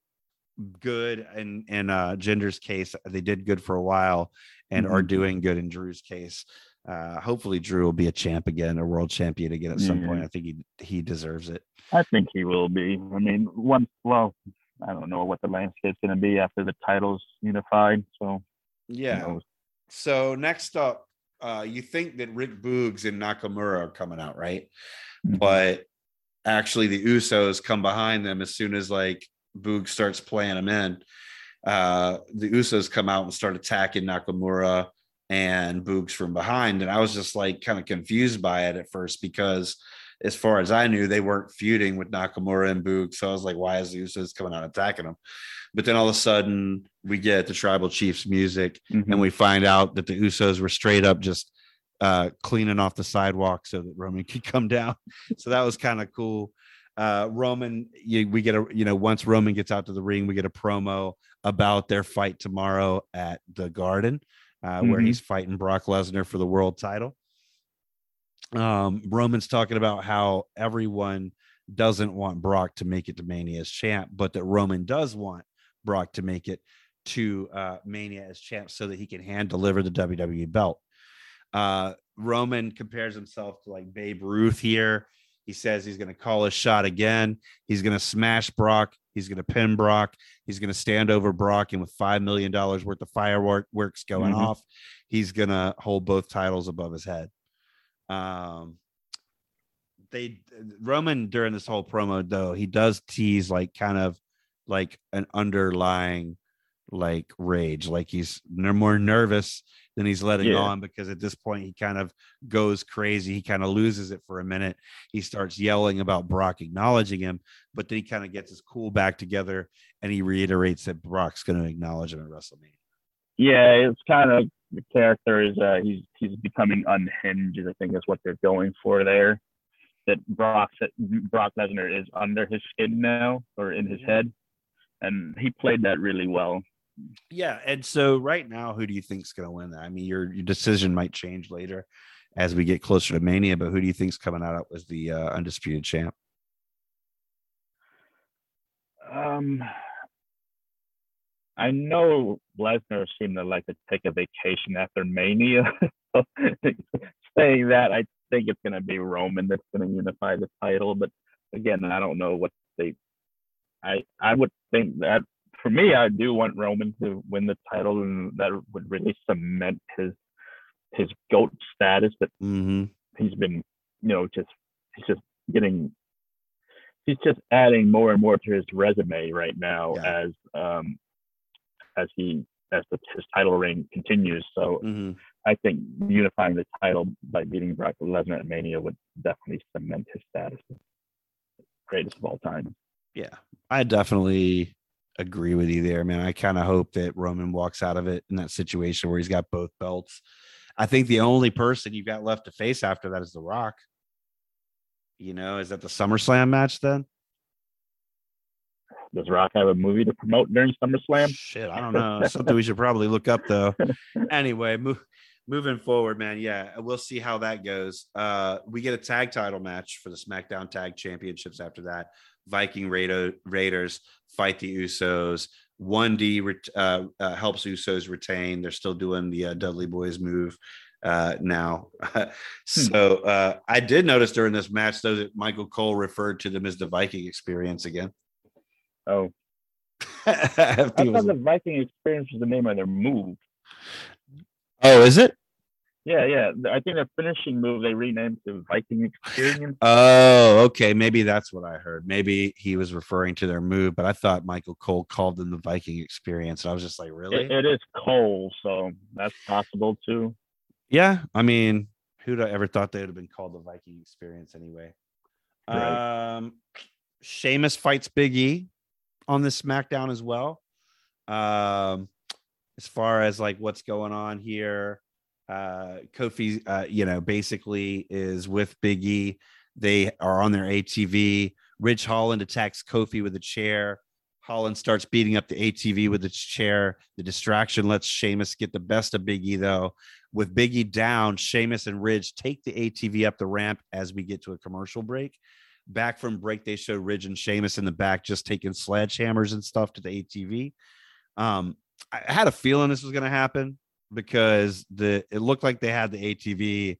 good in in uh Jinder's case. They did good for a while and are Mhm. doing good in Drew's case. Uh, hopefully, Drew will be a champ again, a world champion again at some point. I think he he deserves it. I think he will be. I mean, once, well, I don't know what the landscape's going to be after the titles unified. So, Yeah. So next up, uh, you think that Rick Boogs and Nakamura are coming out, right? Mhm. But actually, the Usos come behind them as soon as like Boog starts playing them in. Uh, the Usos come out and start attacking Nakamura and Boogs from behind, and I was just like kind of confused by it at first because. As far as I knew, they weren't feuding with Nakamura and Boog. So I was like, why is the Usos coming out attacking them? But then all of a sudden, we get the Tribal Chiefs music Mhm. and we find out that the Usos were straight up just uh, cleaning off the sidewalk so that Roman could come down. So that was kind of cool. Uh, Roman, you, we get a you know once Roman gets out to the ring, we get a promo about their fight tomorrow at the Garden, uh, where Mhm. he's fighting Brock Lesnar for the world title. Um, Roman's talking about how everyone doesn't want Brock to make it to Mania as champ, but that Roman does want Brock to make it to uh, Mania as champ so that he can hand deliver the WWE belt. Uh, Roman compares himself to like Babe Ruth here. He says he's going to call his shot again. He's going to smash Brock. He's going to pin Brock. He's going to stand over Brock, and with five million dollars worth of fireworks going Mhm. off, he's going to hold both titles above his head. Um, they Roman during this whole promo though he does tease like kind of like an underlying like rage, like he's no more nervous than he's letting Yeah. on because at this point he kind of goes crazy. He kind of loses it for a minute. He starts yelling about Brock acknowledging him, but then he kind of gets his cool back together and he reiterates that Brock's going to acknowledge him at WrestleMania. Yeah, it's kind of the character is uh, he's he's becoming unhinged. I think is what they're going for there. That Brock Brock Lesnar is under his skin now or in his head, and he played that really well. Yeah, and so right now, who do you think's going to win that? I mean, your your decision might change later as we get closer to Mania, but who do you think's coming out as the uh, undisputed champ? Um, I know Lesnar seemed to like to take a vacation after Mania, saying that, I think it's going to be Roman that's going to unify the title. But again, I don't know what they. I I would think that for me, I do want Roman to win the title, and that would really cement his his goat status. But hmm he's been, you know, just he's just getting. He's just adding more and more to his resume right now Yeah. as um as he as the, his title reign continues. So hmm I think unifying the title by beating Brock Lesnar at Mania would definitely cement his status as greatest of all time. Yeah, I definitely agree with you there, man. I kind of hope that Roman walks out of it in that situation where he's got both belts. I think the only person you've got left to face after that is The Rock. You know, is that the SummerSlam match then? Does Rock have a movie to promote during SummerSlam? Shit, I don't know. Something we should probably look up though. Anyway, move, moving forward, man. Yeah, we'll see how that goes. Uh, we get a tag title match for the SmackDown Tag Championships after that. Viking Raider, Raiders fight the Usos. 1D ret- uh, uh, helps Usos retain. They're still doing the uh, Dudley Boys move uh, now. so uh, I did notice during this match, though, that Michael Cole referred to them as the Viking experience again. Oh, I I thought the Viking Experience was the name of their move. Oh, is it? Yeah, yeah. I think their finishing move they renamed to Viking Experience. Oh, okay. Maybe that's what I heard. Maybe he was referring to their move, but I thought Michael Cole called them the Viking experience. And I was just like, really? It, it is Cole, so that's possible too. yeah. I mean, who'd have ever thought they would have been called the Viking experience anyway? Right. Um, Sheamus fights Big E on this SmackDown as well. Um, as far as like what's going on here, uh, Kofi, uh, you know, basically is with Big E. They are on their ATV. Ridge Holland attacks Kofi with a chair. Holland starts beating up the ATV with its chair. The distraction lets Sheamus get the best of Big E, though. With Big E down, Sheamus and Ridge take the ATV up the ramp as we get to a commercial break. Back from break, they show Ridge and Sheamus in the back just taking sledgehammers and stuff to the ATV. Um, I had a feeling this was going to happen because the it looked like they had the ATV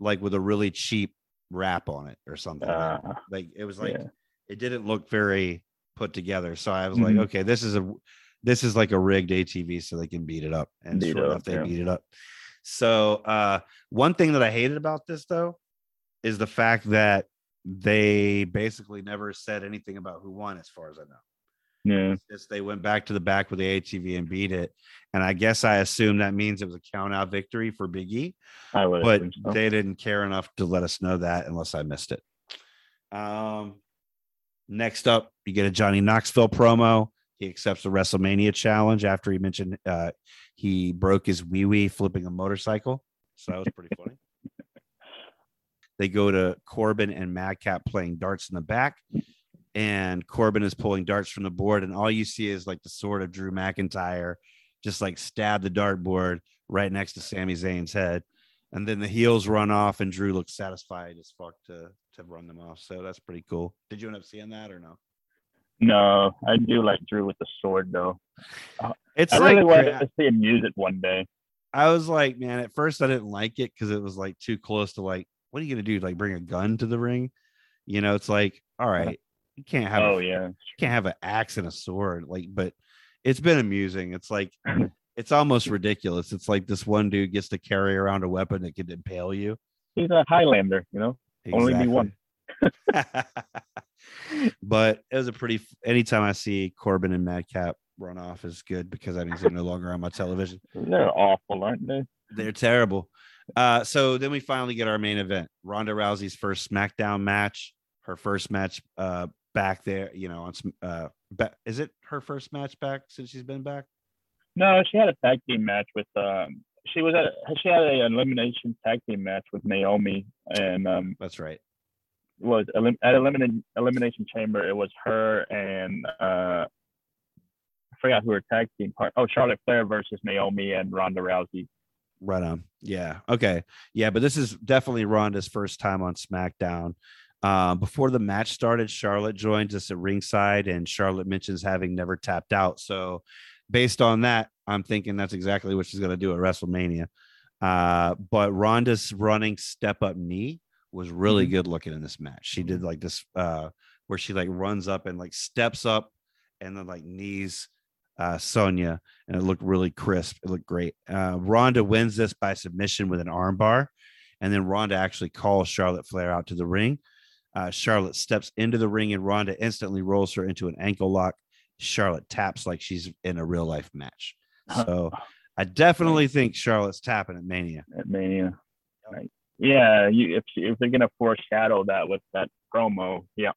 like with a really cheap wrap on it or something. Uh, like it was like yeah. it didn't look very put together. So I was Mhm. like, okay, this is a this is like a rigged ATV so they can beat it up. And Beat sure it enough, they yeah. beat it up. So uh one thing that I hated about this though is the fact that they basically never said anything about who won as far as I know. Yeah. Just they went back to the back with the ATV and beat it. And I guess I assume that means it was a count out victory for Big E I would but so. they didn't care enough to let us know that unless I missed it. Um, next up, you get a Johnny Knoxville promo. He accepts the WrestleMania challenge after he mentioned uh, he broke his wee wee flipping a motorcycle. So that was pretty funny. They go to Corbin and Madcap playing darts in the back, and Corbin is pulling darts from the board, and all you see is like the sword of Drew McIntyre just like stab the dartboard right next to Sami Zayn's head and then the heels run off and Drew looks satisfied as fuck to to run them off. So that's pretty cool. Did you end up seeing that or no? No, I do like Drew with the sword though. It's I like really wanted to see him use it one day. I was like, man, at first I didn't like it because it was like too close to like, what are you gonna do? Like bring a gun to the ring? You know, it's like, all right, you can't have Oh a, yeah. you can't have an axe and a sword. Like, but it's been amusing. It's like it's almost ridiculous. It's like this one dude gets to carry around a weapon that could impale you. He's a Highlander, you know. Only be one. but it was a pretty. Anytime I see Corbin and Madcap run off is good because that means they're no longer on my television. They're awful, aren't they? They're terrible. Uh, so then we finally get our main event: Ronda Rousey's first SmackDown match. Her first match uh, back there. You know, on some uh, is it her first match back since she's been back? No, she had a tag team match with um she was at she had a elimination tag team match with Naomi and um That's right. was elim- at elimination elimination chamber it was her and uh I forgot who her tag team part oh Charlotte Flair versus Naomi and Ronda Rousey. Right on. Yeah. Okay. Yeah, but this is definitely Ronda's first time on SmackDown. Um, before the match started, Charlotte joins us at ringside, and Charlotte mentions having never tapped out. So, based on that, I'm thinking that's exactly what she's going to do at WrestleMania. Uh, but Ronda's running step up knee was really Mhm. good looking in this match. She did like this uh where she like runs up and like steps up and then like knees uh Sonya and it looked really crisp. It looked great. Uh Ronda wins this by submission with an armbar, and then Ronda actually calls Charlotte Flair out to the ring. Uh, Charlotte steps into the ring and Ronda instantly rolls her into an ankle lock. Charlotte taps like she's in a real life match. So I definitely think Charlotte's tapping at Mania. at Mania. Right. Yeah, you if if they're gonna foreshadow that with that promo, yeah.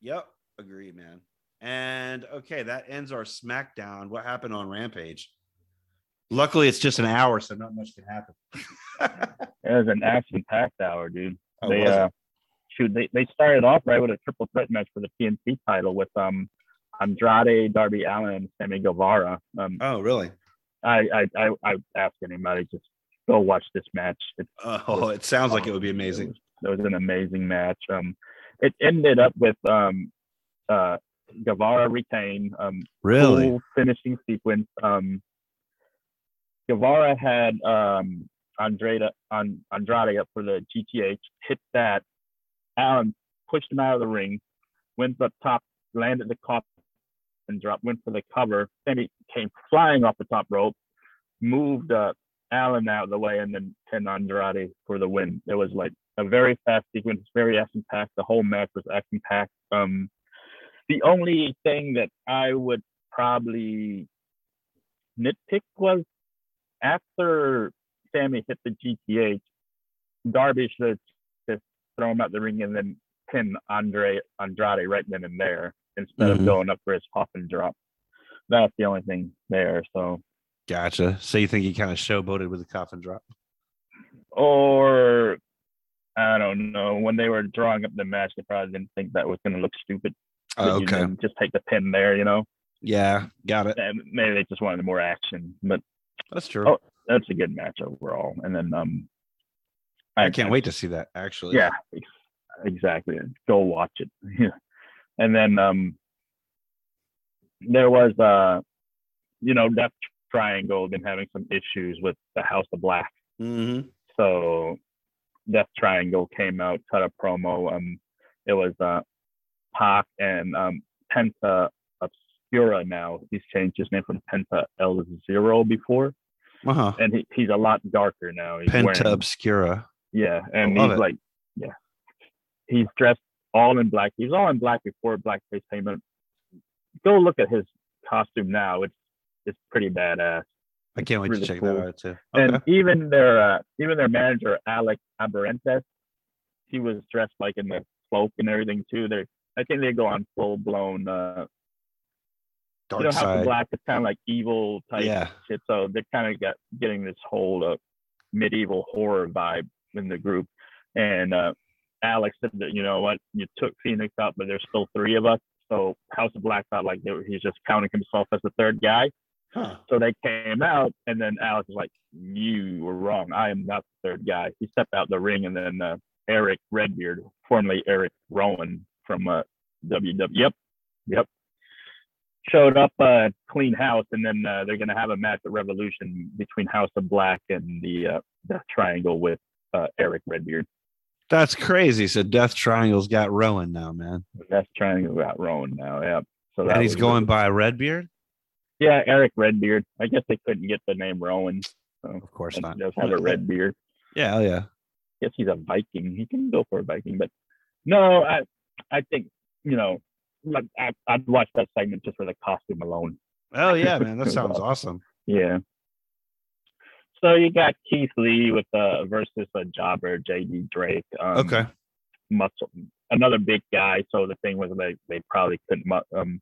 Yep, agreed, man. And okay, that ends our SmackDown. What happened on Rampage? Luckily, it's just an hour, so not much can happen. It was an action packed hour, dude. Oh, they uh shoot they, they started off right with a triple threat match for the TNT title with um Andrade, Darby Allin, and Sammy Guevara. Um oh, really? I I I, I ask anybody just go watch this match. It, Oh, it sounds like it would be amazing. It was, it was an amazing match. Um it ended up with um uh Guevara retain um Really? cool finishing sequence. Um, Guevara had um, Andrade, on, Andrade up for the GTH, hit that. Allin pushed him out of the ring, went up top, landed the coffin, and dropped, went for the cover. Then he came flying off the top rope, moved uh, Allin out of the way, and then pinned Andrade for the win. It was like a very fast sequence, very action packed. The whole match was action packed. Um, the only thing that I would probably nitpick was after Sammy hit the GTH, Darby should have throw him out the ring and then pin Andre Andrade right then and there instead Mhm. of going up for his pop and drop. That's the only thing there. So Gotcha. So you think he kind of showboated with the coffin drop? or I don't know. When they were drawing up the match, they probably didn't think that was gonna look stupid. Oh, okay. Just take the pin there, you know. Yeah, got it. And maybe they just wanted more action. But That's true. Oh, that's a good match overall. And then um I can't wait to see that. Actually, Yeah, exactly. Go watch it. And then um there was uh you know, Death Triangle been having some issues with the House of Black. hmm So Death Triangle came out, cut a promo. Um it was uh Pac and um Penta Oscuro now. He's changed his name from Penta El Zero before. Uh huh. And he, he's a lot darker now. He's Penta wearing- Oscuro. Yeah, and he's it. like, yeah, he's dressed all in black. He's all in black before blackface out. Go look at his costume now. It's it's pretty badass. I can't wait really to check cool. that out too. And even their uh, even their manager Alex Abrahantes, he was dressed like in the cloak and everything too. They I think they go on full blown. Uh, Dark you know, of side. Black is kind of like evil type Yeah. shit. So they're kind of got getting this whole uh, medieval horror vibe in the group. And uh, Alex said that you know what, you took Fenix out, but there's still three of us. So House of Black felt like they were, he's just counting himself as the third guy. Huh. So they came out, and then Alex was like, "You were wrong. I am not the third guy." He stepped out the ring, and then uh, Eric Redbeard, formerly Eric Rowan from uh, WW, yep, yep, showed up, uh, clean house, and then uh, they're gonna have a match at Revolution between House of Black and the uh, Death Triangle with uh, Eric Redbeard. That's crazy. So Death Triangle's got Rowan now, man. Death Triangle got Rowan now, yep. So that And he's going really- by Redbeard? yeah, Eric Redbeard. I guess they couldn't get the name Rowan, so Of course not. just have a red beard. Yeah, oh yeah. guess he's a Viking. He can go for a Viking, but no, I I think you know, like I, I'd watch that segment just for the costume alone. Oh yeah, man. That sounds awesome. Yeah. So you got Keith Lee with uh versus a jobber, JD Drake. Um, Okay. Muscle, another big guy. So the thing was they they probably couldn't. mu- Um,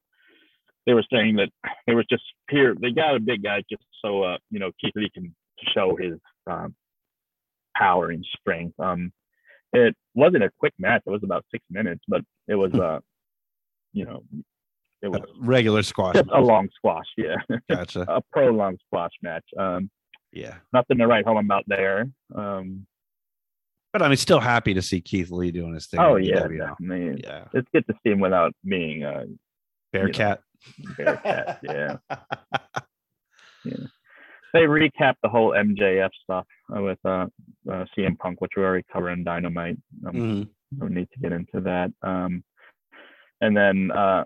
they were saying that they was just here. They got a big guy just so uh you know Keith Lee can show his um power and strength. Um, it wasn't a quick match. It was about six minutes, but it was uh you know it was Regular squash. just a long squash. Yeah, Gotcha. a prolonged squash match. Um, Yeah. nothing to write home about there. Um, But I mean, still happy to see Keith Lee doing his thing. oh yeah, definitely. Yeah. It's good to see him without being a uh, Bearcat. Bearcat. yeah. they recapped the whole MJF stuff with uh, uh, CM Punk, which we already covered in Dynamite. Um, Mhm. No need to get into that. Um, and then uh,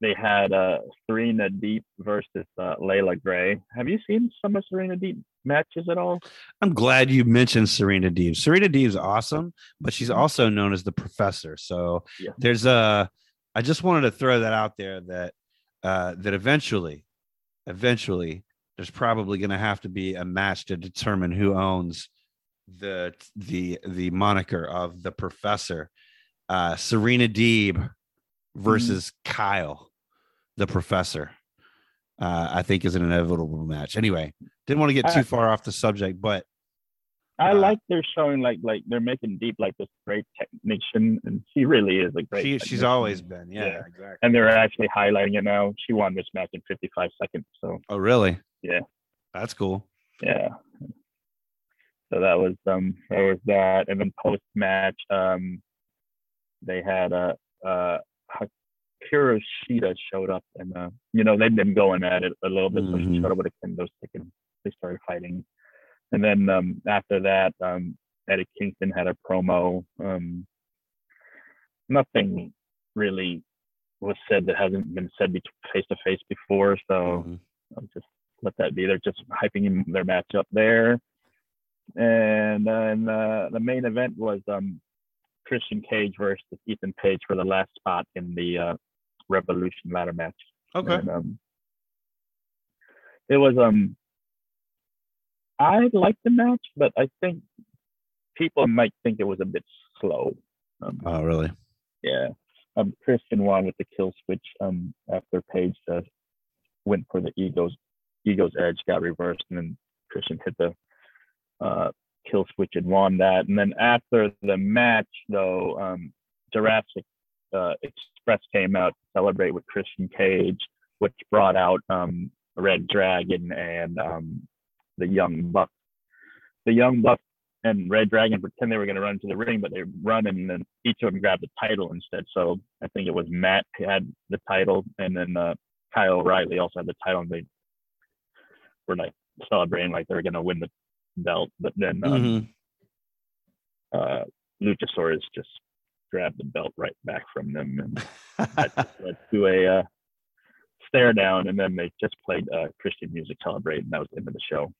they had uh, Serena Deeb versus uh, Leila Grey. Have you seen some of Serena Deeb matches at all? I'm glad you mentioned Serena Deeb. Serena Deeb's awesome, but she's Mhm. also known as the professor. So Yeah. there's a I just wanted to throw that out there that uh that eventually, eventually, there's probably gonna have to be a match to determine who owns the the the moniker of the professor. Uh Serena Deeb versus Kyle, the professor. Uh, I think is an inevitable match. Anyway, didn't want to get too I- far off the subject, but I Uh, like they're showing like like they're making Deeb like this great technician, and she really is a great. she, she's always been. Yeah, Yeah. exactly. and they're actually highlighting it now. She won this match in 55 seconds. So Oh, really? Yeah. That's cool. yeah. So that was um that was that, and then post match um they had a uh, uh Hikaru Shida showed up, and uh you know they've been going at it a little bit. So she Mhm. showed up with a kendo stick, and they started fighting. And then um after that um Eddie Kingston had a promo. Um nothing really was said that hasn't been said face to face before. So Mhm. I'll just let that be. They're just hyping their match up there. And then uh, the main event was um, Christian Cage versus Ethan Page for the last spot in the uh, Revolution ladder match. Okay. And, um, it was um, I liked the match, but I think people might think it was a bit slow. Um, Oh, really? yeah. Um, Christian won with the kill switch um, after Page uh, went for the ego's ego's edge, got reversed, and then Christian hit the uh, kill switch and won that. And then after the match, though, um, Jurassic uh, Express came out to celebrate with Christian Cage, which brought out um, ReDRagon and um, the Young Buck. The Young Buck and ReDRagon pretend they were going to run to the ring, but they run and then each of them grabbed the title instead. So I think it was Matt who had the title, and then uh, Kyle O'Reilly also had the title, and they were like celebrating like they were going to win the belt. But then um, Mhm. uh, Luchasaurus just grabbed the belt right back from them, and that led to a uh, stare down. And then they just played uh, Christian music, celebrate, and that was the end of the show.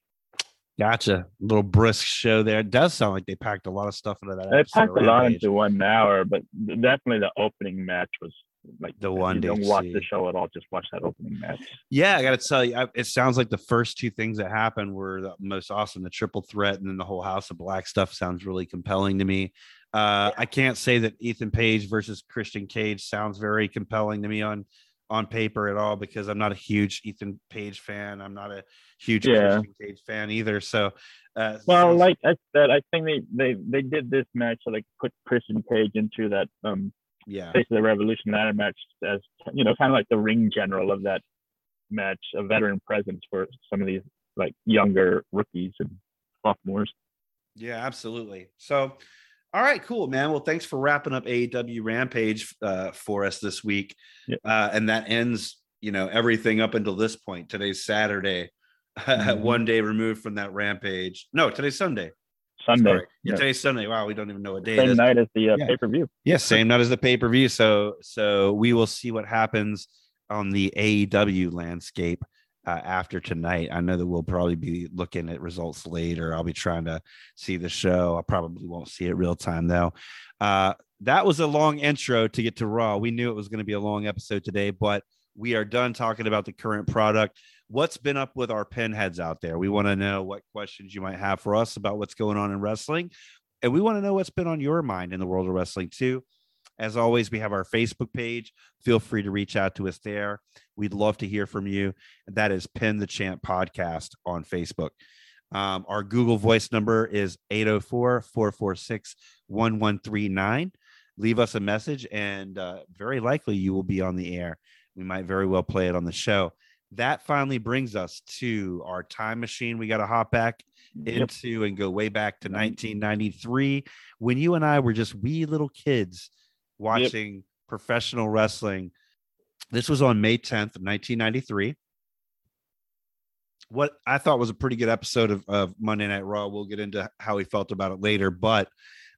Gotcha. Little brisk show there. It does sound like they packed a lot of stuff into that. They packed a lot into one hour, but definitely the opening match was like The one You don't watch the show at all; just watch that opening match. Yeah, I got to tell you, I- it sounds like the first two things that happened were the most awesome. The triple threat and then the whole House of Black stuff sounds really compelling to me. Uh, I can't say that Ethan Page versus Christian Cage sounds very compelling to me on on paper at all because I'm not a huge Ethan Page fan. I'm not a huge Yeah. Christian Cage fan either. So, uh, Well, so- like I said, I think they they they did this match to like put Christian Cage into that um yeah, face of the Revolution ladder match as you know, kind of like the ring general of that match, a veteran presence for some of these like younger rookies and sophomores. Yeah, absolutely. So, all right, cool, man. Well, thanks for wrapping up AEW Rampage uh, for us this week. Uh, and that ends, you know, everything up until this point. Today's Saturday, Mhm. one day removed from that Rampage. No, today's Sunday. Sunday, Sorry. Yeah, today's Sunday. Wow, we don't even know what day it same is. night as the uh, Yeah. pay per view. Yeah, same night as the pay per view. So, so we will see what happens on the AEW landscape uh, after tonight. I know that we'll probably be looking at results later. I'll be trying to see the show. I probably won't see it real time though. Uh, that was a long intro to get to Raw. We knew it was going to be a long episode today, but we are done talking about the current product. What's been up with our pinheads out there? We want to know what questions you might have for us about what's going on in wrestling. And we want to know what's been on your mind in the world of wrestling too. As always, we have our Facebook page. Feel free to reach out to us there. We'd love to hear from you. That is Pin the Champ Podcast on Facebook. Um, our Google Voice number is 804 446 1139. Leave us a message, and uh, very likely you will be on the air. We might very well play it on the show. That finally brings us to our time machine. We got to hop back Yep. into and go way back to 1993 when you and I were just wee little kids watching professional wrestling. This was on May 10th, 1993. what I thought was a pretty good episode of, of Monday Night Raw. We'll get into how he felt about it later, but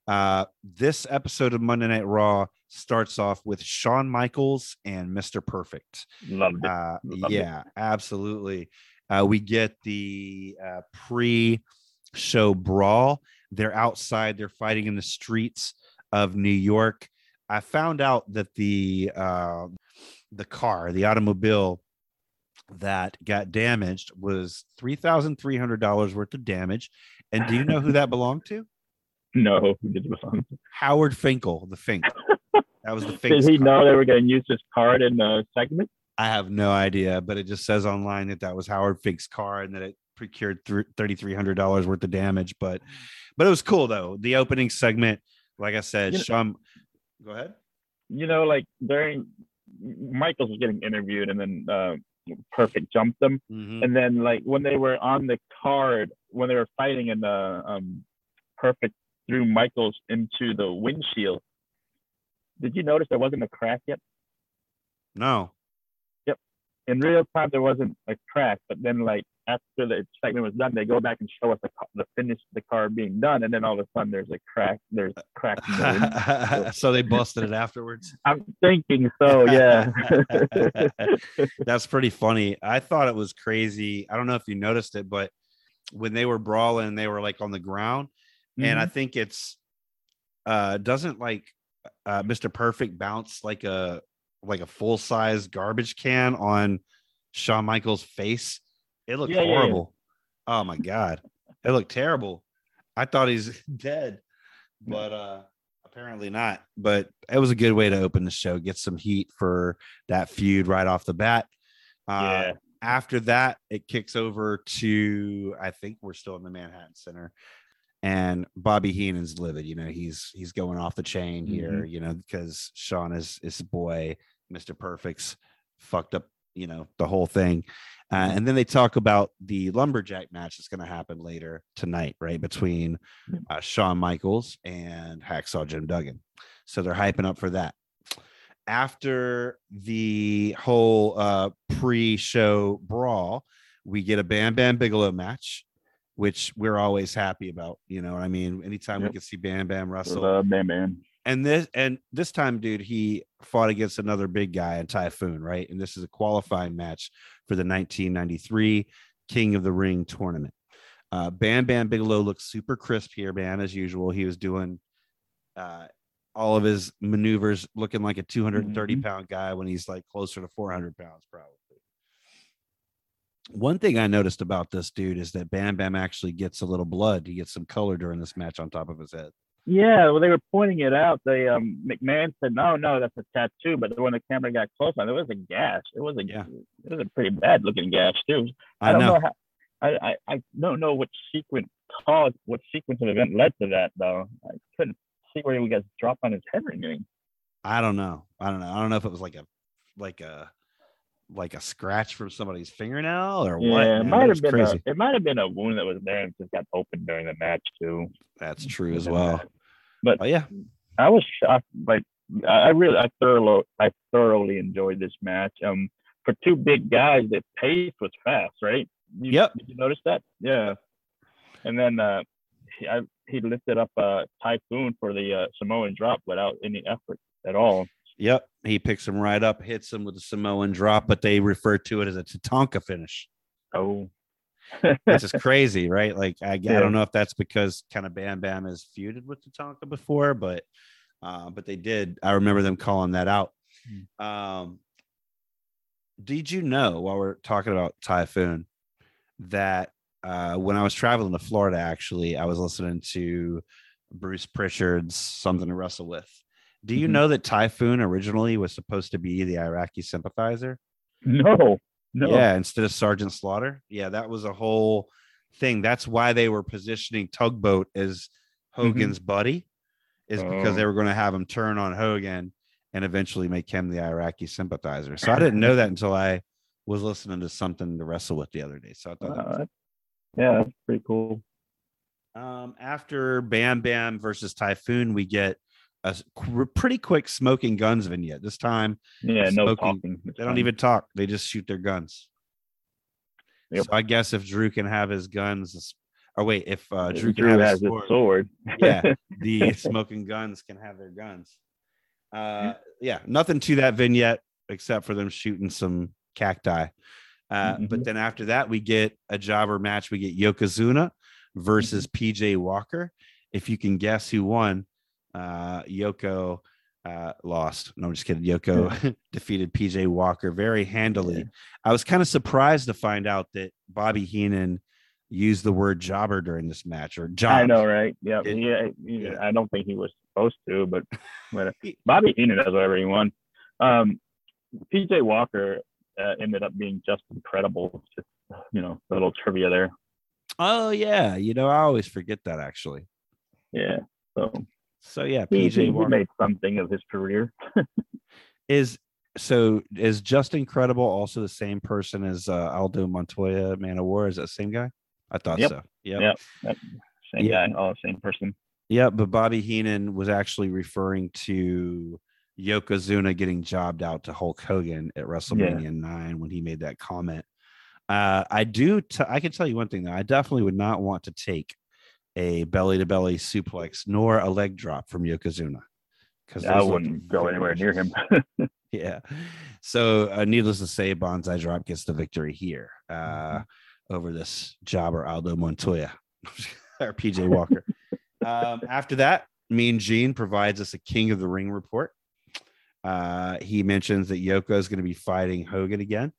uh, this episode of Monday Night Raw starts off with Shawn Michaels and Mr. Perfect. Loved it. Uh, Loved it. yeah, absolutely. Uh, we get the uh, pre-show brawl. They're outside. They're fighting in the streets of New York. I found out that the uh, the car, the automobile that got damaged, was three thousand three hundred dollars worth of damage. And do you know who that belonged to? no, who did belong? Howard Finkel, the Fink. That was the Fink. Did he know they were going to use this card in the segment? I have no idea, but it just says online that that was Howard Fink's car and that it procured thirty three hundred dollars worth of damage. But but it was cool though. The opening segment, like I said, You know- Sean. Go ahead. You know, like during Michaels was getting interviewed, and then uh, Perfect jumped them, Mhm. and then like when they were on the card, when they were fighting, and the um, Perfect threw Michaels into the windshield. Did you notice there wasn't a crack yet? No. In real time there wasn't a crack, but then like after the segment was done, they go back and show us the, the finish the car being done, and then all of a sudden there's a crack. There's. In the so they busted it afterwards. I'm thinking so, yeah. That's pretty funny. I thought it was crazy. I don't know if you noticed it, but when they were brawling, they were like on the ground, and I think it's uh doesn't like uh Mr. Perfect bounce like a like a full size garbage can on Shawn Michaels' face. It looked Yeah, yeah, yeah. horrible. Oh my god, it looked terrible. I thought he's dead, but uh apparently not. But it was a good way to open the show, get some heat for that feud right off the bat. Uh, yeah, after that, it kicks over to I think we're still in the Manhattan Center, and Bobby Heenan's livid. You know, he's he's going off the chain here. You know, because Sean is is his boy, Mister Perfect's fucked up. You know, the whole thing. Uh, and then they talk about the lumberjack match that's going to happen later tonight, right? Between uh, Shawn Michaels and Hacksaw Jim Duggan. So they're hyping up for that after the whole uh pre-show brawl we get a bam bam bigelow match which we're always happy about you know what i mean anytime we can see bam bam uh, Bam Bam. And this and this time dude he fought against another big guy in typhoon right? And this is a qualifying match for the 1993 king of the ring tournament. Uh bam bam bigelow looks super crisp here man as usual. He was doing uh all of his maneuvers looking like a 230 Mhm. pound guy when he's like closer to 400 pounds probably. One thing i noticed about this dude is that bam bam actually gets a little blood. He gets some color during this match on top of his head Yeah, well, they were pointing it out. They um McMahon said, "No, no, that's a tattoo." But when the camera got close on, it was a gash. It was a Yeah. it was a pretty bad looking gash too. i, don't know know, how. I, I I don't know what sequence caused what sequence of event led to that though. I couldn't see where he got dropped on his head or anything. I don't know. I don't know. I don't know if it was like a like a like a scratch from somebody's fingernail or what. Yeah, it might have been crazy. a it might have been a wound that was there and just got opened during the match too. That's true as well. But Oh yeah, I was shocked. Like I really, I thoroughly, I thoroughly enjoyed this match. Um, for two big guys, the pace was fast, right? You, Yep. Did you notice that? Yeah. And then uh, he, I, he lifted up uh, Typhoon for the uh, Samoan drop without any effort at all. Yep. He picks him right up, hits him with a Samoan drop, but they refer to it as a Tatanka finish, Oh. this is crazy, right? Like I, I don't know if that's because kind of Bam Bam has feuded with Tatanka before, but uh, but they did. I remember them calling that out. Hmm. Um, did you know while we're talking about Typhoon that uh, when I was traveling to Florida, actually, I was listening to Bruce Pritchard's Something to Wrestle With. Do you Mhm. know that Typhoon originally was supposed to be the Iraqi sympathizer? No. No. Yeah, instead of Sergeant Slaughter. Yeah, that was a whole thing. That's why they were positioning Tugboat as Hogan's buddy, is because they Oh. were going to have him turn on Hogan and eventually make him the Iraqi sympathizer. So I didn't know that until I was listening to something to wrestle with the other day. So I thought that was Uh, yeah, that's pretty cool. Um, after Bam Bam versus Typhoon, we get a qu- pretty quick smoking guns vignette. This time Yeah, no talking. They don't even talk; they just shoot their guns. Yep. So I guess if Drew can have his guns, or wait, if uh, Drew can Drew have has his his sword, sword. yeah, the smoking guns can have their guns. Uh, yeah, nothing to that vignette except for them shooting some cacti. Uh, But Mhm. then after that, we get a jobber match. We get Yokozuna versus PJ Walker. If you can guess who won, uh, Yoko uh, lost. No, I'm just kidding. Yoko defeated PJ Walker very handily. Yeah. I was kind of surprised to find out that Bobby Heenan used the word jobber during this match or job. I know, right? Yeah, It- yeah, yeah. yeah. I don't think he was supposed to, but whatever. Bobby Heenan does whatever he wants. Um, PJ Walker uh, ended up being just incredible. Just you know, a little trivia there. Oh yeah, you know I always forget that actually. Yeah. So So yeah, PJ he, he made something of his career. is so is just incredible. Also the same person as uh, Aldo Montoya, Man of War. Is that the same guy? I thought Yep. so. Yep. Yep. Same Yeah. guy, all same person. Yeah, but Bobby Heenan was actually referring to Yokozuna getting jobbed out to Hulk Hogan at WrestleMania nine when he made that comment. Uh, I do. T- I can tell you one thing though. I definitely would not want to take a belly to belly suplex nor a leg drop from Yokozuna because I wouldn't go anywhere near him. yeah. So, uh, needless to say, Banzai Drop gets the victory here uh, Mm-hmm. over this jobber Aldo Montoya or PJ Walker. um, after that, Mean Gene provides us a King of the Ring report. Uh, he mentions that Yoko is going to be fighting Hogan again.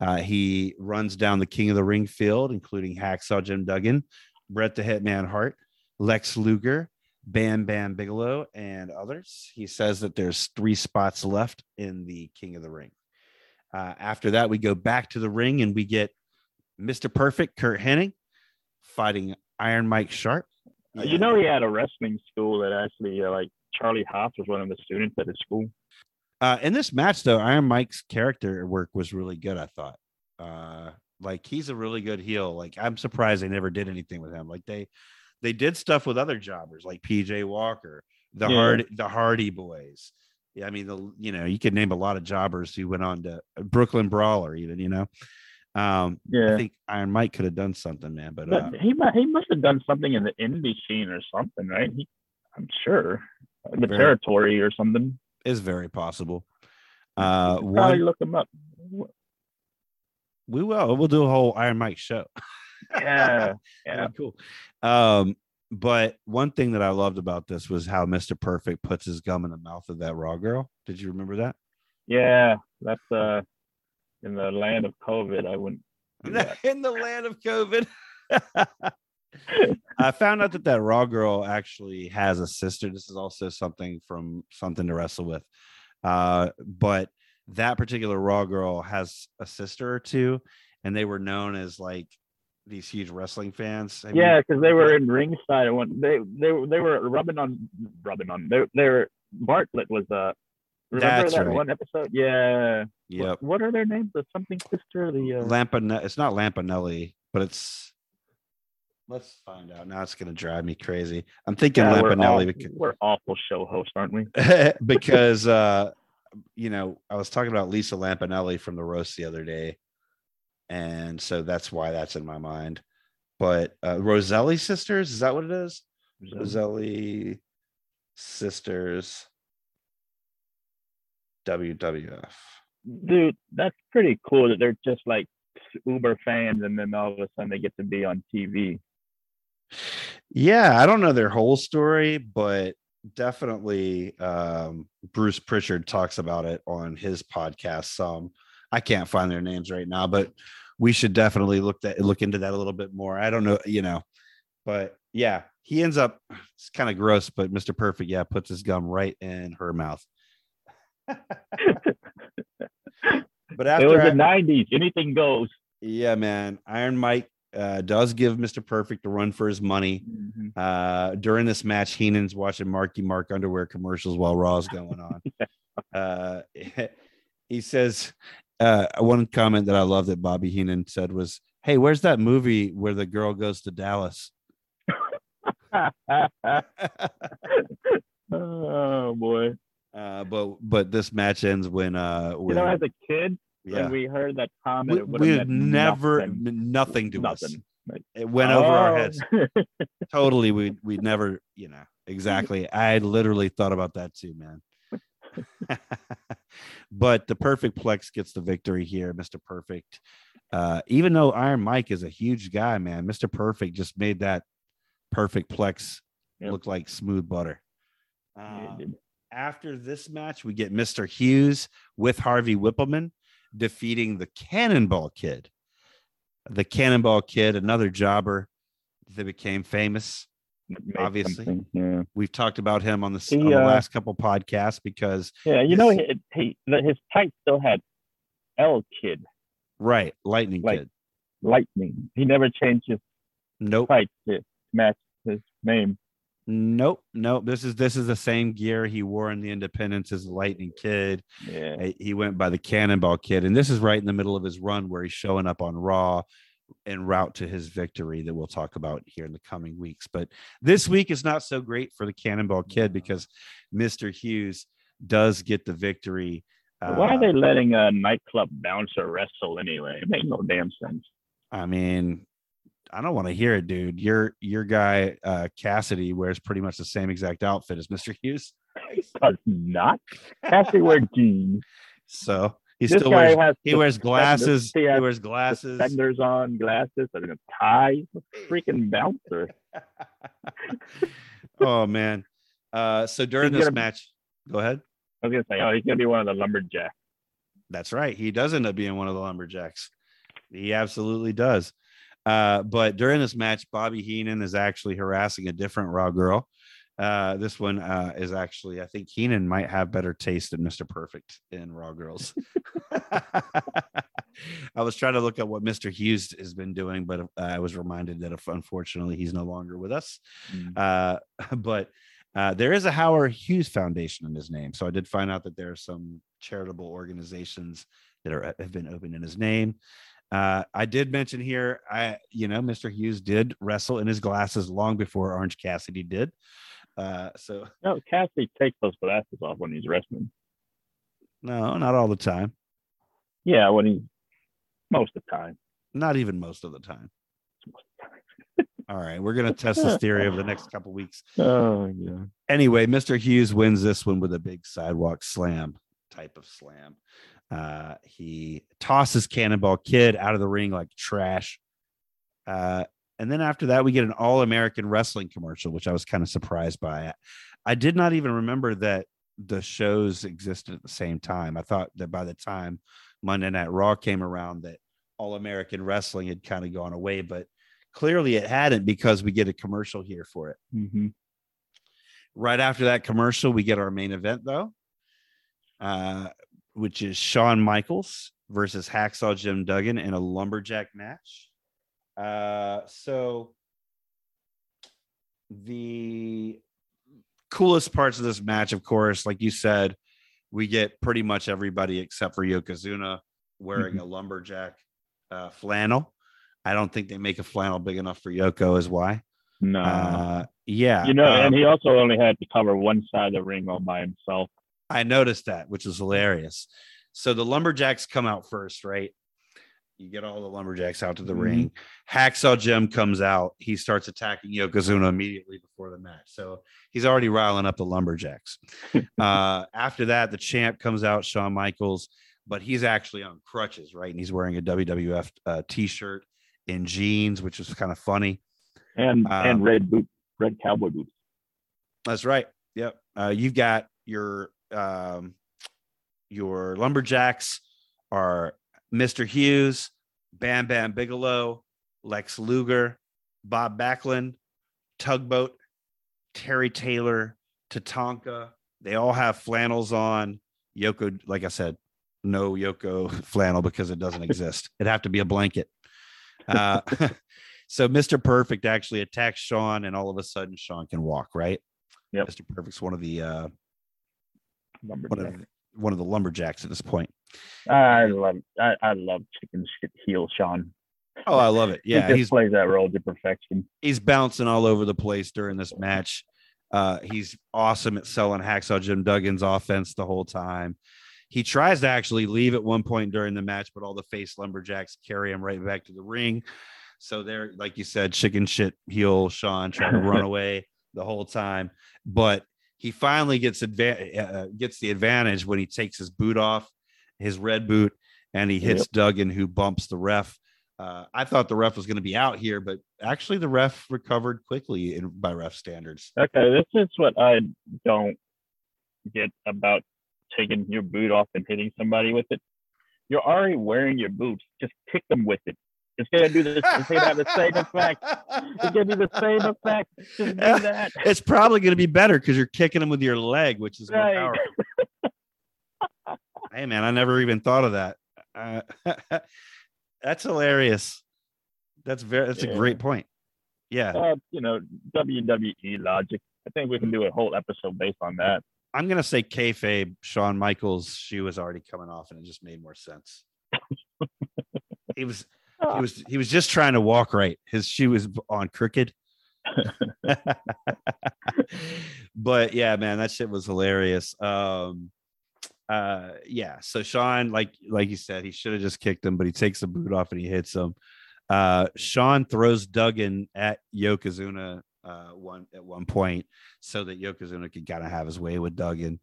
Uh, he runs down the King of the Ring field, including Hacksaw Jim Duggan, Bret the Hitman Hart, Lex Luger, Bam Bam Bigelow, and others. He says that there's three spots left in the King of the Ring. Uh, after that, we go back to the ring and we get Mr. Perfect, Curt Hennig, fighting Iron Mike Sharpe. You know, he had a wrestling school that actually, uh, like, Charlie Haas was one of the students at his school. Uh, in this match, though, Iron Mike's character work was really good. I thought, uh, like he's a really good heel. Like I'm surprised they never did anything with him. Like they, they did stuff with other jobbers like PJ Walker, the Yeah. Hard, the Hardy Boys. Yeah, I mean, the you know you could name a lot of jobbers who went on to Brooklyn Brawler, even you know. Um, I think Iron Mike could have done something, man. But, uh, he might he must have done something in the indie scene or something, right? He, I'm sure the Very- territory or something. is very possible. Uh, Probably one look him up. We will we'll do a whole Iron Mike show. Yeah, yeah. Cool. Um, but one thing that I loved about this was how Mr. Perfect puts his gum in the mouth of that raw girl. Did you remember that? Yeah, that's uh in the land of COVID. I wouldn't. in the land of COVID. I found out that that raw girl actually has a sister. This is also something from something to wrestle with. Uh, but that particular raw girl has a sister or two, and they were known as like these huge wrestling fans. You- Yeah, because they were in ringside. and When they they were- they were rubbing on rubbing on. They they were Bartlett was uh. Remember That's that right. one episode? Yeah. Yep. What, what are their names? The something sister. The uh, Lampanelli. It's not Lampanelli, but it's. Let's find out. Now it's going to drive me crazy. I'm thinking yeah, we're, Lampanelli because, we're awful show hosts, aren't we? because uh, you know I was talking about Lisa Lampanelli from the roast the other day, and so that's why that's in my mind. But uh, Roselli sisters is that what it is? Roselli sisters. WWF. Dude, that's pretty cool that they're just like uber fans, and then all of a sudden they get to be on TV. Yeah, I don't know their whole story, but definitely um, Bruce Pritchard talks about it on his podcast. Some I can't find their names right now, but we should definitely look that look into that a little bit more. I don't know, you know, but yeah, he ends up it's kind of gross, but Mr. Perfect, yeah, puts his gum right in her mouth. but after it was I- the '90s. Anything goes. yeah, man, Iron Mike uh, does give Mr. Perfect a run for his money. Uh, during this match, Heenan's watching Marky Mark underwear commercials while Raw's going on. uh, he says, uh, one comment that I love that Bobby Heenan said was, Hey, where's that movie where the girl goes to Dallas? oh boy! uh, but but this match ends when uh when, You know, as a kid, Yeah. when we heard that comment, We, we never nothing. nothing to us. Nothing. Like, It went over our heads. Oh. Totally. We we never, you know, exactly. I literally thought about that too, man. but the perfect plex gets the victory here, Mr. Perfect. Uh, even though Iron Mike is a huge guy, man, Mr. Perfect just made that perfect plex Yep. look like smooth butter. Did. after this match, we get Mr. Hughes with Harvey Wippleman defeating the Cannonball Kid. The Cannonball Kid, another jobber that became famous. Obviously. something, Yeah. We've talked about him on the, He, on the uh, last couple podcasts because, Yeah. You know, Yes. he, he his tight still had L Kid right, Lightning Like- Kid. Lightning. He never changed his Nope, tights to match his name. Nope, nope. This is this is the same gear he wore in the Independence as the Lightning Kid. Yeah. Uh, He went by the Cannonball Kid, and this is right in the middle of his run where he's showing up on Raw en route to his victory that we'll talk about here in the coming weeks. But this week is not so great for the Cannonball Kid because Mr. Hughes does get the victory. Why Uh, are they letting a nightclub bouncer wrestle anyway? It makes no damn sense. I mean, I don't want to hear it, dude. Your your guy uh, Cassidy wears pretty much the same exact outfit as Mr. Hughes, Does not. Cassidy wear jeans. so he This still wears has he wears glasses. He He wears glasses. suspenders on, glasses, and a tie. Freaking bouncer. oh man. Uh, so during He's this gonna- match, go ahead. I was gonna say, oh, he's gonna be one of the lumberjacks. That's right. He does end up being one of the lumberjacks. He absolutely does. Uh, but during this match, Bobby Heenan is actually harassing a different Raw girl. Uh, this one uh, is actually, I think Heenan might have better taste than Mr. Perfect in Raw Girls. I was trying to look at what Mr. Hughes has been doing, but uh, I was reminded that if, unfortunately he's no longer with us. Mm. Uh, but uh, there is a Howard Hughes Foundation in his name. So I did find out that there are some charitable organizations that are have been opened in his name. Uh, I did mention here, I you know, Mr. Hughes did wrestle in his glasses long before Orange Cassidy did. Uh, so No, Cassidy takes those glasses off when he's wrestling. no, not all the time, Yeah, when he most of the time. not even most of the time. All right, we're gonna test this theory over the next couple weeks. Oh yeah. anyway, Mr. Hughes wins this one with a big sidewalk slam type of slam. Uh, he tosses Cannonball Kid out of the ring like trash. Uh, and then after that, we get an All American Wrestling commercial, which I was kind of surprised by. I did not even remember that the shows existed at the same time. I thought that by the time Monday Night Raw came around, that All American Wrestling had kind of gone away, but clearly it hadn't because we get a commercial here for it. Mm-hmm. Right after that commercial, we get our main event though, uh, which is Shawn Michaels versus Hacksaw Jim Duggan in a lumberjack match. Uh, so the coolest parts of this match, of course, like you said, we get pretty much everybody except for Yokozuna wearing a lumberjack uh, flannel. I don't think they make a flannel big enough for Yoko, is why. No. Uh, yeah, you know, um, and he also only had to cover one side of the ring all by himself. I noticed that, which was hilarious. So the lumberjacks come out first, right? You get all the lumberjacks out to the Mhm. ring. Hacksaw Jim comes out. He starts attacking Yokozuna immediately before the match. So he's already riling up the lumberjacks. uh, after that, the champ comes out, Shawn Michaels, but he's actually on crutches, right? And he's wearing a WWF uh, t-shirt and jeans, which is kind of funny. And Um, and red boot, red cowboy boots. That's right. Yep. Uh, you've got your um, your lumberjacks are Mr. Hughes, Bam Bam Bigelow, Lex Luger, Bob Backlund, Tugboat, Terry Taylor, Tatanka. They all have flannels on. Yoko, like I said, no Yoko flannel because it doesn't exist. It'd have to be a blanket. Uh, so Mr. Perfect actually attacks Shawn, and all of a sudden Shawn can walk, right? Yep. Mr. Perfect's one of the uh, Lumberjack. of one of the lumberjacks at this point. I love I, I love chicken shit heel Shawn. Oh, I love it. he Yeah, just he's plays that role to perfection. he's bouncing all over the place during this match. Uh, he's awesome at selling Hacksaw Jim Duggan's offense the whole time. He tries to actually leave at one point during the match, but all the face lumberjacks carry him right back to the ring. So they're like you said, chicken shit heel Shawn trying to run away the whole time, but he finally gets adva- uh, gets the advantage when he takes his boot off, his red boot, and he hits Yep. Duggan, who bumps the ref. Uh, I thought the ref was going to be out here, but actually the ref recovered quickly in, by ref standards. Okay, this is what I don't get about taking your boot off and hitting somebody with it. You're already wearing your boots. Just kick them with it. It's gonna do this. It's gonna have the same effect. It's gonna do the same effect. Just do that. It's probably going to be better because you're kicking him with your leg, which is more Right. powerful. hey, man, I never even thought of that. Uh, that's hilarious. That's very. That's a great point. Yeah, Uh, you know, WWE logic. I think we can do a whole episode based on that. I'm gonna say kayfabe. Shawn Michaels' shoe was already coming off, and it just made more sense. he was he was he was just trying to walk right. His shoe was on crooked. but yeah, man, that shit was hilarious. Um uh yeah, so Shawn, like like you said, he should have just kicked him, but he takes the boot off and he hits him. Uh Shawn throws Duggan at Yokozuna uh one at one point so that Yokozuna could kind of have his way with Duggan.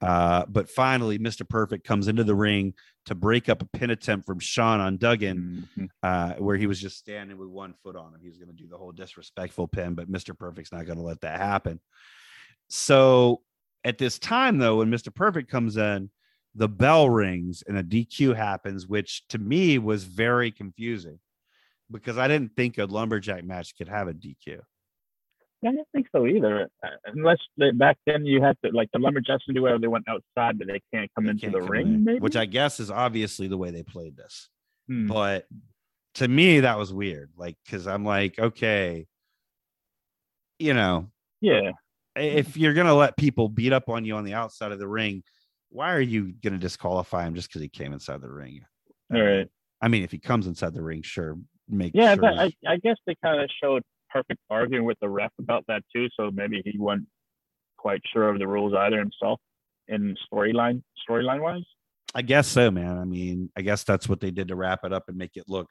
Uh, but finally, Mr. Perfect comes into the ring to break up a pin attempt from Shawn on Duggan Mhm. uh, where he was just standing with one foot on him. He was going to do the whole disrespectful pin, but Mr. Perfect's not going to let that happen. So at this time, though, when Mr. Perfect comes in, the bell rings and a DQ happens, which to me was very confusing because I didn't think a lumberjack match could have a DQ. I don't think so either. Uh, Unless they, back then you had to like the lumberjacks can do whatever they went outside, but they can't come They into can't the come ring. in, maybe? which I guess is obviously the way they played this. Hmm. But to me, that was weird. Like, because I'm like, okay, you know, yeah, if you're gonna let people beat up on you on the outside of the ring, why are you gonna disqualify him just because he came inside the ring? all right. I mean, if he comes inside the ring, sure, make Yeah, sure. but I, I guess they kind of showed perfect arguing with the ref about that too. So maybe he wasn't quite sure of the rules either himself in storyline storyline wise. I guess so, man. I mean, I guess that's what they did to wrap it up and make it look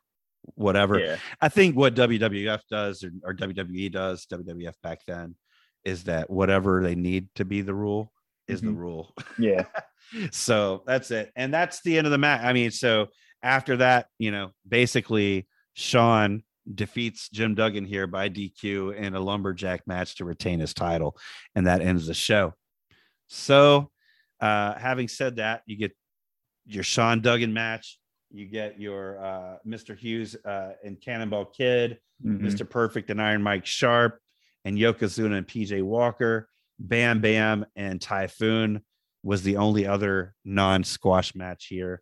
whatever. Yeah, I think what WWF does or, or WWE does, WWF back then, is that whatever they need to be the rule is the Mhm. rule. yeah, so that's it. And that's the end of the match. I mean, so after that, you know, basically Shawn defeats Jim Duggan here by DQ in a lumberjack match to retain his title. And that ends the show. So, uh, having said that, you get your Shawn Duggan match, you get your uh, Mr. Hughes uh, and Cannonball Kid, Mhm. Mr. Perfect and Iron Mike Sharpe, and Yokozuna and PJ Walker. Bam Bam and Typhoon was the only other non squash match here.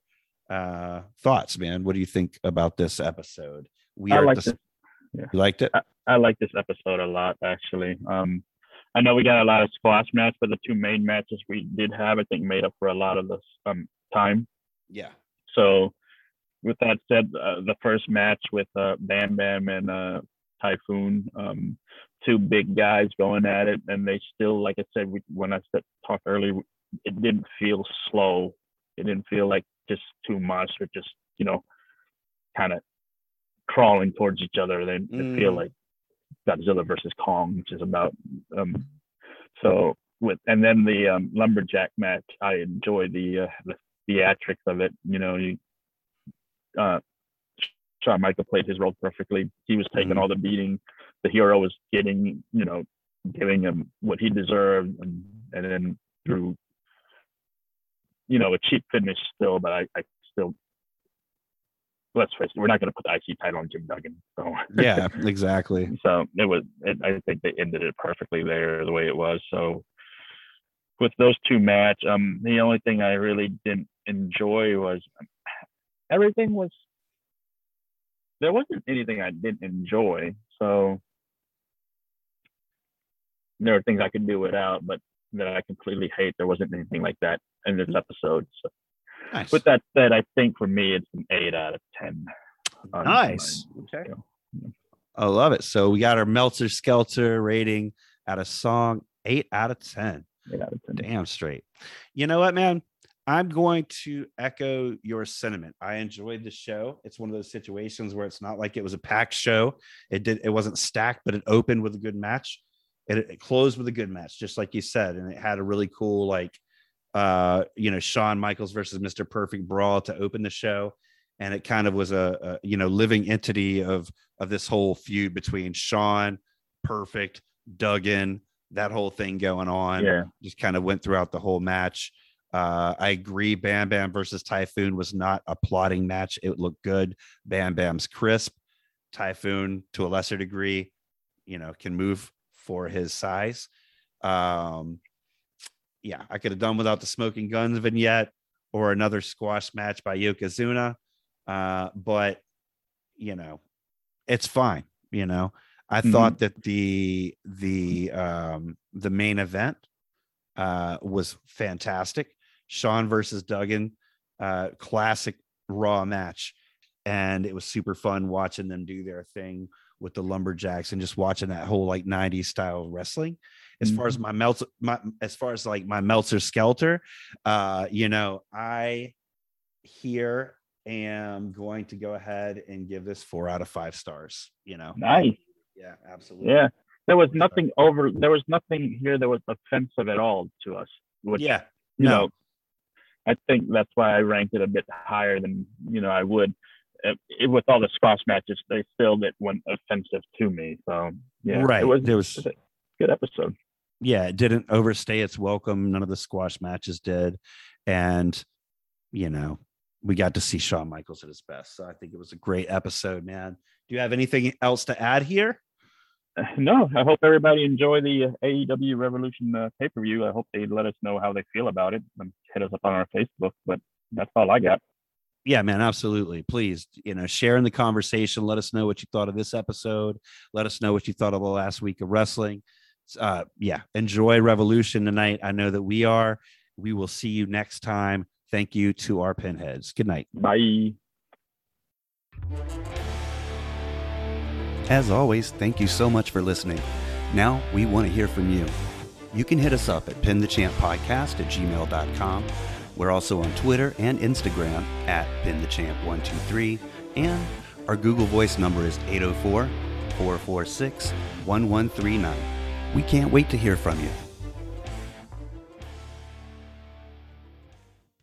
Uh, thoughts, man? What do you think about this episode? We I are like at this. the, you liked it? I like this episode a lot actually. Um, I know we got a lot of squash match, but the two main matches we did have, I think, made up for a lot of this um time. Yeah. So, with that said, uh, the first match with uh, Bam Bam and uh, Typhoon, um, two big guys going at it, and they still, like I said, we, when I said talked earlier, it didn't feel slow. It didn't feel like just two monsters, just you know, kind of crawling towards each other. They, they feel Mm. like Godzilla versus Kong, which is about. Um, so with and then the um, lumberjack match, I enjoy the uh, the theatrics of it. You know, you uh, Shawn Michael played his role perfectly. He was taking Mhm. all the beating. The hero was getting, you know, giving him what he deserved, and, and then through, you know, a cheap finish still, but I, I still. Let's face it, we're not going to put the IC title on Jim Duggan. So Yeah, exactly. so it was it, i think they ended it perfectly there the way it was so with those two match um the only thing i really didn't enjoy was everything was there wasn't anything i didn't enjoy so there are things i could do without but that i completely hate there wasn't anything like that in this episode so Nice. with that said i think for me it's an eight out of ten um, Nice. Okay. I love it. So we got our Meltzer Skelter rating out of song eight out of 10. Eight out of 10. Damn straight. You know what, man? I'm going to echo your sentiment. I enjoyed the show. It's one of those situations where it's not like it was a packed show. It did it wasn't stacked, but it opened with a good match. It, it closed with a good match, just like you said, and it had a really cool like uh you know Shawn Michaels versus Mr. Perfect brawl to open the show, and it kind of was a, a you know living entity of of this whole feud between Shawn, Perfect, Duggan, that whole thing going on. Yeah. Just kind of went throughout the whole match. Uh, I agree. Bam Bam versus Typhoon was not a plotting match. It looked good. Bam Bam's crisp. Typhoon, to a lesser degree, you know, can move for his size. Um, yeah, I could have done without the Smoking Gunns vignette or another squash match by Yokozuna. Uh, but you know, it's fine. You know, I Mhm. thought that the the um the main event uh was fantastic. Shawn versus Duggan, uh classic raw match. And it was super fun watching them do their thing with the lumberjacks and just watching that whole like 90s style wrestling. As far as my melt my as far as like my Meltzer Skelter, uh, you know, I here am going to go ahead and give this four out of five stars. You know, Nice. yeah, absolutely. Yeah. There was nothing over. There was nothing here that was offensive at all to us. Which yeah, you no. know, I think that's why I ranked it a bit higher than you know I would. Uh, it, with all the squash matches, they still didn't went offensive to me. So yeah, right. It was it was a good episode. Yeah, it didn't overstay its welcome. None of the squash matches did. And, you know, we got to see Shawn Michaels at his best. So I think it was a great episode, man. Do you have anything else to add here? No, I hope everybody enjoy the uh, AEW Revolution uh, pay per view. I hope they let us know how they feel about it and hit us up on our Facebook. But that's all I got. Yeah, man, absolutely. Please, you know, share in the conversation. Let us know what you thought of this episode. Let us know what you thought of the last week of wrestling. Uh, yeah, enjoy Revolution tonight. I know that we are. We will see you next time. Thank you to our pinheads. Good night. Bye. As always, thank you so much for listening. Now we want to hear from you. You can hit us up at pinthechamppodcast at gmail.com. We're also on Twitter and Instagram at pinthechamp123. And our Google Voice number is 804 446 1139. We can't wait to hear from you.